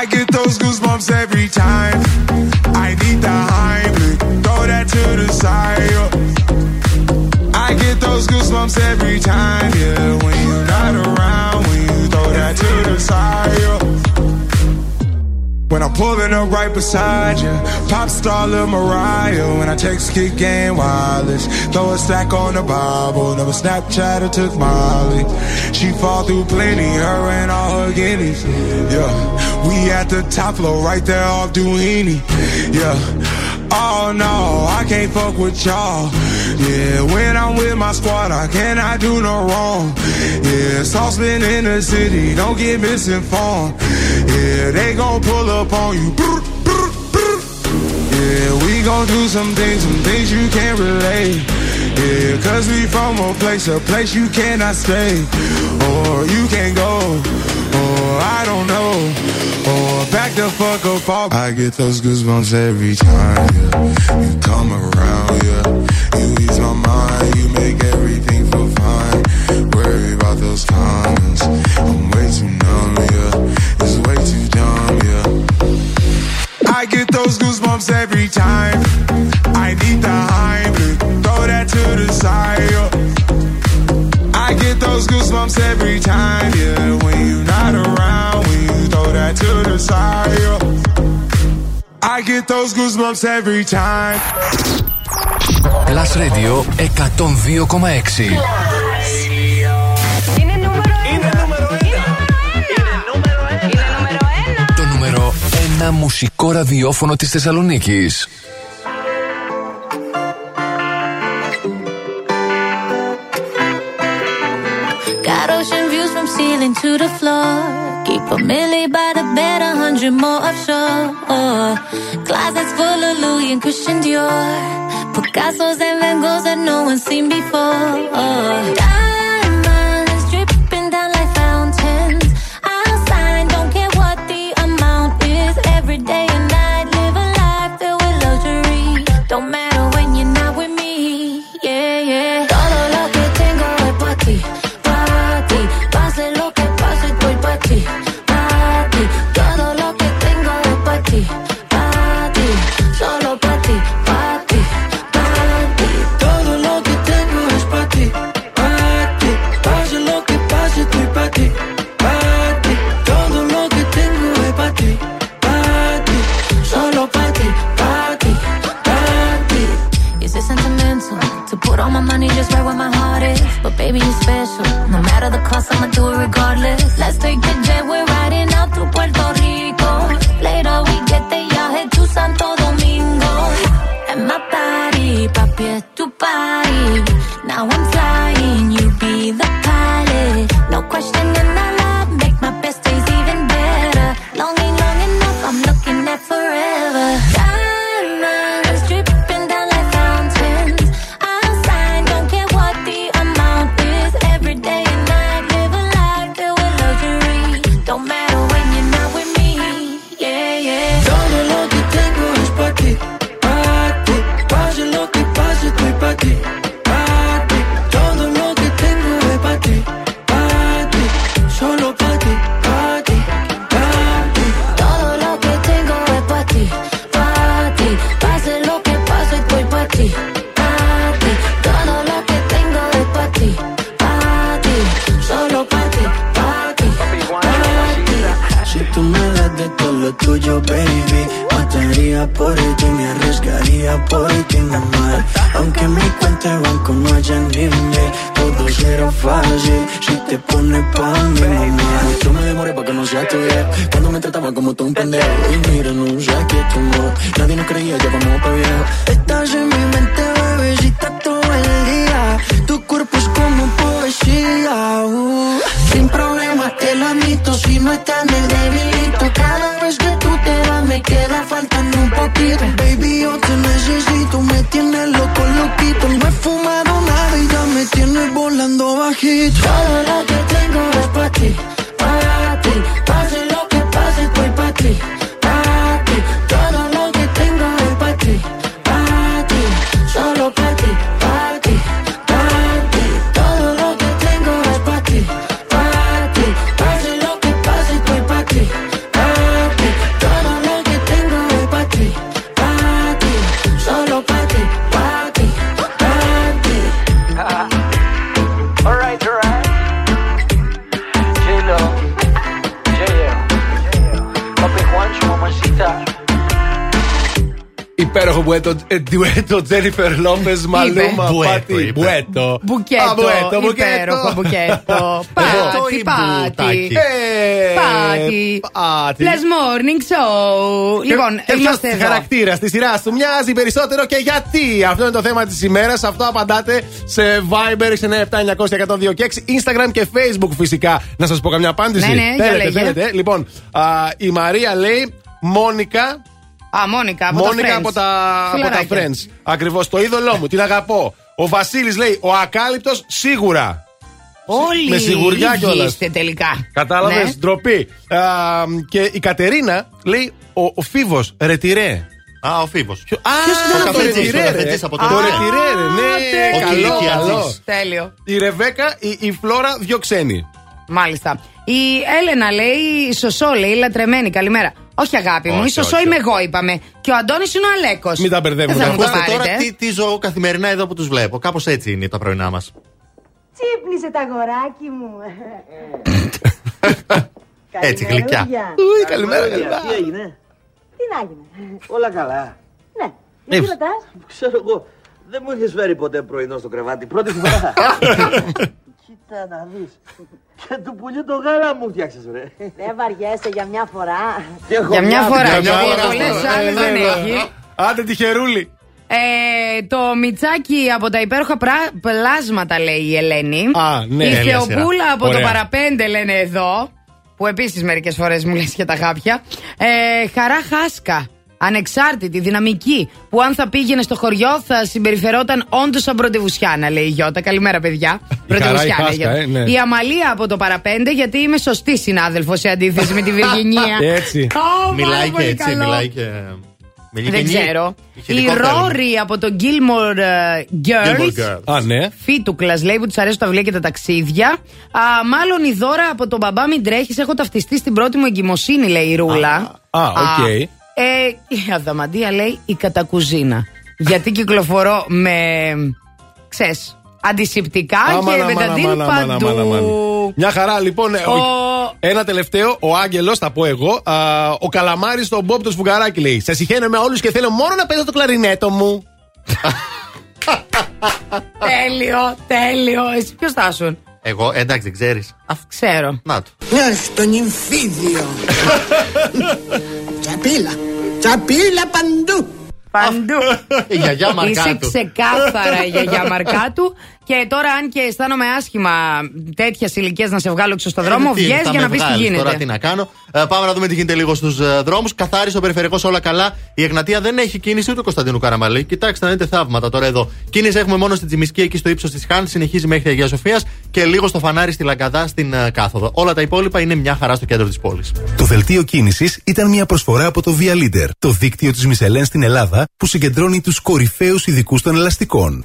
S19: I get those goosebumps every time. I need the Heimlich, throw that to the side. I get those goosebumps every time, yeah. When you're not around, when you throw that to the side. When I'm pulling up right beside you, pop star Lil Mariah. When I text kick game wireless, throw a stack on the Bible. Never Snapchat or took Molly. She fall through plenty, her and all her guineas. Yeah, we at the top floor, right there off Duini. Yeah, oh no, I can't fuck with y'all. Yeah, when I'm with my squad, I cannot do no wrong. Yeah, saucepan in the city, don't get misinformed. Yeah, they gon' pull up on you. Brr, brr, brr. Yeah, we gon' do some things, some things you can't relate. Yeah, cause we from a place, a place you cannot stay. Or you can't go. I don't know. Oh, or back the fuck up off. I get those goosebumps every time, yeah. You come around, yeah. You ease my mind, you make everything feel fine. Worry about those comments. I'm way too numb, yeah. It's way too dumb, yeah. I get those goosebumps every time. I need the Heimlich, throw that to the side. yeah. I get those goosebumps every time, yeah. When you're not around, when you throw that to the side. yeah. I get those goosebumps every time.
S1: Plus Radio 102,6.
S8: Είναι νούμερο ένα.
S1: Το νούμερο 1 μουσικό ραδιόφωνο της Θεσσαλονίκης.
S29: Got ocean views from ceiling to the floor. Keep a milli by the bed, a hundred more offshore. Closets full of Louis and Christian Dior. Picasso's and Van Goghs that no one's seen before. The cost, I'ma do it regardless. Let's take the jet,
S3: ντουέτο Τζένιφερ Λόπες Μαλούμα
S9: Μπουέτο,
S3: Πάτι.
S9: είπε.
S3: Μπουέτο.
S4: Μπουκέτο,
S3: Α, μπουέτο,
S4: υπέροχο μπουκέτο.
S9: Μπουέτο
S4: Πάτη,
S9: ή
S4: πάτη.
S9: μπουτάκι;
S3: Ε,
S4: Πάτη.
S3: Πάτι.
S4: Plus morning show. Λοιπόν,
S3: και ποιος
S4: είμαστε εδώ.
S3: χαρακτήρας της σειράς του μοιάζει περισσότερο και γιατί. Αυτό είναι το θέμα της ημέρας. Αυτό απαντάτε σε Viber 697-900-1026, Instagram και Facebook φυσικά. Να σας πω καμιά απάντηση.
S4: Ναι, ναι, για
S3: θέλετε,
S4: λέγε.
S3: θέλετε. Λοιπόν, α, η Μαρία λέει Μόνικα.
S4: Α, Μόνικα από
S3: Μόνικα
S4: τα Friends.
S3: από τα, από τα
S4: Φιλαράκια.
S3: Friends. Ακριβώς. Το είδωλό μου, την αγαπώ. Ο Βασίλης λέει Ο Ακάλυπτος σίγουρα.
S4: Όλοι
S3: Με σιγουριά
S4: ίδιοι
S3: κιόλας.
S4: είστε τελικά.
S3: Κατάλαβες,
S4: Ναι.
S3: ντροπή. Α, και η Κατερίνα λέει Ο, ο Φίβος ρετυρέ.
S9: Α, ο Φίβος.
S3: Α,
S9: ο
S3: το
S9: καφετζής,
S3: ρετυρέ,
S9: ο
S3: ρε.
S9: καφετζής από το
S3: Το
S9: ρετυρέ.
S3: ρετυρέ, ρε, ναι,
S9: Ο
S3: καλό,
S9: Κιλικιατζής.
S3: καλό.
S4: Τέλειο.
S3: Η Ρεβέκα, η, η Φλόρα, δύο ξένοι.
S4: Μάλιστα. Η Έλενα λέει, Σωσό λέει, λατρεμένη, καλημέρα. Όχι αγάπη μου,
S9: Όχι,
S4: η Σωσό
S9: όχι,
S4: είμαι
S9: όχι.
S4: εγώ είπαμε. Και ο Αντώνης είναι ο Αλέκος.
S3: Μην τα μπερδεύουμε.
S4: Δεν θα μου το
S9: Ακούστε τώρα
S4: πάρετε.
S9: τι, τι ζω καθημερινά εδώ που τους βλέπω. Κάπως έτσι είναι τα πρωινά μας.
S23: Ξύπνησε τα αγοράκι μου.
S9: Έτσι, γλυκιά.
S3: Ουι, καλημέρα, καλημέρα.
S23: Τι έγινε; Τι να γίνει.
S35: Όλα καλά.
S23: Ναι. Γιατί ρωτάς;
S35: Ξέρω εγώ, δεν μου έχεις φέρει ποτέ πρωινό στο κρεβάτι. Πρώτη φορά. Κοίτα να δεις. Και του πουλιού το γάλα μου φτιάξες ρε.
S23: Δεν βαριέσαι για μια φορά.
S35: Τι έχω
S4: Για μια φορά.
S3: Για μια
S4: γιατί
S3: φορά.
S4: πολλές
S3: Ε,
S4: άλλες
S3: ναι,
S4: δεν
S3: ναι.
S4: έχει.
S3: Άντε τη χερούλη.
S4: Ε, το μιτσάκι από τα υπέροχα πρά- πλάσματα λέει η Ελένη.
S3: Α, ναι.
S4: Η
S3: Τέλεια
S4: Θεοπούλα
S3: σειρά.
S4: από το
S3: Ωραία.
S4: παραπέντε λένε εδώ. Που επίσης μερικές φορές μου λες και τα χάπια. Ε, χαρά Χάσκα. Ανεξάρτητη, δυναμική. Που αν θα πήγαινε στο χωριό θα συμπεριφερόταν όντως σαν πρωτευουσιάνα, λέει η Γιώτα. Καλημέρα, παιδιά.
S3: χαρά η Χάσκα,
S4: Γιώτα.
S3: ε, ναι.
S4: Η Αμαλία από το παραπέντε, γιατί είμαι σωστή συνάδελφος σε αντίθεση με τη Βιργινία.
S3: Έτσι.
S4: Ω, πάρα
S9: Μιλάει και
S4: πολύ
S9: έτσι,
S4: καλό.
S9: μιλάει και. Μιλάει
S4: Δεν
S9: και νι.
S4: ξέρω.
S9: Είχε
S4: Η
S9: δικό θέλημα.
S4: Ρόρι από το Gilmore ε,
S9: Gilmore
S4: Girls.
S9: Girls.
S3: Α, ναι.
S4: Φίτουκλας λέει που της αρέσουν τα βιβλία και τα ταξίδια. Α, μάλλον η δώρα από τον μπαμπά μην τρέχεις. Έχω ταυτιστεί στην πρώτη μου εγκυμοσύνη, λέει η Ρούλα.
S3: Α, οκ.
S4: Ε, η Αδαμαντία λέει η κατακουζίνα. Γιατί κυκλοφορώ με. ξέρεις, αντισηπτικά
S3: Αμάν,
S4: και
S3: αμάν,
S4: βεταντίν
S3: αμάν, αμάν, αμάν, αμάν.
S4: παντού.
S3: Μια χαρά λοιπόν. ε, ο-
S4: Ο-
S3: Ένα τελευταίο, ο Άγγελος, θα πω εγώ. α, ο Καλαμάρης στον Μπόμπ το σφουγγαράκι λέει. Σα συχαίνω με όλους και θέλω μόνο να παίζω το κλαρινέτο μου.
S4: τέλειο, τέλειο. Εσύ ποιος θα ήσουν;
S9: Εγώ, εντάξει, δεν ξέρεις.
S4: Ξέρω.
S9: Να το.
S13: Αχ, τον νυμφίδιο. Τσαπίλα. Τσαπίλα παντού.
S4: Παντού.
S9: Η γιαγιά Μαρκάτου.
S4: Είσαι ξεκάθαρα η γιαγιά Μαρκάτου. Και τώρα, αν και αισθάνομαι άσχημα τέτοια ηλικία να σε βγάλω έξω στο δρόμο,
S9: Ε, τι,
S4: βγες
S9: θα
S4: για
S9: με
S4: να πεις τι
S9: βγάλεις
S4: γίνεται.
S9: Τώρα τι να κάνω. Ε, πάμε να δούμε τι γίνεται λίγο στους δρόμους. Καθάρισε ο περιφερειακός όλα καλά. Η Εγνατία δεν έχει κίνηση ούτε ο Κωνσταντίνου Καραμαλή. Κοιτάξτε να δείτε θαύματα τώρα εδώ. Κίνηση έχουμε μόνο στην Τσιμισκή εκεί στο ύψος της Χάν. Συνεχίζει μέχρι τη Αγία Σοφίας και λίγο στο φανάρι στη Λαγκαδά στην ε, κάθοδο. Όλα τα υπόλοιπα είναι μια χαρά στο κέντρο της πόλης.
S3: Το δελτίο κίνησης ήταν μια προσφορά από το Via Leader, το δίκτυο της Μισελέν στην Ελλάδα που συγκεντρώνει τους κορυφαίους ειδικούς των ελαστικών.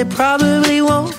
S7: It probably won't.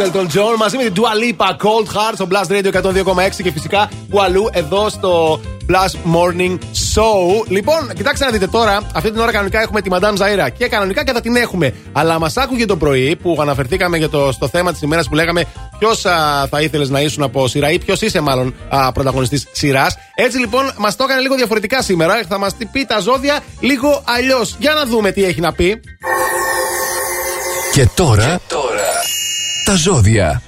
S3: Elton John μαζί με την Dua Lipa Cold Heart στο Blast Radio 102,6 και φυσικά Κουαλού εδώ στο Blast Morning Show. Λοιπόν, κοιτάξτε να δείτε τώρα, αυτή την ώρα κανονικά έχουμε τη Madame Zaira και κανονικά και θα την έχουμε. Αλλά μας άκουγε το πρωί που αναφερθήκαμε για το, στο θέμα της ημέρας που λέγαμε ποιος θα ήθελες να ήσουν από σειρά ή ποιος είσαι μάλλον πρωταγωνιστής σειράς. Έτσι λοιπόν μας το έκανε λίγο διαφορετικά σήμερα. Θα μας πει τα ζώδια λίγο αλλιώς. Για να δούμε τι έχει να πει.
S1: Και τώρα, τα ζώδια.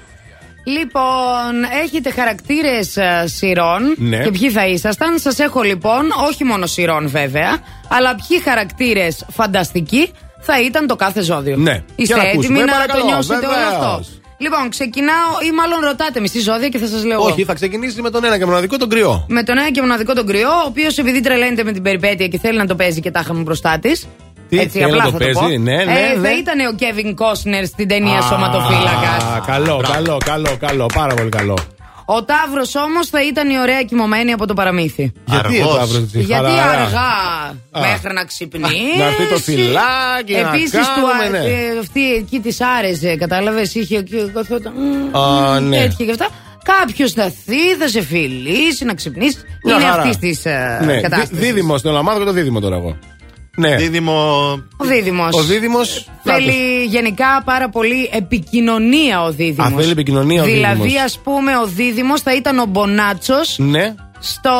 S4: Λοιπόν, έχετε χαρακτήρες σειρών.
S1: Ναι.
S4: Και ποιοι θα ήσασταν. Σας έχω λοιπόν, όχι μόνο σειρών βέβαια, αλλά ποιοι χαρακτήρες φανταστικοί θα ήταν το κάθε ζώδιο.
S3: Ναι.
S4: Είστε
S3: Για να
S4: έτοιμοι
S3: ακούσουμε.
S4: να
S3: Παρακαλώ,
S4: το νιώσετε όλο
S3: βεβαίως.
S4: αυτό; Λοιπόν, ξεκινάω ή μάλλον ρωτάτε μισή ζώδια και θα σας λέω. εγώ.
S3: Όχι, θα ξεκινήσει με τον ένα και μοναδικό τον κρυό.
S4: Με τον ένα και μοναδικό τον κρυό, ο οποίος επειδή τρελαίνεται με την περιπέτεια και θέλει να το παίζει και τα είχαμε μπροστά της.
S3: Τι,
S4: Έτσι,
S3: θέλει
S4: απλά
S3: να
S4: θα
S3: το
S4: το πω.
S3: παίζει, ναι, ναι,
S4: ε,
S3: ναι.
S4: Θα ήταν ο Κέβιν Κόσνερ στην ταινία
S3: Α,
S4: Σωματοφύλακας.
S3: Καλό, καλό, καλό, καλό. Πάρα πολύ καλό.
S4: Ο Ταύρος όμως θα ήταν η ωραία κοιμωμένη από το παραμύθι.
S3: Γιατί ο Ταύρος έτσι,
S4: Γιατί
S3: χαλαρά.
S4: αργά
S3: Α.
S4: μέχρι να ξυπνήσει.
S3: Να έρθει το φυλάκι, να
S4: Επίσης του
S3: κάνουμε,
S4: α-
S3: ναι.
S4: ε, αυτή εκεί της άρεσε, κατάλαβες. Είχε και καθόταν. μ,
S3: Α,
S4: μ,
S3: ναι.
S4: Τέτοια και αυτά. Κάποιος θα θεί, θα σε φιλήσει, να ξυπνήσεις.
S3: Μια
S4: Είναι
S3: χαρά.
S4: αυτής της
S3: Ναι,
S4: κατάστασης.
S3: δί- δίδυμο, θέλω να μάθω και το δίδυμο τώρα εγώ. Ναι.
S9: Δίδυμο.
S4: Ο Δίδυμος.
S3: Ο δίδυμος.
S4: Θέλει γενικά πάρα πολύ επικοινωνία ο Δίδυμος.
S3: Α, θέλει επικοινωνία ο
S4: Δηλαδή,
S3: Δίδυμος.
S4: ας πούμε, ο Δίδυμος θα ήταν ο Μπονάτσος
S3: Ναι.
S4: στο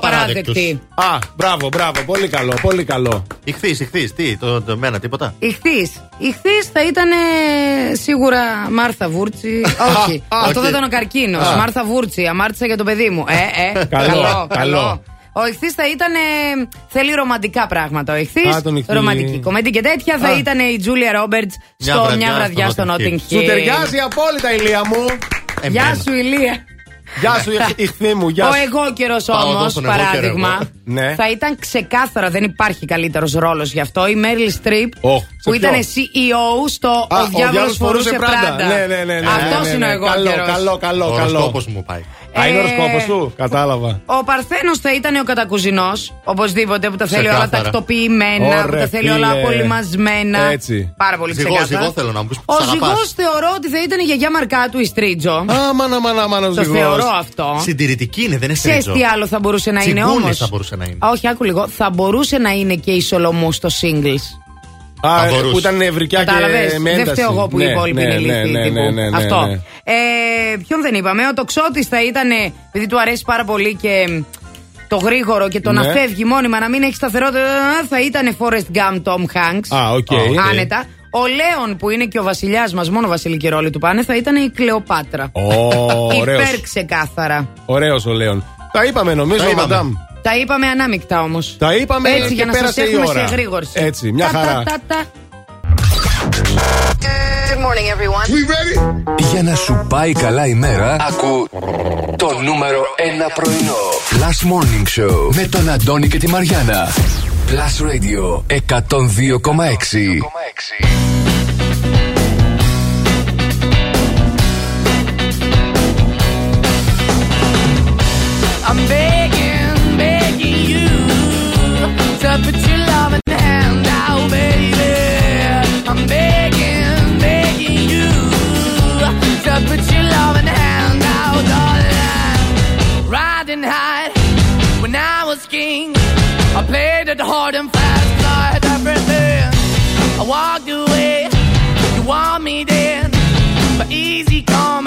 S4: παράδεκτη.
S3: Α, μπράβο, μπράβο. Πολύ καλό, πολύ καλό.
S9: Ηχθείς, ηχθείς. Τι, το, το μένα, τίποτα;
S4: Ηχθής. Ηχθής θα ήταν ε, σίγουρα Μάρθα Βούρτσι. Όχι.
S9: Α,
S4: Αυτό
S9: όχι.
S4: θα ήταν ο καρκίνος.
S9: Α.
S4: Μάρθα Βούρτσι. Αμάρτησα για το παιδί μου. Ε, ε.
S3: Καλό, καλό.
S4: Ο ηχθής θα ήταν. ε, θέλει ρομαντικά πράγματα. Ο ηχθής.
S3: Α, τον ηχθή.
S4: Ρομαντική κομμέντη και τέτοια. Θα
S3: Α.
S4: ήταν η Τζούλια Ρόμπερτς
S3: Μια
S4: στο
S3: βραδιά
S4: μια βραδιά στο
S3: στο
S4: Notting
S3: Notting
S4: Hill.
S3: Σου ταιριάζει απόλυτα, ηλία μου.
S4: Γεια σου, Ηλία.
S3: Γεια σου, ηχθή μου, γεια
S4: Ο
S3: σου.
S4: εγώ καιρο
S3: Πάω εδώ
S4: όμω,
S3: στον εγώ καιρό
S4: παράδειγμα,
S3: εγώ. Ναι.
S4: θα ήταν ξεκάθαρα, δεν υπάρχει καλύτερος ρόλος γι' αυτό. Η Μέρλι Στριπ,
S3: Οχ, σε
S4: που
S3: ποιο;
S4: ήταν CEO στο
S3: Α,
S4: Ο Διάβολος
S3: διάβολος
S4: φορούσε Πράντα.
S3: Ναι, ναι, ναι. ναι,
S4: Αυτός
S3: ναι, ναι,
S4: είναι ο
S3: ναι.
S4: εγώ
S3: Καλό,
S4: καιρός.
S3: καλό, καλό.
S9: Ο
S3: καλό.
S9: οροσκόπος μου πάει.
S3: Α, είναι ο
S4: Ε,
S3: οροσκόπος σου. Κατάλαβα.
S4: Ο Παρθένος θα ήταν ο κατακουζινός, οπωσδήποτε, που τα θέλει όλα
S9: Ξεκάθαρα.
S4: τακτοποιημένα, που
S3: Ωραία,
S4: τα θέλει όλα
S3: φίλε.
S4: απολυμασμένα.
S3: Έτσι.
S4: Πάρα πολύ
S9: Ζυγό,
S4: ξεκάθαρα.
S9: ζυγό θέλω να μου πεις που
S4: Ο
S9: τους αγαπάς.
S4: ζυγός θεωρώ ότι θα ήταν η γιαγιά Μαρκάτου η Στρίτζο.
S3: Άμα, άμα, άμα, άμα,
S4: Το θεωρώ αυτό.
S9: Συντηρητική είναι, δεν είναι
S4: Ξέρεις
S9: στρίτζο.
S4: τι άλλο θα μπορούσε να είναι
S9: Τσιγκούνης
S4: όμως;
S9: θα μπορούσε να είναι.
S4: Όχι, άκου λίγο. Θα μπορούσε να είναι και η Σολομού στο singles.
S3: Α,
S9: Θα μπορούσε.
S3: που ήταν νευρικιά
S4: Κατάλαβες,
S3: και με
S4: Δεν
S3: ένταση.
S4: φταίω εγώ που
S3: Ναι,
S4: οι υπόλοιποι
S3: ναι,
S4: είναι
S3: ναι,
S4: ηλίθιοι.
S3: ναι,
S4: τύπου.
S3: ναι, ναι, ναι,
S4: Αυτό.
S3: ναι.
S4: Ε, ποιον δεν είπαμε. Ο τοξότη θα ήταν, επειδή του αρέσει πάρα πολύ και μ, το γρήγορο και το να
S3: Ναι.
S4: φεύγει μόνιμα, να μην έχει σταθερότητα, θα ήταν Forrest Gump Tom Hanks.
S3: Α, οκ.
S4: Άνετα. Ο Λέων που είναι και ο βασιλιάς μας, μόνο βασιλική ρόλη του πάνε, θα ήταν η Κλεοπάτρα.
S3: Ω, ωραίος.
S4: Υπέρ ξεκάθαρα.
S3: Ωραίος ο Λέων. Τα είπαμε νομίζω,
S9: Τα είπαμε.
S3: μαντάμ.
S4: Τα είπαμε ανάμεικτα όμως.
S3: Τα είπαμε
S4: Έτσι
S3: και
S4: για να σας
S3: πέρασε η
S4: έχουμε
S3: ώρα.
S4: σε γρήγορση.
S3: Έτσι, μια
S4: Τα,
S3: χαρά.
S4: τα, τα, τα.
S36: Good morning, everyone. We ready?
S1: Για να σου πάει καλά η μέρα, ακού το νούμερο 1 πρωινό. Last Morning Show με τον Αντώνη και τη Μαριάνα. Plus Radio 102,6.
S7: I'm walked away, you want me then, but easy come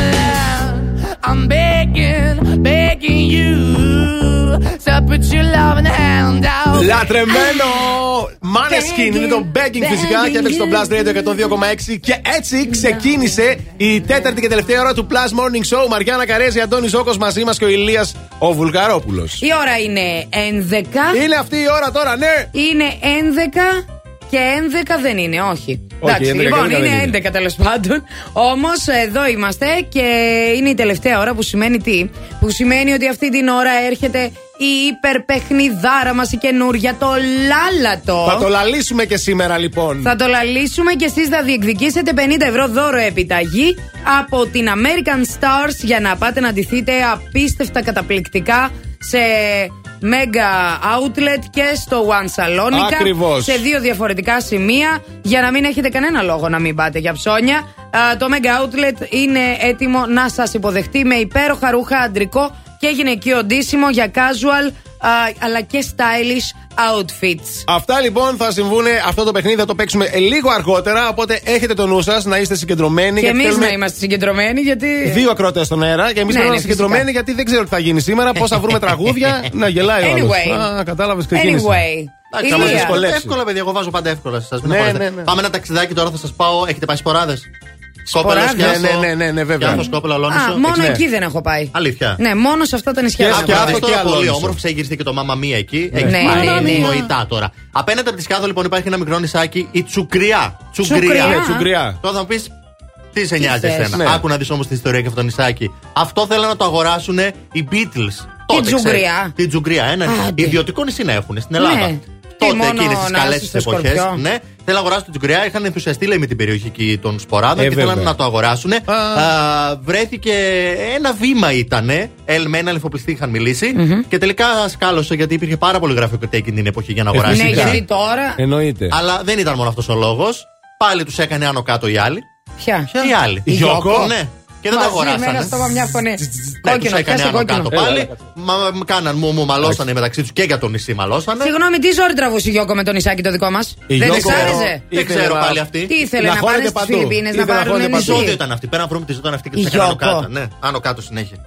S37: I'm begging, begging you. To put your loving hand out.
S3: Λατρεμένο! Maneskin είναι το begging φυσικά και έπαιξε στο Blast Radio 102,6 και έτσι ξεκίνησε η τέταρτη και τελευταία ώρα του Plus Morning Show. Μαριάννα Καρέζη, Αντώνης Ζώκο μαζί μας και ο Ηλίας ο Βουλγαρόπουλος.
S4: Η ώρα είναι 11.
S3: Είναι αυτή η ώρα τώρα, ναι!
S4: Είναι 11 και 11 δεν είναι, όχι.
S3: Όχι,
S4: Εντάξει,
S3: 11
S4: λοιπόν,
S3: δεν
S4: είναι
S3: είναι.
S4: 11 τέλος πάντων. Όμως εδώ είμαστε και είναι η τελευταία ώρα που σημαίνει τι; Που σημαίνει ότι αυτή την ώρα έρχεται η υπερπαιχνιδάρα μας η καινούρια, το λάλατο.
S3: Θα το λαλήσουμε και σήμερα λοιπόν.
S4: Θα το λαλήσουμε και εσείς θα διεκδικήσετε 50 ευρώ δώρο επιταγή από την American Stars για να πάτε να ντυθείτε απίστευτα καταπληκτικά σε Mega Outlet και στο One Salonica.
S3: Ακριβώς.
S4: Σε δύο διαφορετικά σημεία για να μην έχετε κανένα λόγο να μην πάτε για ψώνια. Α, το Mega Outlet είναι έτοιμο να σας υποδεχτεί με υπέροχα ρούχα αντρικό και γυναικείο ντύσιμο για casual α, αλλά και stylish outfits.
S3: Αυτά λοιπόν θα συμβούν. Αυτό το παιχνίδι θα το παίξουμε ε, λίγο αργότερα. Οπότε έχετε το νου σας να είστε συγκεντρωμένοι.
S4: Και
S3: γιατί
S4: εμείς
S3: θέλουμε
S4: να είμαστε συγκεντρωμένοι, γιατί.
S3: Δύο ακροτέ στον αέρα και εμείς
S4: Ναι,
S3: θέλουμε να
S4: ναι,
S3: είμαστε συγκεντρωμένοι
S4: φυσικά.
S3: γιατί δεν ξέρω τι θα γίνει σήμερα. Πώς θα βρούμε τραγούδια να γελάει ο άλλος.
S4: Anyway.
S3: Α, κατάλαβες ξεκίνησε.
S4: Anyway.
S9: Εντάξει, θα μας
S4: Ηλία.
S9: δυσκολεύσεις. Εύκολα, παιδιά, εγώ βάζω πάντα εύκολα σε εσάς, μην
S3: Ναι,
S9: αγχώνεστε.
S3: ναι, ναι.
S9: Πάμε ένα ταξιδάκι τώρα, θα σας πάω. Έχετε πάει σποράδε.
S4: Σποράδες;
S3: Ναι, ναι, ναι, ναι, ναι, βέβαια.
S9: Σκιάθο, Κόπελο,
S4: Α,
S9: Αλόνισο.
S4: μόνο
S3: ναι.
S4: εκεί δεν έχω πάει.
S9: Αλήθεια.
S4: Ναι, μόνο σε αυτά τα νησιά.
S3: Και
S4: δεν
S3: σκιάθο
S4: έχω πάει.
S3: και
S9: Αυτό είναι πολύ
S3: Αλόνισο.
S9: όμορφο. Ξεγυριστεί και το Μάμα Μία εκεί. Έχει
S4: Ναι,
S9: πάει
S4: ναι, ναι.
S9: νοητά τώρα. Απέναντι από τη Σκιάθο λοιπόν υπάρχει ένα μικρό νησάκι, η Τσουκριά.
S4: Τσουκριά.
S3: Ναι, τσουγκριά.
S9: Τώρα θα μου πεις. Τι σε νοιάζει
S4: θες;
S9: εσένα;
S3: Ναι.
S9: Άκου να δεις όμως τη ιστορία και αυτό το νησάκι. Αυτό θέλουν να το αγοράσουν οι Beatles. Τότε,
S4: Τζουγκριά.
S9: ξέρεις. Την Τζουγκριά. Ένα
S4: Άντε.
S9: ιδιωτικό νησί να έχουν στην Ελλάδα.
S4: Ναι. Τι,
S9: Τότε
S4: μόνο
S9: εκείνες τις
S4: να
S9: καλές
S4: είσαι στο
S9: εποχές.
S4: Σκορπιό.
S9: Ναι, θέλουν να αγοράσουν την Τζουγκριά. Είχαν ενθουσιαστεί λέει, με την περιοχή εκεί των Σποράδων
S3: Ε,
S9: και θέλαν
S3: βέβαια.
S9: να το αγοράσουν. Α, βρέθηκε ένα βήμα ήταν. Με ένα λιφοπλιστή είχαν μιλήσει. Και τελικά σκάλωσε γιατί υπήρχε πάρα πολύ γραφειοκρατία εκείνη την εποχή για να αγοράσει.
S4: Ναι,
S9: νησί.
S4: γιατί τώρα.
S3: Εννοείται.
S9: Αλλά δεν ήταν μόνο αυτός ο λόγος. Πάλι τους έκανε άνω κάτω οι άλλοι.
S4: Ποια;
S9: Οι άλλοι.
S3: Η Γιώκο;
S9: Ναι. Και δεν τα
S4: Μαζί με ένα
S9: αγοράσανε.
S4: στόμα μια φωνή.
S9: Ναι, τους
S4: Κόκκινο,
S9: έκανε
S4: πιάσε
S9: άνω
S4: κόκκινο.
S9: κάτω πάλι. Μα μ' κάναν μου, μου μαλώσανε μεταξύ τους και για το νησί μαλώσανε.
S4: Συγγνώμη, τι ζόρι τραβούσε η Γιώκο με τον νησάκι το δικό μας;
S3: Η
S4: Δεν τη
S3: Γιώκο-
S4: άρεσε.
S9: Δεν
S3: Ήθελε
S9: ξέρω
S3: να-
S9: πάλι αυτή.
S4: Τι ήθελε
S3: Να
S4: να
S3: χώνεται
S4: πάνε στι
S3: παντού.
S4: Φιλιππίνες να
S3: Ήθελε να
S4: πάρουν
S3: χώνεται
S9: Τι
S3: παντού.
S9: ζώδιο
S4: νησί.
S9: ήταν αυτή. Πέρα να βρούμε τι ζώδιο ήταν αυτή και
S4: Η
S9: του έκανε άνω
S4: Γιώκο.
S9: κάτω. Ναι, άνω κάτω συνέχεια.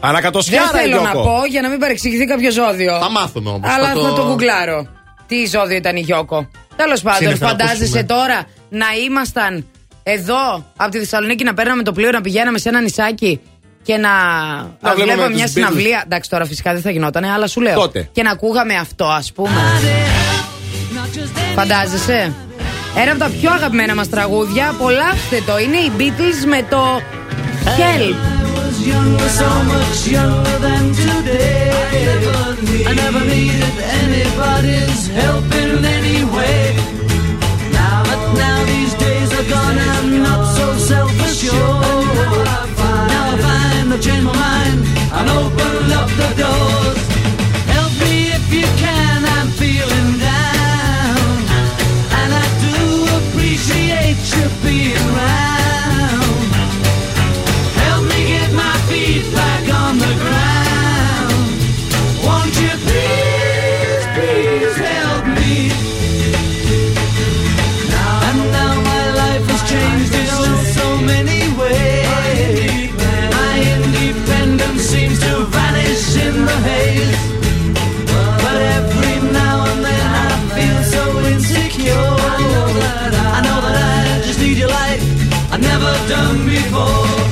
S4: Δεν
S3: Ανακατοσιάρα η
S4: θέλω να
S3: Γιώκο.
S4: πω για να μην παρεξηγηθεί κάποιο ζώδιο.
S9: Θα μάθουμε όμως.
S4: Αλλά θα το γκουγκλάρω. Τι ζώδιο ήταν η Γιώκο. Τέλος πάντων,
S9: Σύννεφα να
S4: φαντάζεσαι
S9: ακούσουμε.
S4: τώρα να ήμασταν εδώ από τη Θεσσαλονίκη να παίρναμε το πλοίο να πηγαίναμε σε ένα νησάκι και να, να
S3: βλέπαμε
S4: βλέπαμε
S3: τους
S4: μια
S3: Beatles.
S4: συναυλία. Εντάξει, τώρα φυσικά δεν θα γινόταν, αλλά σου λέω.
S3: Τότε.
S4: Και να ακούγαμε αυτό, ας πούμε. Φαντάζεσαι; Ένα από τα πιο αγαπημένα μας τραγούδια, απολαύστε το. Είναι οι Beatles με το Help.
S7: was I'm not so self-assured. Now I find I've changed my mind and opened up the doors. Help me if you can, I'm feeling down, and I do appreciate you being around. Done before.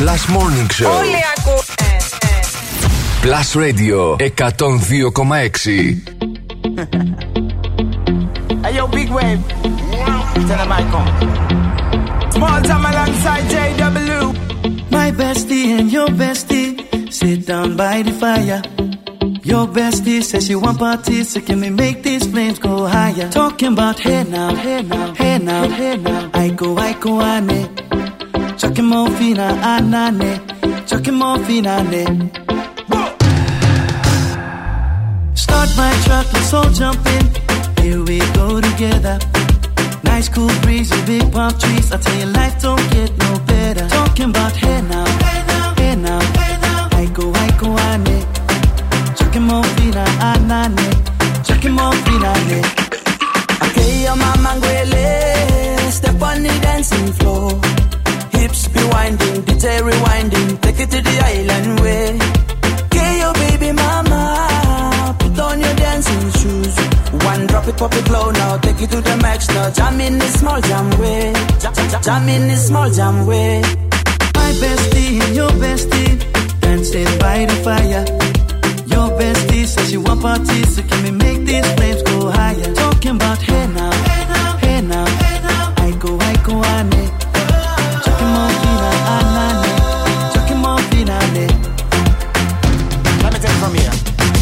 S1: Plus Morning Show.
S4: Όλοι ακούνε.
S1: Plus Radio 102,6.
S38: Hey yo, big wave. Tell them I come. Small time alongside JW.
S7: My bestie and your bestie sit down by the fire. Your bestie says she want parties, so can we make these flames go higher? Talking about hey now, hey now, hey now, hey now. I go, I go, ane. Chucking more fina, anane. Chucking more fina, ane. Start my truck, let's all jump in. Here we go together. Nice cool breeze and big palm trees. I tell you, life don't get no better. Talking about hey now, hey now, hey now, hey now. I go, I go, ane. Chucking more fina, anane. Chucking more fina, ane.
S38: Okay, your mama. Step on the dancing floor. Hips be winding, DJ rewinding. Take it to the island way. Okay, your baby mama. Put on your dancing shoes. One drop it, pop it low now. Take it to the max now. Jam in this small jam way. Jam, in this small jam way.
S7: My bestie and your bestie dancing by the fire. Your bestie says she want parties, so can we make these flames go higher? Talking about hey now, hey now, hey now, hey now. I go, I go, ane. Chucking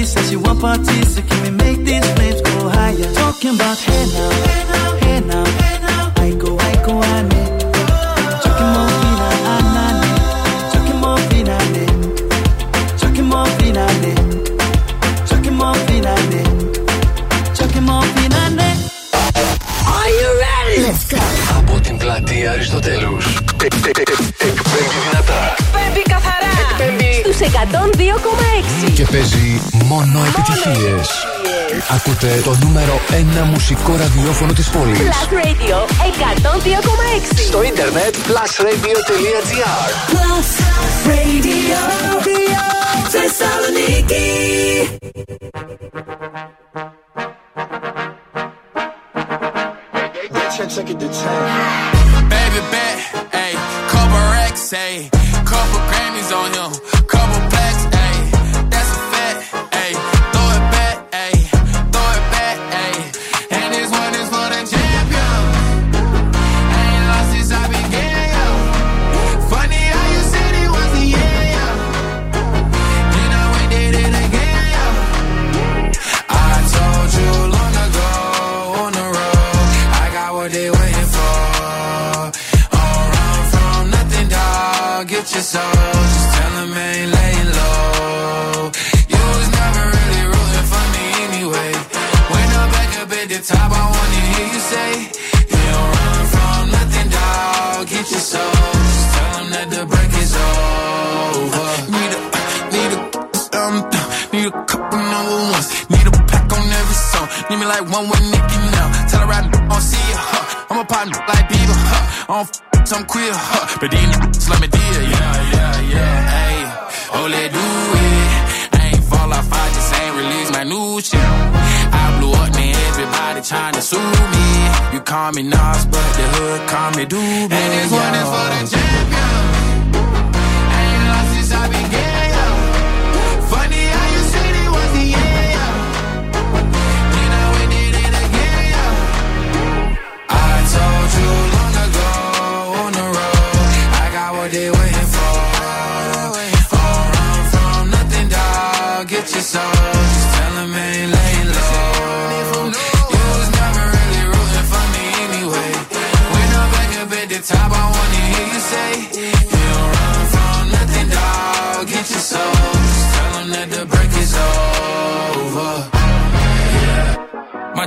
S28: Says you she want parties, so can we make these flames go higher? Talking about hey now, hey now, hey now, hey now. I go, I go, I need. Talking more. Talking more. Talking more. Talking more. Talking more. Are you ready? Let's go. Από την πλατεία Αριστοτέλους. Εκπέμπει δυνατά. Εκπέμπει καθαρά. Εκπέμπει στους 102,6. και παίζει μόνο επιτυχίες. Ακούτε το νούμερο 1 μουσικό ραδιόφωνο της πόλης. Plus Radio 102,6. Στο ίντερνετ plusradio.gr Plus Radio. Θεσσαλονίκη. Baby bet, ayy, couple racks, ayy, couple Grammys on him, couple like one with Nicky now. Tell her I don't see ya, huh? I'm a partner like Bieber, huh? I don't f- some queer, huh? But niggas let me deal, yeah, yeah, yeah. Hey, oh, let do it. I ain't fall off, I just ain't release my new shit. I blew up, man, everybody trying to sue me. You call me Nas, but the hood call me Doobie. And this one is for the champion.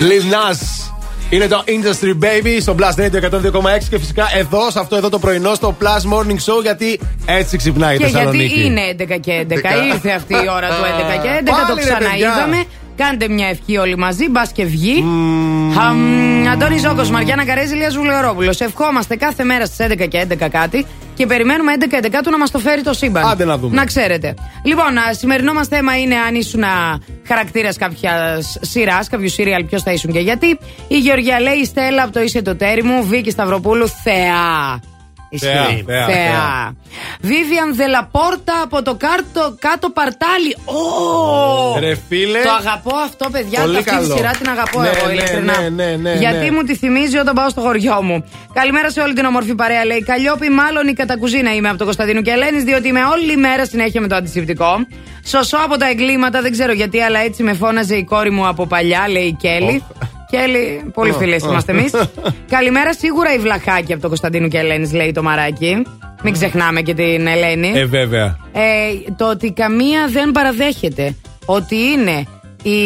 S3: Lil Nas. Είναι το Industry Baby στο Blast Radio 102,6 και φυσικά εδώ, σε αυτό εδώ το πρωινό, στο Plus Morning Show, γιατί έτσι ξυπνάει η
S4: Και
S3: Θεσσαλονίκη.
S4: γιατί είναι 11 και 11. Ήρθε αυτή η ώρα του 11 και 11. Το
S3: Πάλι, ρε,
S4: ξαναείδαμε. Κάντε μια ευχή όλοι μαζί, μπας και βγει. Χαμ, Αντώνης Ζόκο, Μαριάννα Καρέζη, Λία Ζουλιορόπουλο. Ευχόμαστε κάθε μέρα στις 11 και 11 κάτι και περιμένουμε 11 11 του να μας το φέρει το σύμπαν.
S3: Άντε να δούμε.
S4: Να ξέρετε. Λοιπόν, α, σημερινό μας θέμα είναι αν ήσουν χαρακτήρας κάποιας σειράς, κάποιου σύριαλ, ποιος θα ήσουν και γιατί. Η Γεωργία λέει: Στέλλα από το είσαι το τέρι μου, Βίκη Σταυροπούλου, θεά.
S3: Θεά,
S4: Ισχύει.
S3: θεά,
S4: Θεά.
S3: θεά.
S4: Βίβιαν Δελαπόρτα από το κάτω, κάτω παρτάλι. Ω!
S3: Ρε φίλε.
S4: Το αγαπώ αυτό, παιδιά.
S3: Πολύ
S4: αυτή τη
S3: καλό.
S4: σειρά την αγαπώ
S3: Ναι,
S4: εγώ,
S3: ναι,
S4: ειλικρινά.
S3: ναι, ναι, ναι,
S4: Γιατί
S3: ναι.
S4: μου τη θυμίζει όταν πάω στο χωριό μου. Καλημέρα σε όλη την ομορφή παρέα, λέει. Καλλιόπη, μάλλον η κατακουζίνα είμαι από το Κωνσταντίνου και Ελένης, διότι είμαι όλη μέρα συνέχεια με το αντισηπτικό. Σωσό από τα εγκλήματα, δεν ξέρω γιατί, αλλά έτσι με φώναζε η κόρη μου από παλιά, λέει η Κέλλη. Κέλλη, πολύ
S3: Ω,
S4: φίλε
S3: ω.
S4: είμαστε εμείς. Καλημέρα, σίγουρα η Βλαχάκη από το Κωνσταντίνου και Ελένης, λέει το μαράκι. Μην ξεχνάμε και την Ελένη.
S3: Ε, βέβαια.
S4: Ε, το ότι καμία δεν παραδέχεται ότι είναι η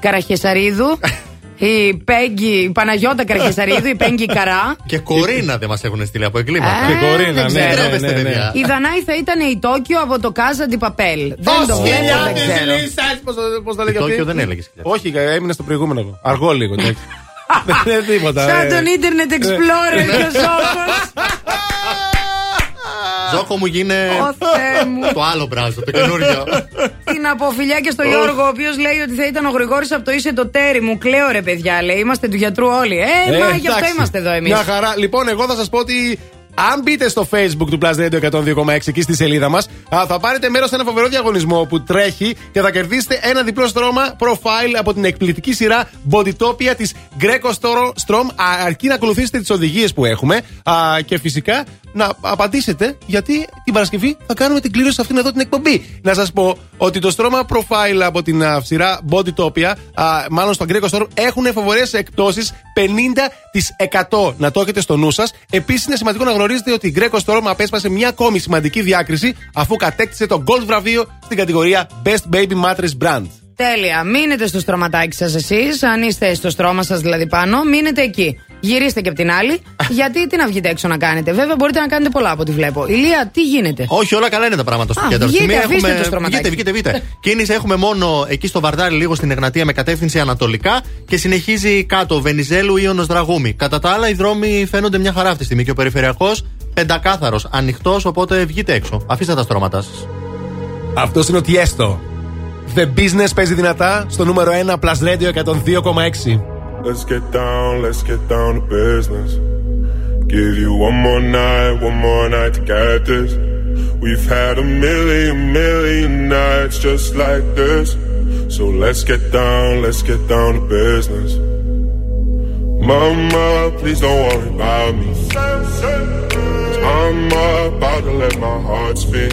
S4: Καραχεσαρίδου, η Πέγγι, η Παναγιώτα Καρχεσαρίδου, η Πέγγι Καρά.
S9: Και Κορίνα δεν μας έχουν στείλει από εγκλήματα.
S4: Ε, Και Κορίνα, δεν ναι, ξέρω.
S9: Τρέπεστε,
S3: ναι, ναι.
S9: παιδιά.
S4: Η Δανάη θα ήταν η Τόκιο από το Κάζα Παπέλ. Δεν το βλέπω, δεν ξέρω.
S3: Πώς τα λέγε
S9: Η
S3: αυτή;
S9: Τόκιο δεν έλεγε.
S3: Όχι, έμεινε στο προηγούμενο εγώ. Αργό λίγο. εντάξει. Δεν είναι τίποτα.
S4: Σαν
S3: ε.
S4: τον Internet Explorer και ο Ζώκος.
S9: Ζόκο μου γίνε.
S4: Ω Θεέ μου.
S9: Το άλλο μπράζο, το καινούριο.
S4: Την αποφυλιά και στο Γιώργο, ο οποίος λέει ότι θα ήταν ο Γρηγόρης από το είσαι το τέρι μου. Κλαίω ρε παιδιά, λέει. Είμαστε του γιατρού όλοι. Ε,
S3: Ε,
S4: μα γι' αυτό
S3: εντάξει.
S4: είμαστε εδώ εμείς.
S3: Μια χαρά. Λοιπόν, εγώ θα σας πω ότι αν μπείτε στο facebook του Plus Radio 102,6 εκεί στη σελίδα μας, θα πάρετε μέρος σε ένα φοβερό διαγωνισμό που τρέχει και θα κερδίσετε ένα διπλό στρώμα profile από την εκπληκτική σειρά Bodytopia της Greco Strom. α, Αρκεί να ακολουθήσετε τις οδηγίες που έχουμε α, και φυσικά να απαντήσετε γιατί την Παρασκευή θα κάνουμε την κλήρωση σε αυτήν εδώ την εκπομπή. Να σας πω ότι το στρώμα profile από την α, σειρά Bodytopia, α, μάλλον στο Greco Store, έχουν φοβερέ εκπτώσεις 50%. Να το έχετε στο νου σας. Επίσης, είναι σημαντικό να γνωρίζετε ότι η Greco Storm απέσπασε μια ακόμη σημαντική διάκριση αφού κατέκτησε το Gold βραβείο στην κατηγορία Best Baby Mattress Brand.
S4: Τέλεια. Μείνετε στο στρωματάκι σας εσείς. Αν είστε στο στρώμα σας δηλαδή πάνω, μείνετε εκεί. Γυρίστε και από την άλλη. γιατί τι να βγείτε έξω να κάνετε. Βέβαια, μπορείτε να κάνετε πολλά από ό,τι βλέπω. Ηλία, τι γίνεται;
S9: Όχι, όλα καλά είναι τα πράγματα στο
S4: Α,
S9: κέντρο.
S4: βγείτε,
S9: Στη μία
S4: αφήστε το στρωματάκι.
S9: Βγείτε, βγείτε, βγείτε. Κίνηση έχουμε μόνο εκεί στο Βαρδάρι, λίγο στην Εγνατία με κατεύθυνση ανατολικά και συνεχίζει κάτω Βενιζέλου ή Δραγούμη. Κατά τα άλλα, οι δρόμοι φαίνονται μια χαρά αυτή τη στιγμή και ο περιφερειακός πεντακάθαρος, ανοιχτός, οπότε βγείτε έξω. Αφήστε τα στρώματά σας.
S3: Αυτός είναι ο Tiesto. The Business παίζει δυνατά στο νούμερο 1 Plus Radio 102,6.
S39: Let's get down, let's get down to business. Give you one more night, one more night to get this. We've had a million, million nights just like this. So let's get down, let's get down to business. Mama, please don't worry about me. i I'm about to let my heart speak.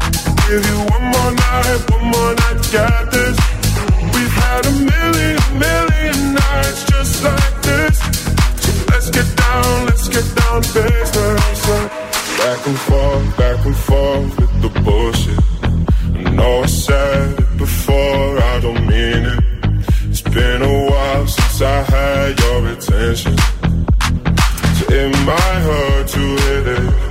S39: Give you one more night, one more night. We've had a million, million nights just like this. So let's get down, let's get down. Back and forth, back and forth with the bullshit. I know I said it before, I don't mean it. It's been a while since I had your attention. So it might hurt to hit it.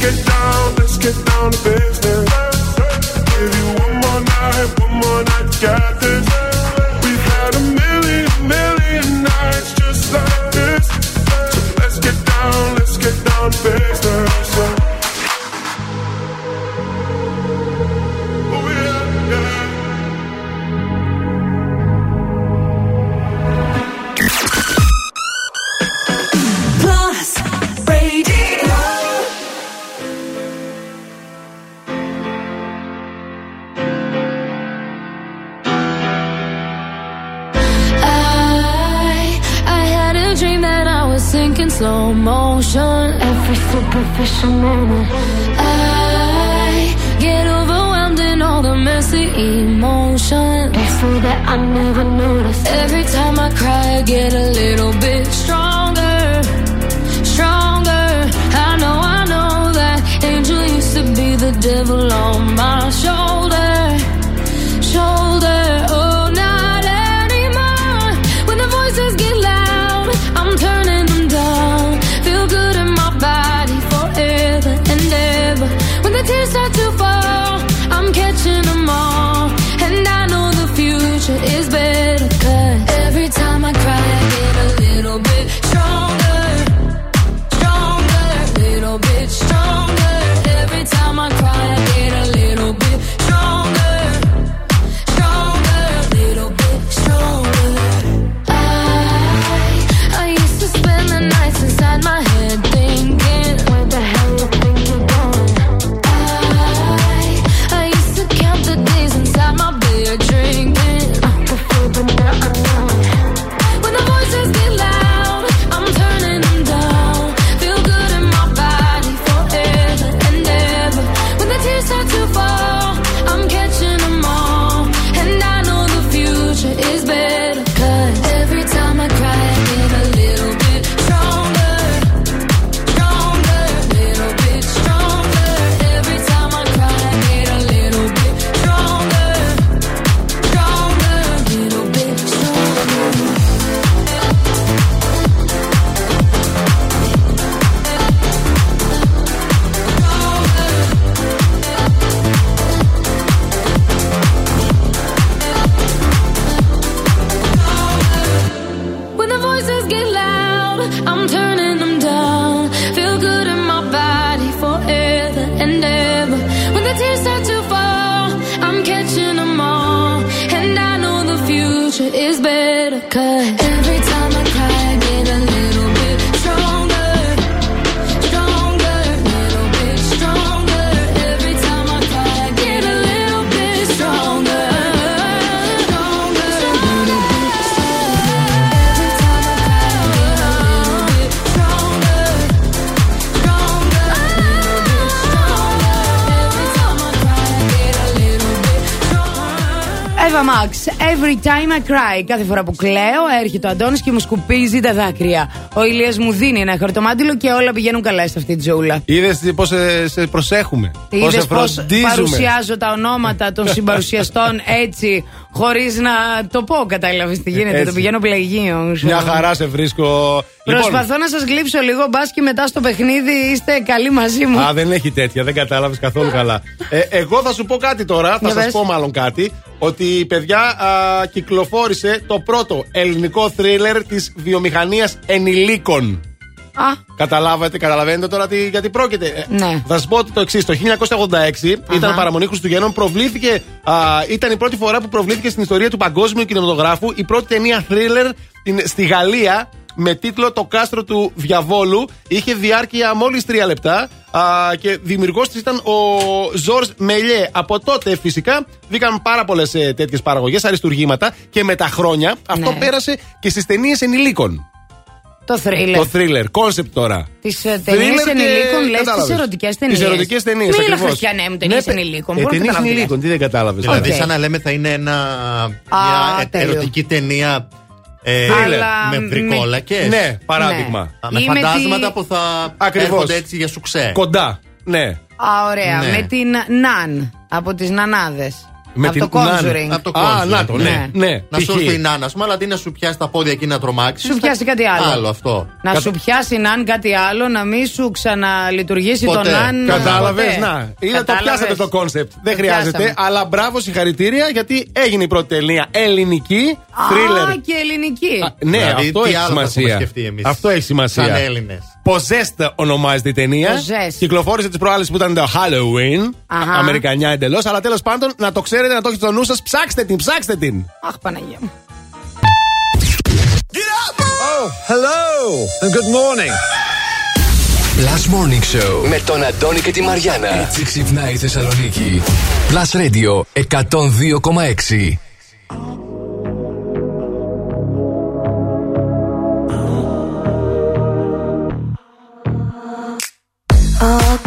S39: Let's get down, let's get down to business. Give you one more night, one more night this. We've had a million, million nights just like this. So let's get down, let's get down to business.
S29: I get overwhelmed in all the messy emotions. So that I never noticed. Every time I cry, I get a little bit cry.
S4: Κάθε φορά που κλαίω, έρχεται ο Αντώνης και μου σκουπίζει τα δάκρυα. Ο Ηλίας μου δίνει ένα χαρτομάτιλο και όλα πηγαίνουν καλά σε αυτή τη τζούλα.
S3: Είδες πώς σε, σε προσέχουμε. Πώς
S4: Είδες
S3: σε
S4: πώς
S3: φροντίζουμε.
S4: παρουσιάζω τα ονόματα των συμπαρουσιαστών έτσι, χωρίς να το πω, κατάλαβες τι γίνεται.
S3: Έτσι.
S4: Το πηγαίνω πλαγίω.
S3: Μια χαρά σε βρίσκω.
S4: Προσπαθώ να σας γλύψω λίγο, μπας και μετά στο παιχνίδι είστε καλοί μαζί μου.
S3: Α, δεν έχει τέτοια, δεν κατάλαβες καθόλου καλά. Ε, εγώ θα σου πω κάτι τώρα, θα
S4: Για
S3: σας
S4: πες.
S3: πω μάλλον κάτι. Ότι παιδιά α, κυκλοφόρησε το πρώτο ελληνικό θρίλερ της βιομηχανίας ενηλίκων.
S4: Α,
S3: Καταλάβατε, καταλαβαίνετε τώρα τι, γιατί πρόκειται. Ε,
S4: Ναι.
S3: Θα σας πω ότι το εξής. Το 1986 ήταν παραμονή Χριστουγέννων. Προβλήθηκε, α, ήταν η πρώτη φορά που προβλήθηκε στην ιστορία του παγκόσμιου κινηματογράφου η πρώτη ταινία thriller στην- στη Γαλλία με τίτλο Το κάστρο του Διαβόλου. Είχε διάρκεια μόλις τρία λεπτά α, και δημιουργός της ήταν ο Ζορ Μελιέ. Από τότε φυσικά βγήκαν πάρα πολλές τέτοιες παραγωγές, αριστουργήματα και με τα χρόνια αυτό
S4: Ναι.
S3: πέρασε και στις ταινίες ενηλίκων.
S4: το θρίλερ.
S3: Το thriller, concept τώρα.
S4: Τις ταινίες
S3: Thriller και-
S4: ενηλίκων λες τις
S3: κατάλαβες.
S4: ερωτικές ταινίες.
S3: Τις ερωτικές ταινίες,
S4: Μίλα
S3: ακριβώς.
S4: Χριστιανέ μου, ταινίες
S3: Ναι,
S4: ενηλίκων.
S3: ε,
S4: Μπορώ να
S3: ταινίες
S4: καταλάβω τι λες.
S3: ενηλίκων, τι δεν κατάλαβες.
S9: Δηλαδή, σαν να λέμε θα είναι ένα, μια ε-
S4: τέλειο.
S9: ερωτική ταινία ε,
S4: Αλλά
S9: με
S4: με-
S9: βρικόλακες.
S3: Ναι, παράδειγμα.
S9: Με
S4: Ή με
S9: φαντάσματα
S4: τη-
S9: που θα
S3: Ακριβώς.
S9: έρχονται έτσι για σουξέ.
S3: Κοντά. Ναι.
S4: Α, ωραία.
S9: Ναι.
S4: Με την Ναν από τις Νανάδες.
S3: Με
S4: από
S3: την
S4: το
S3: Ναν.
S4: Conjuring.
S9: Από το
S3: Α,
S9: Conjuring,
S3: να το, ναι. ναι.
S9: Να σου
S3: π.χ.
S9: έρθει η νάνα, ας πούμε, αλλά αντί να σου πιάσει τα πόδια εκεί να τρομάξεις.
S4: Σου πιάσει κάτι άλλο.
S9: Άλλο αυτό.
S4: Να σου πιάσει Ναν κάτι άλλο, να μην σου ξαναλειτουργήσει το
S9: Ποτέ.
S4: Ναν.
S3: Κατάλαβες,
S4: ποτέ.
S3: να. Είδα, το
S4: Κατάλαβες.
S3: πιάσατε το κόνσεπτ. Δεν
S4: Το
S3: χρειάζεται.
S4: πιάσαμε.
S3: Αλλά μπράβο, συγχαρητήρια γιατί έγινε η πρώτη ταινία ελληνική.
S4: Α,
S3: Thriller.
S4: και ελληνική.
S3: Α, Ναι,
S9: Δηλαδή,
S3: αυτό
S9: τι
S3: έχει
S9: άλλο θα έχουμε
S3: σημασία.
S9: σκεφτεί εμείς,
S3: Αυτό έχει σημασία.
S9: σαν Έλληνες.
S3: Possessed ονομάζεται η ταινία.
S4: Possessed.
S3: Κυκλοφόρησε τις προάλλες που ήταν το Halloween.
S4: Αχα.
S3: Αμερικανιά εντελώς. Αλλά τέλος πάντων να το ξέρετε, να το έχετε στο νου σας. Ψάξτε την, ψάξτε την.
S4: Αχ, Παναγία μου.
S1: Oh, hello and good morning. Last Morning Show με τον Αντώνη και τη Μαριάνα. Έτσι ξυπνάει η Θεσσαλονίκη. Plus Radio 102,6.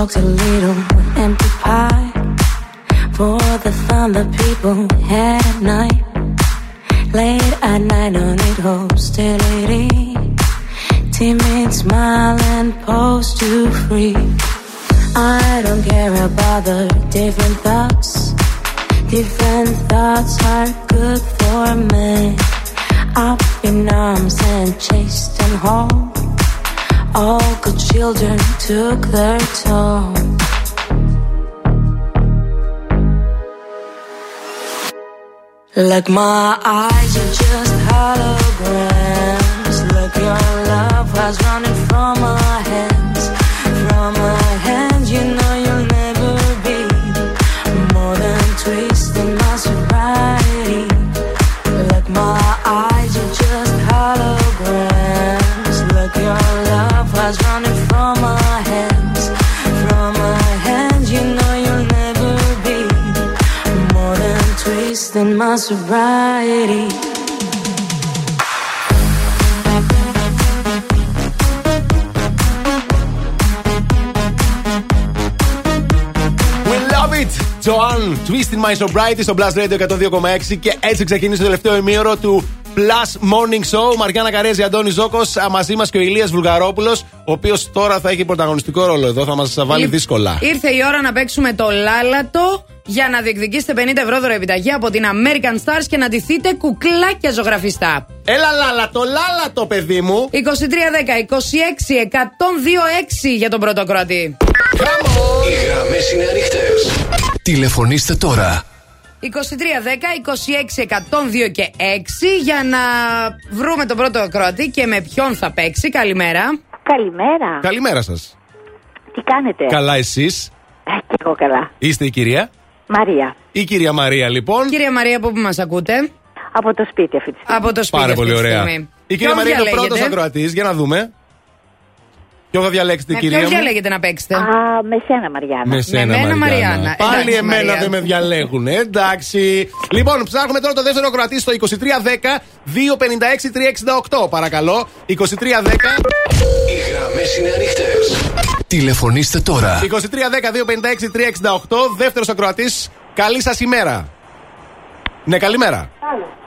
S29: talked a little Like my eyes my sobriety.
S3: We love it! Joan, Twisting My Sobriety στο Blast Radio 102,6 και έτσι ξεκίνησε το τελευταίο ημίωρο του Plus Morning Show. Μαριάννα Καρέζη, Αντώνη Ζώκος, μαζί μας και ο Ηλίας Βουλγαρόπουλος, ο οποίος τώρα θα έχει πρωταγωνιστικό ρόλο εδώ, θα μας βάλει
S4: Λοιπόν,
S3: δύσκολα.
S4: Ήρθε η ώρα να παίξουμε το λάλατο για να διεκδικήσετε 50 ευρώ δωρεοπιταγή από την American Stars και να ντυθείτε κουκλάκια ζωγραφιστά.
S3: Έλα, λάλατο, λάλατο, παιδί μου.
S4: 2310 26 102 6 για τον πρώτο κροατή.
S1: Οι γραμμές είναι ανοιχτές. Τηλεφωνήστε τώρα.
S4: 2310 26 102 και 6 για να βρούμε τον πρώτο κροατή και με ποιον θα παίξει. Καλημέρα.
S40: Καλημέρα.
S3: Καλημέρα σας.
S40: Τι κάνετε;
S3: Καλά, εσείς;
S40: Ε, κι εγώ καλά.
S3: Είστε η κυρία;
S40: Μαρία.
S3: Η κυρία Μαρία, λοιπόν.
S4: Κυρία Μαρία, από πού μας ακούτε;
S40: Από το σπίτι αυτή τη στιγμή.
S4: Από το σπίτι
S3: Πάρα
S4: αυτή
S3: πολύ
S4: τη
S3: ωραία.
S4: στιγμή.
S3: Η κυρία
S4: Ποιον
S3: Μαρία είναι ο
S4: διαλέγετε;
S3: πρώτο ακροατής. Για να δούμε. Ποιο θα διαλέξετε,
S4: Με
S3: κυρία
S4: ποιον
S3: μου.
S4: διαλέγετε να παίξετε.
S40: Α, με σένα Μαριάννα.
S3: Με σένα,
S4: μένα,
S3: Μαριάννα.
S4: Μαριάννα.
S3: Πάλι
S4: Εντάξει,
S3: εμένα
S4: Μαρία.
S3: δεν με διαλέγουν. Εντάξει. Λοιπόν, ψάχνουμε τώρα το δεύτερο κροατή στο 2310-256-368. Παρακαλώ. 2310.
S1: Οι γραμμέ είναι ανοιχτέ. Τηλεφωνήστε τώρα.
S3: 2310-256-368. Δεύτερος ακροατής. Καλή σας ημέρα. Ναι, καλημέρα.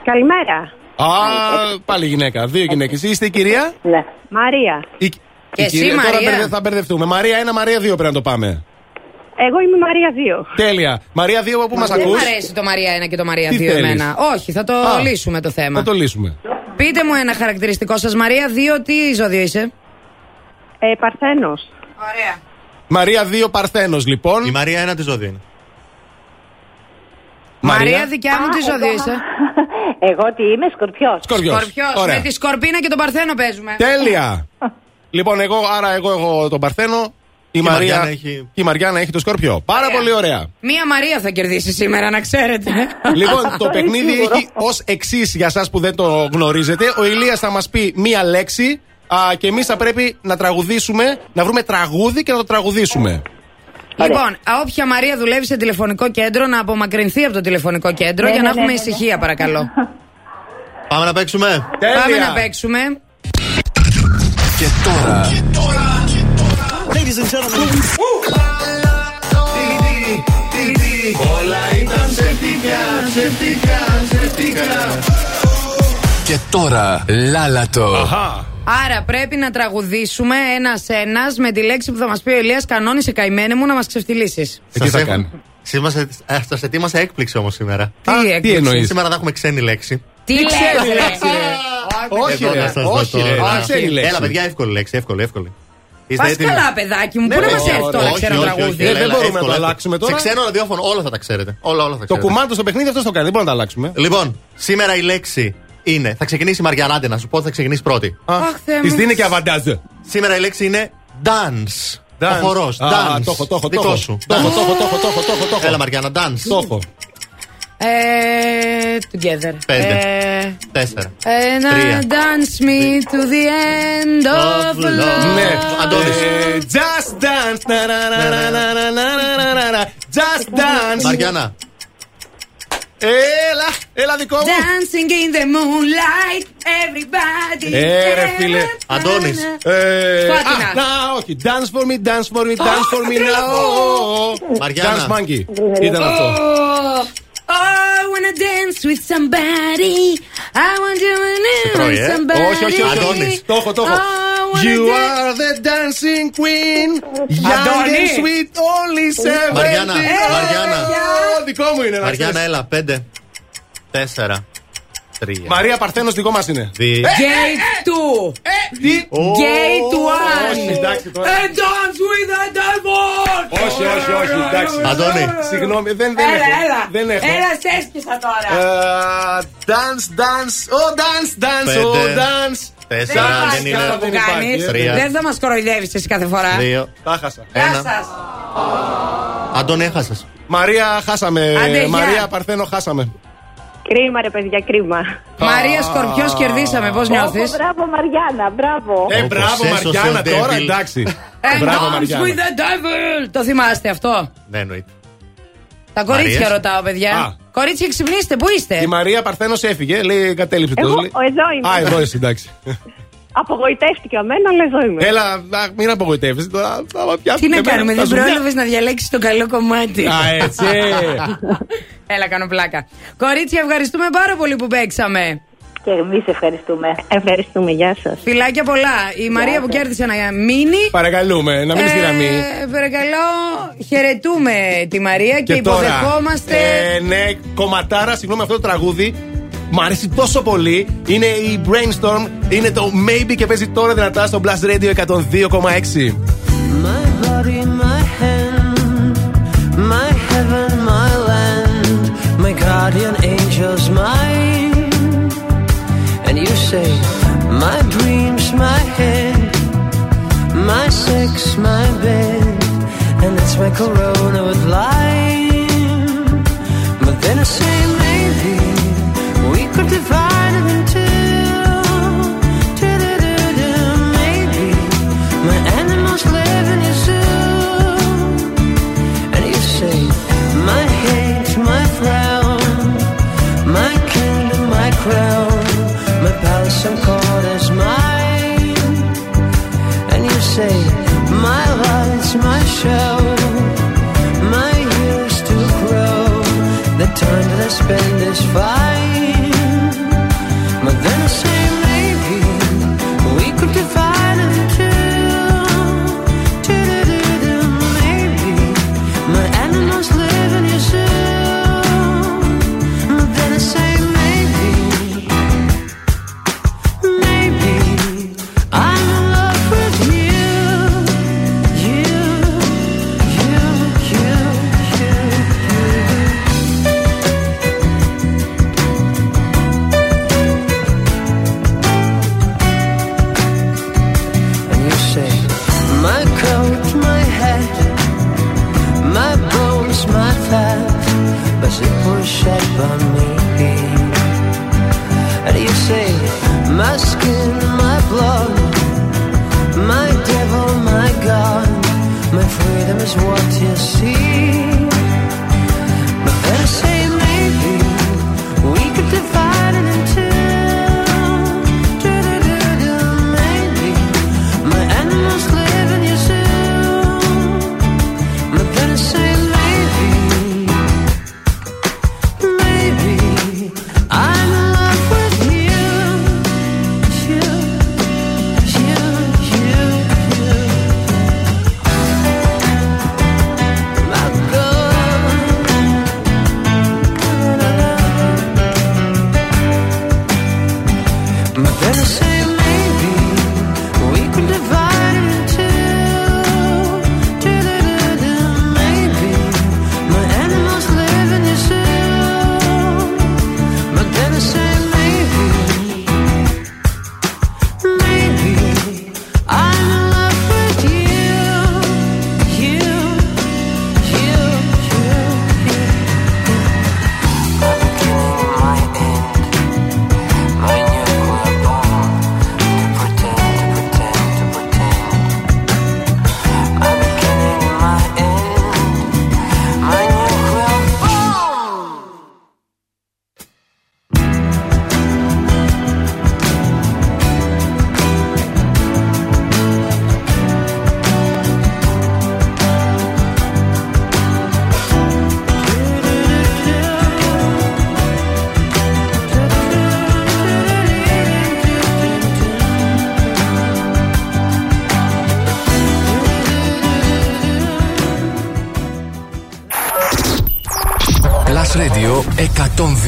S41: Καλημέρα.
S3: Α, πάλι γυναίκα. Δύο γυναίκες. Είστε η κυρία;
S41: Ναι. Μαρία.
S3: Η,
S41: Και
S3: η
S41: εσύ,
S3: κυρία, Τώρα
S41: Μαρία;
S3: μπερδε- θα μπερδευτούμε. Μαρία 1, Μαρία 2 πρέπει να το πάμε.
S41: Εγώ είμαι Μαρία 2.
S3: Τέλεια. Μαρία 2 από πού μας
S4: Δεν
S3: ακούς;
S4: μου αρέσει το Μαρία 1 και το Μαρία 2
S3: Τι θέλεις;
S4: εμένα. Όχι, θα το
S3: Α,
S4: λύσουμε το θέμα.
S3: Θα το λύσουμε.
S4: Πείτε μου ένα χαρακτηριστικό σας, Μαρία 2, τι ζώδιο είσαι;
S41: Ε, Παρθένος.
S4: Ωραία.
S3: Μαρία 2 Παρθένος λοιπόν.
S9: Η Μαρία ένα τη ζώδιο είναι.
S4: Μαρία, δικιά μου, τι ζώδιο είσαι;
S40: Εγώ τι είμαι, σκορπιός.
S3: Σκορπιός.
S4: Σκορπιός.
S3: Ωραία.
S4: Με τη σκορπίνα και τον Παρθένο παίζουμε.
S3: Τέλεια. λοιπόν, εγώ, άρα εγώ έχω τον Παρθένο. Η,
S9: η
S3: Μαρία
S9: Μαριάννα έχει-
S3: η Μαριάννα έχει το Σκορπιό. Πάρα πολύ ωραία.
S4: Μία Μαρία θα κερδίσει σήμερα, να ξέρετε.
S3: λοιπόν, το παιχνίδι έχει ως εξής για εσά που δεν το γνωρίζετε. Ο Ηλίας θα μας πει μία λέξη α, και εμεί θα πρέπει να τραγουδήσουμε, να βρούμε τραγούδι και να το τραγουδήσουμε.
S4: Λοιπόν, α, όποια Μαρία δουλεύει σε τηλεφωνικό κέντρο, να απομακρυνθεί από το τηλεφωνικό κέντρο
S40: Ναι,
S4: για
S40: ναι,
S4: να
S40: ναι,
S4: έχουμε
S40: ναι, ναι.
S4: ησυχία, παρακαλώ.
S9: Πάμε να παίξουμε.
S4: Πάμε να παίξουμε.
S1: Και τώρα.
S7: Ladies and gentlemen.
S3: Όλα ήταν ψευτικά, ψευτικά, ψευτικά.
S1: Και τώρα. Λάλατο.
S4: Άρα πρέπει να τραγουδήσουμε ένα-ένας με τη λέξη που θα μας πει ο Ηλίας Κανόνισε καημένε μου να μας ξεφτυλίσεις.
S3: Ε, τι θα κάνει.
S9: Σα ετοίμασα έκπληξη όμως σήμερα;
S4: Τι Α, έκπληξη; τι εννοείς;
S9: Σήμερα θα έχουμε ξένη λέξη.
S4: Τι λες,
S3: ξένη
S4: ρε.
S3: λέξη, ρε. Όχι,
S9: Εδώ
S3: ρε,
S9: να σας
S3: όχι,
S9: δω
S3: ρε,
S9: τώρα.
S3: όχι ξένη λέξη.
S9: Έλα, παιδιά, εύκολη λέξη, εύκολη, εύκολη. Είστε
S4: Πας
S9: έτοιμοι;
S4: καλά, παιδάκι μου.
S3: Ναι,
S4: Πού να
S3: ναι,
S4: μας έρθεις
S3: ωραία.
S4: τώρα,
S9: Όχι,
S4: ξέρω
S9: όχι, όχι,
S4: τραγούδι.
S3: Ε,
S9: έλα,
S3: δεν
S9: έλα,
S3: μπορούμε να το
S9: εύκολα.
S3: αλλάξουμε τώρα.
S9: Σε ξένο ραδιόφωνο όλα θα τα ξέρετε. Όλα, όλα θα
S3: Το
S9: ξέρετε.
S3: κουμάντο στο παιχνίδι αυτό το κάνει. Δεν μπορούμε να τα αλλάξουμε.
S9: Λοιπόν, σήμερα η λέξη είναι. Θα ξεκινήσει η Μαριανάντε να σου πω, θα ξεκινήσει πρώτη.
S4: Της
S3: δίνει και αβαντάζε.
S9: Σήμερα η λέξη είναι dance. Ο
S3: χορός.
S9: Dance.
S3: Το έχω, το έχω. Το έχω, το έχω, το έχω.
S9: Έλα, Μαριάννα, dance.
S3: Το έχω.
S4: Ε, together.
S9: Πέντε.
S4: Ε,
S9: Τέσσερα. Τρία.
S4: Dance me to the end of love.
S3: Ναι,
S9: Αντώνης.
S3: Ε, just dance. Just dance.
S9: Μαριάννα.
S3: Έλα, έλα δικό μου.
S4: Dancing in the moonlight, everybody.
S3: Ε, ρε φίλε.
S9: Αντώνης.
S3: Ε,
S4: Φάτινα.
S3: α, να, όχι. Dance for me, dance for me, dance for me now.
S9: Μαριάννα.
S3: Dance monkey. Ήταν αυτό.
S4: Oh, I wanna dance with somebody. I want to dance
S9: πρωί,
S4: with
S9: ε.
S4: somebody.
S3: Όχι, όχι, όχι.
S9: Αντώνης.
S3: Το έχω, το έχω.
S4: I wanna
S3: You
S4: dance-
S3: are the dancing queen. Young
S4: Αντώνη.
S3: and sweet, only seventeen.
S9: Μαριάννα, Μαριάννα.
S3: Ω, Δικό μου είναι. να
S9: Μαριάννα,
S3: ξέρεις.
S9: έλα. Πέντε. Τέσσερα. Τρία.
S3: Μαρία Παρθένος δικό μας είναι.
S9: Δύο.
S4: Gate 2.
S3: Τι.
S4: Gate 1.
S3: Όχι, εντάξει τώρα.
S4: And dance with the devil.
S3: Όχι, όχι, όχι, εντάξει.
S9: Αντώνη.
S3: Συγγνώμη, δεν, δεν
S4: Έλα,
S3: έχω.
S4: έλα.
S3: Δεν έχω.
S4: Έλα, σε έσκυσα τώρα.
S3: Ε, Dance, dance, oh dance, dance, oh
S9: Πέντε.
S3: dance.
S9: Τέσσερα.
S4: υπάρχει
S9: Δεν είναι.
S4: αυτό που
S3: Δεν υπάρχει,
S4: κάνεις.
S3: ε.
S9: Τρία.
S4: Δεν θα μας κοροϊδεύεις εσύ κάθε φορά.
S9: Δύο.
S3: Τα χάσα.
S4: Γεια
S9: Ένα.
S4: σας.
S9: Αντώνη, έχασες.
S3: Μαρία, χάσαμε.
S4: Άντε, γεια.
S3: Μαρία Παρθένο, χάσαμε.
S40: Κρίμα, ρε παιδιά, κρίμα.
S4: Μαρία Σκορπιός, κερδίσαμε. Πώς νιώθεις;
S42: Ω, Μπράβο, Μαριάννα, μπράβο.
S3: Ε,
S9: Όπως
S3: μπράβο
S9: έσωσε
S3: Μαριάννα
S9: ο
S3: τώρα,
S9: Devil.
S3: εντάξει.
S4: And
S3: Μπράβο
S4: dance
S3: Μαριάννα.
S4: with the devil. Το θυμάστε αυτό;
S9: Ναι, εννοείται.
S4: Τα κορίτσια
S9: Μαρίας.
S4: ρωτάω, παιδιά.
S3: Α.
S4: Κορίτσια, ξυπνήστε, πού είστε;
S3: Η Μαρία Παρθένος έφυγε, λέει κατέληψε το.
S40: Εγώ,
S3: λέει.
S40: ο, εδώ είμαι.
S3: Α, εδώ είσαι, εντάξει.
S40: Απογοητεύτηκε εμένα, αλλά εδώ είμαι.
S3: Έλα, α, μην απογοητεύεσαι τώρα. θα μα πιάσουν
S4: Τι να
S3: εμένα,
S4: κάνουμε,
S3: θα
S4: δεν
S3: σου πιάσουν.
S4: πρόλαβες να διαλέξεις το καλό κομμάτι.
S3: Α, έτσι.
S4: Έλα, κάνω πλάκα. Κορίτσια, ευχαριστούμε πάρα πολύ που παίξαμε.
S42: Και εμείς ευχαριστούμε.
S40: Ευχαριστούμε, γεια σας.
S4: Φιλάκια πολλά. Η Μαρία που κέρδισε να μείνει.
S3: Παρακαλούμε, να μείνει στη γραμμή.
S4: Ε, παρακαλώ, χαιρετούμε τη Μαρία και, υποδεχόμαστε.
S3: ε, ναι, κομματάρα, συγγνώμη, αυτό το τραγούδι μου αρέσει τόσο πολύ. Είναι η Brainstorm, είναι το Maybe και παίζει τώρα δυνατά στο Blast Radio 102,6.
S7: My body, my hand, my heaven, my land, my guardian angel's mine. Say, my dreams, my head, my sex, my bed, and it's my corona with lime. But then I say, maybe we could divide it in two. Maybe my animals live in zoo. And you say, my hate, my frown, my kingdom, my crown, spend
S1: this fire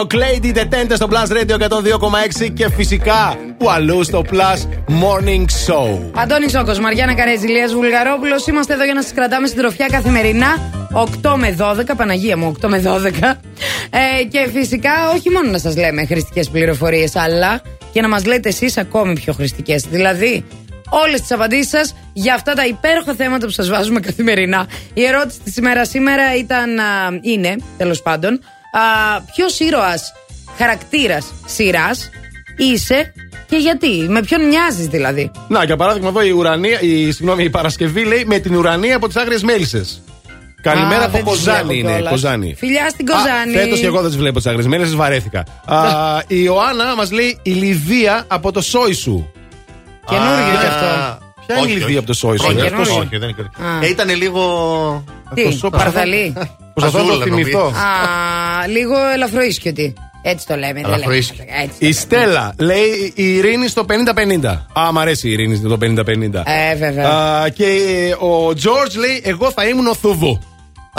S3: ο Clady Detente στο Plus Radio 102,6 και φυσικά που αλλού στο Plus Morning Show.
S4: Αντώνη Σόκο, Μαριάννα Καρέζη, Λία Βουλγαρόπουλος. Είμαστε εδώ για να σας κρατάμε στην τροφιά καθημερινά 8 με 12. Παναγία μου, 8 με 12. Ε, και φυσικά όχι μόνο να σας λέμε χρηστικές πληροφορίες, αλλά και να μας λέτε εσείς ακόμη πιο χρηστικές. Δηλαδή, όλες τις απαντήσεις σας για αυτά τα υπέροχα θέματα που σας βάζουμε καθημερινά. Η ερώτηση της ημέρας σήμερα ήταν, α, είναι, τέλος πάντων, ποιος ήρωας χαρακτήρας σειράς είσαι και γιατί, με ποιον μοιάζεις δηλαδή;
S3: Να, για παράδειγμα, εδώ η, ουρανία, η, συγγνώμη, η Παρασκευή λέει με την ουρανία από τις άγριες μέλισσες. Καλημέρα
S4: Α,
S3: από
S4: δεν τις βλέπω
S3: Κοζάνη είναι.
S4: κιόλας.
S3: Κοζάνη.
S4: Φιλιά στην Κοζάνη.
S3: Φέτος και εγώ δεν τις βλέπω τις άγριες μέλισσες, βαρέθηκα. Α, η Ιωάννα μας λέει η Λιδία από το σόι σου.
S4: Καινούργιο
S3: Α,
S4: κι αυτό.
S3: Ποια είναι η
S9: Όχι,
S3: Λιδία από το σόι σου,
S9: Όχι,
S3: ε;
S9: αυτός
S3: Αυτός-
S9: όχι, δεν είναι
S4: Α.
S9: Ε, Ήταν λίγο.
S4: Τι,
S3: Αυτό-
S4: παρδαλή.
S3: Προσπαθώ να το
S9: Αζούλα,
S3: θυμηθώ.
S4: Α, λίγο ελαφροίσκιοτι. Έτσι το λέμε. δεν λέμε.
S9: Ελαφροίσκιο.
S4: Έτσι.
S3: Η Στέλλα λέει η Ειρήνη στο 50-50. Α, μ' αρέσει η Ειρήνη στο 50-50.
S4: Ε, βέβαια.
S3: Α, και ο Τζορτζ λέει: Εγώ θα ήμουν ο Θουβού.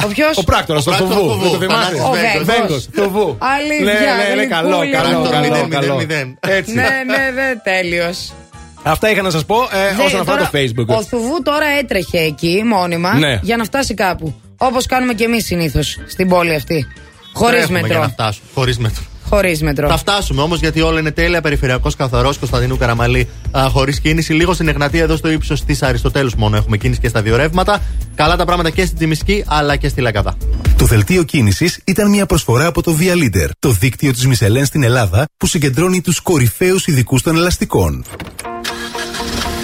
S4: Ο ποιος;
S3: Ο πράκτορας
S9: Ο
S3: στο
S9: πράκτορας
S3: Θουβού.
S9: Θουβού.
S3: Δεν το θυμάσαι;
S9: Ο
S4: Βέγκος.
S3: Βέγκος, Θουβού.
S4: Αλήθεια,
S3: Ναι, ναι, ναι, καλό,
S4: γλυκούλη.
S3: καλό,
S9: Πράκτορα
S3: καλό,
S9: μηδέν,
S3: καλό.
S9: μηδέν, μηδέν.
S3: Έτσι.
S4: Ναι, ναι, ναι, τέλειος.
S3: Αυτά είχα να σας πω ε, όσον αφορά το Facebook.
S4: Ο Θουβού τώρα έτρεχε εκεί μόνιμα
S3: Ναι.
S4: για να φτάσει κάπου. Όπως κάνουμε και εμείς συνήθως στην πόλη αυτή. Χωρίς
S9: Τρέχουμε Για να
S4: μετρό.
S9: φτάσουμε. Χωρίς μέτρο.
S4: Χωρίς μετρό.
S9: Θα φτάσουμε όμως γιατί όλα είναι τέλεια. Περιφερειακός καθαρός Κωνσταντινού Καραμαλή χωρίς κίνηση. Λίγο στην Εγνατία εδώ στο ύψος της Αριστοτέλους μόνο έχουμε κίνηση και στα δύο ρεύματα. Καλά τα πράγματα και στην Τζιμισκή αλλά και στη Λακαδά.
S11: Το δελτίο κίνησης ήταν μια προσφορά από το Via Leader, το δίκτυο της Μισελέν στην Ελλάδα που συγκεντρώνει τους κορυφαίους ειδικούς των ελαστικών.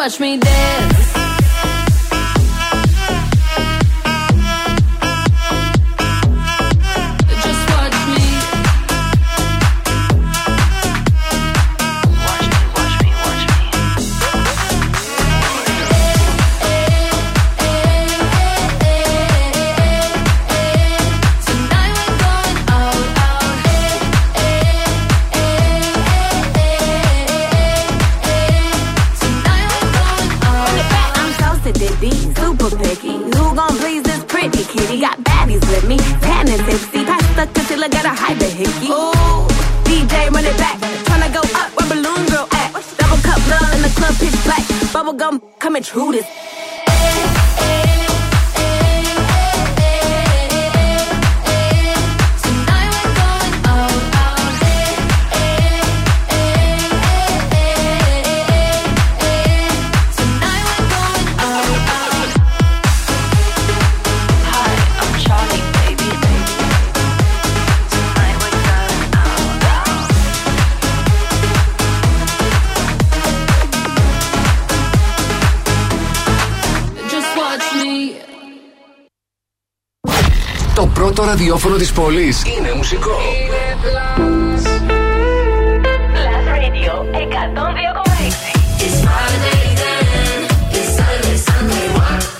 S29: watch me dance.
S1: bubblegum coming true this
S7: ραδιόφωνο της πόλης. Είναι μουσικό.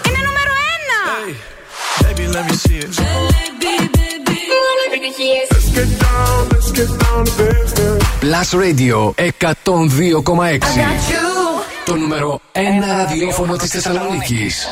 S29: Είναι νούμερο ένα.
S39: Baby, let me see
S7: Plus Radio 102,6 Το νούμερο ένα ραδιόφωνο της Θεσσαλονίκης.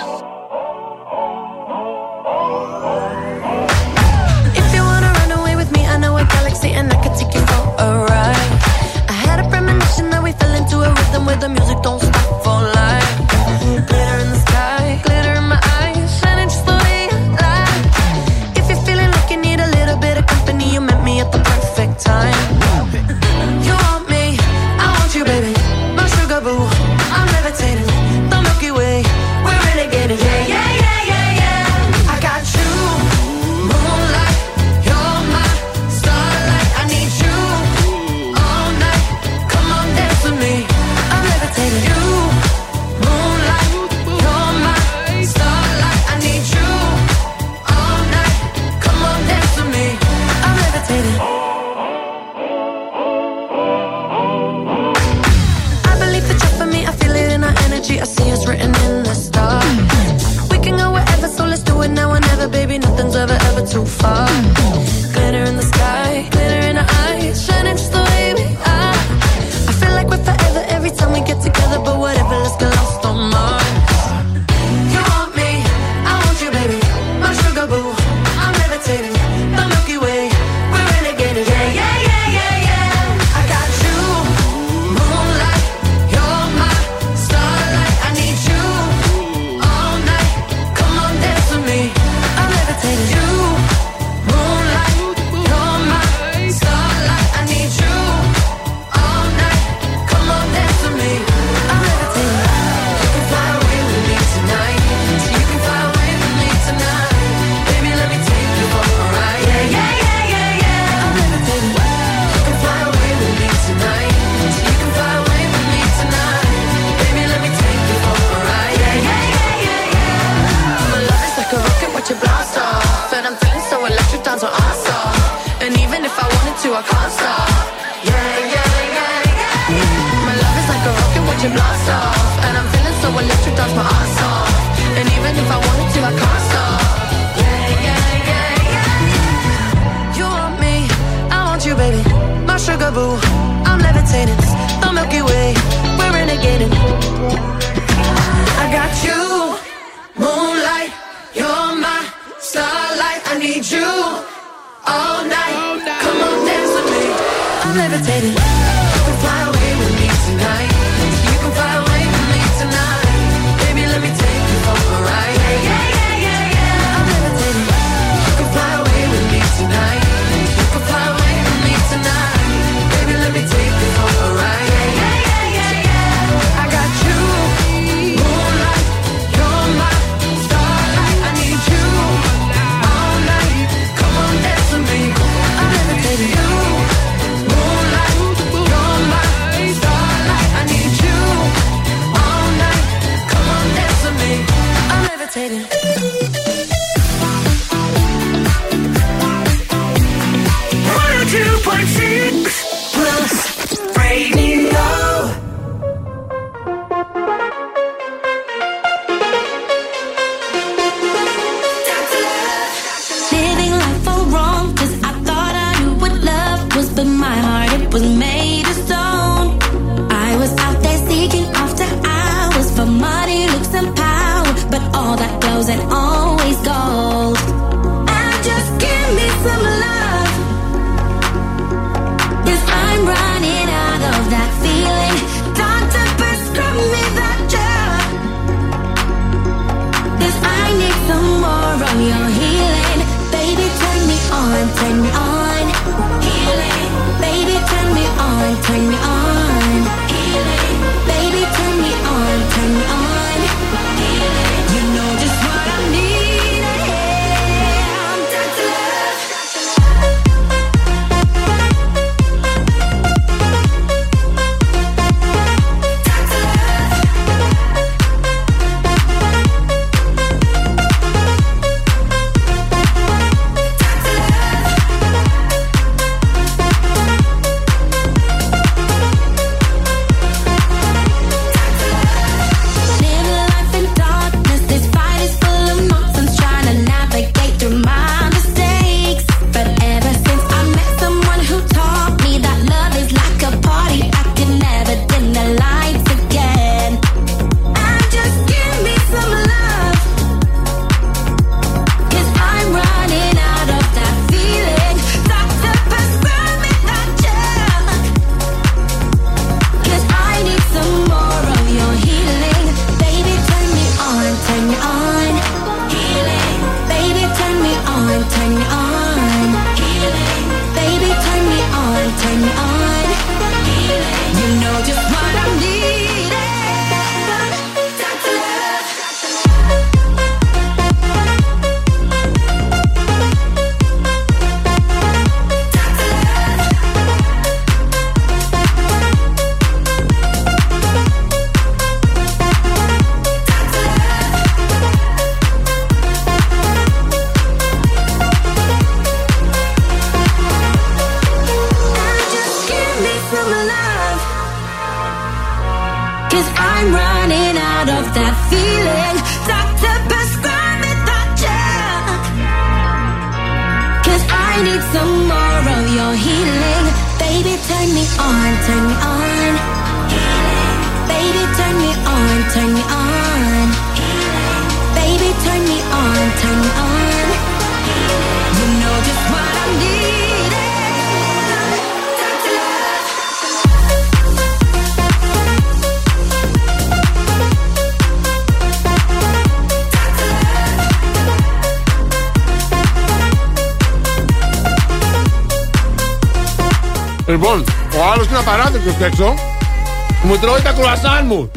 S3: Μου τρώει τα κρουασάν μου.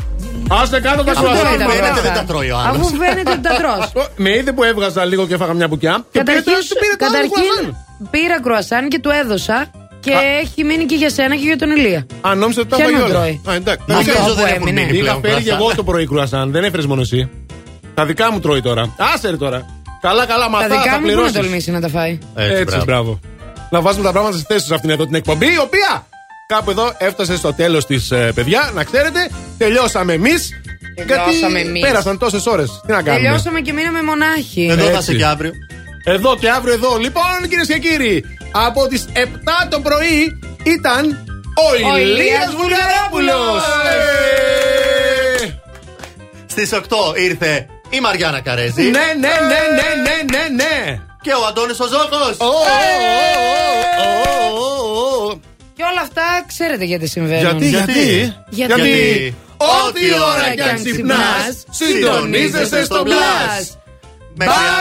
S3: Άστε κάτω τα κρουασάν μου.
S4: Φαίνεται
S9: δεν τα τρώει ο άλλος.
S4: Αφού φαίνεται ότι τα τρως.
S3: Με είδε που έβγαζα λίγο και έφαγα μια μπουκιά.
S4: Καταρχήν, καταρχήν πήρα κρουασάν και του έδωσα και Α. έχει μείνει και για σένα και για τον Ηλία.
S3: Αν νόμιζα ότι τα έφαγε όλα. Α, εντάξει. Δεν
S4: ξέρω
S3: δεν έχουν.
S9: Είχα φέρει
S3: και εγώ το πρωί κρουασάν, δεν έφερες μόνο εσύ. Τα δικά μου τρώει τώρα. Άσερ τώρα. Καλά, καλά, μαθά.
S4: Τα
S3: δικά
S4: μου να τολμήσει να τα φάει.
S3: Έτσι, μπράβο. Να βάζουμε τα πράγματα στις θέσεις του αυτήν εδώ την εκπομπή, η οποία Κάπου εδώ έφτασε στο τέλος της, ε, παιδιά. Να ξέρετε, τελειώσαμε εμείς.
S4: Τελειώσαμε εμείς.
S3: Πέρασαν τόσες ώρες. Τι να κάνουμε;
S4: Τελειώσαμε και μείναμε μονάχοι.
S9: Εδώ θα είσαι και αύριο.
S3: Εδώ και αύριο εδώ. Λοιπόν, κυρίες και κύριοι, από τις 7 το πρωί ήταν ο,
S4: ο
S3: Ηλίας Βουλγαρόπουλος. Ε!
S9: Στις 8 ήρθε η Μαριάννα Καρέζη.
S3: Ναι, ναι, ναι, ναι, ναι, ναι, ναι.
S9: Και ο Αντώνης ο Ζώκος.
S4: Oh. Hey. Ξέρετε γιατί συμβαίνουν.
S3: Γιατί, γιατί,
S4: Γιατί,
S9: Ό,τι ώρα κι αν ξυπνάς, συντονίζεσαι στο Blast. Μέχρι αύριο.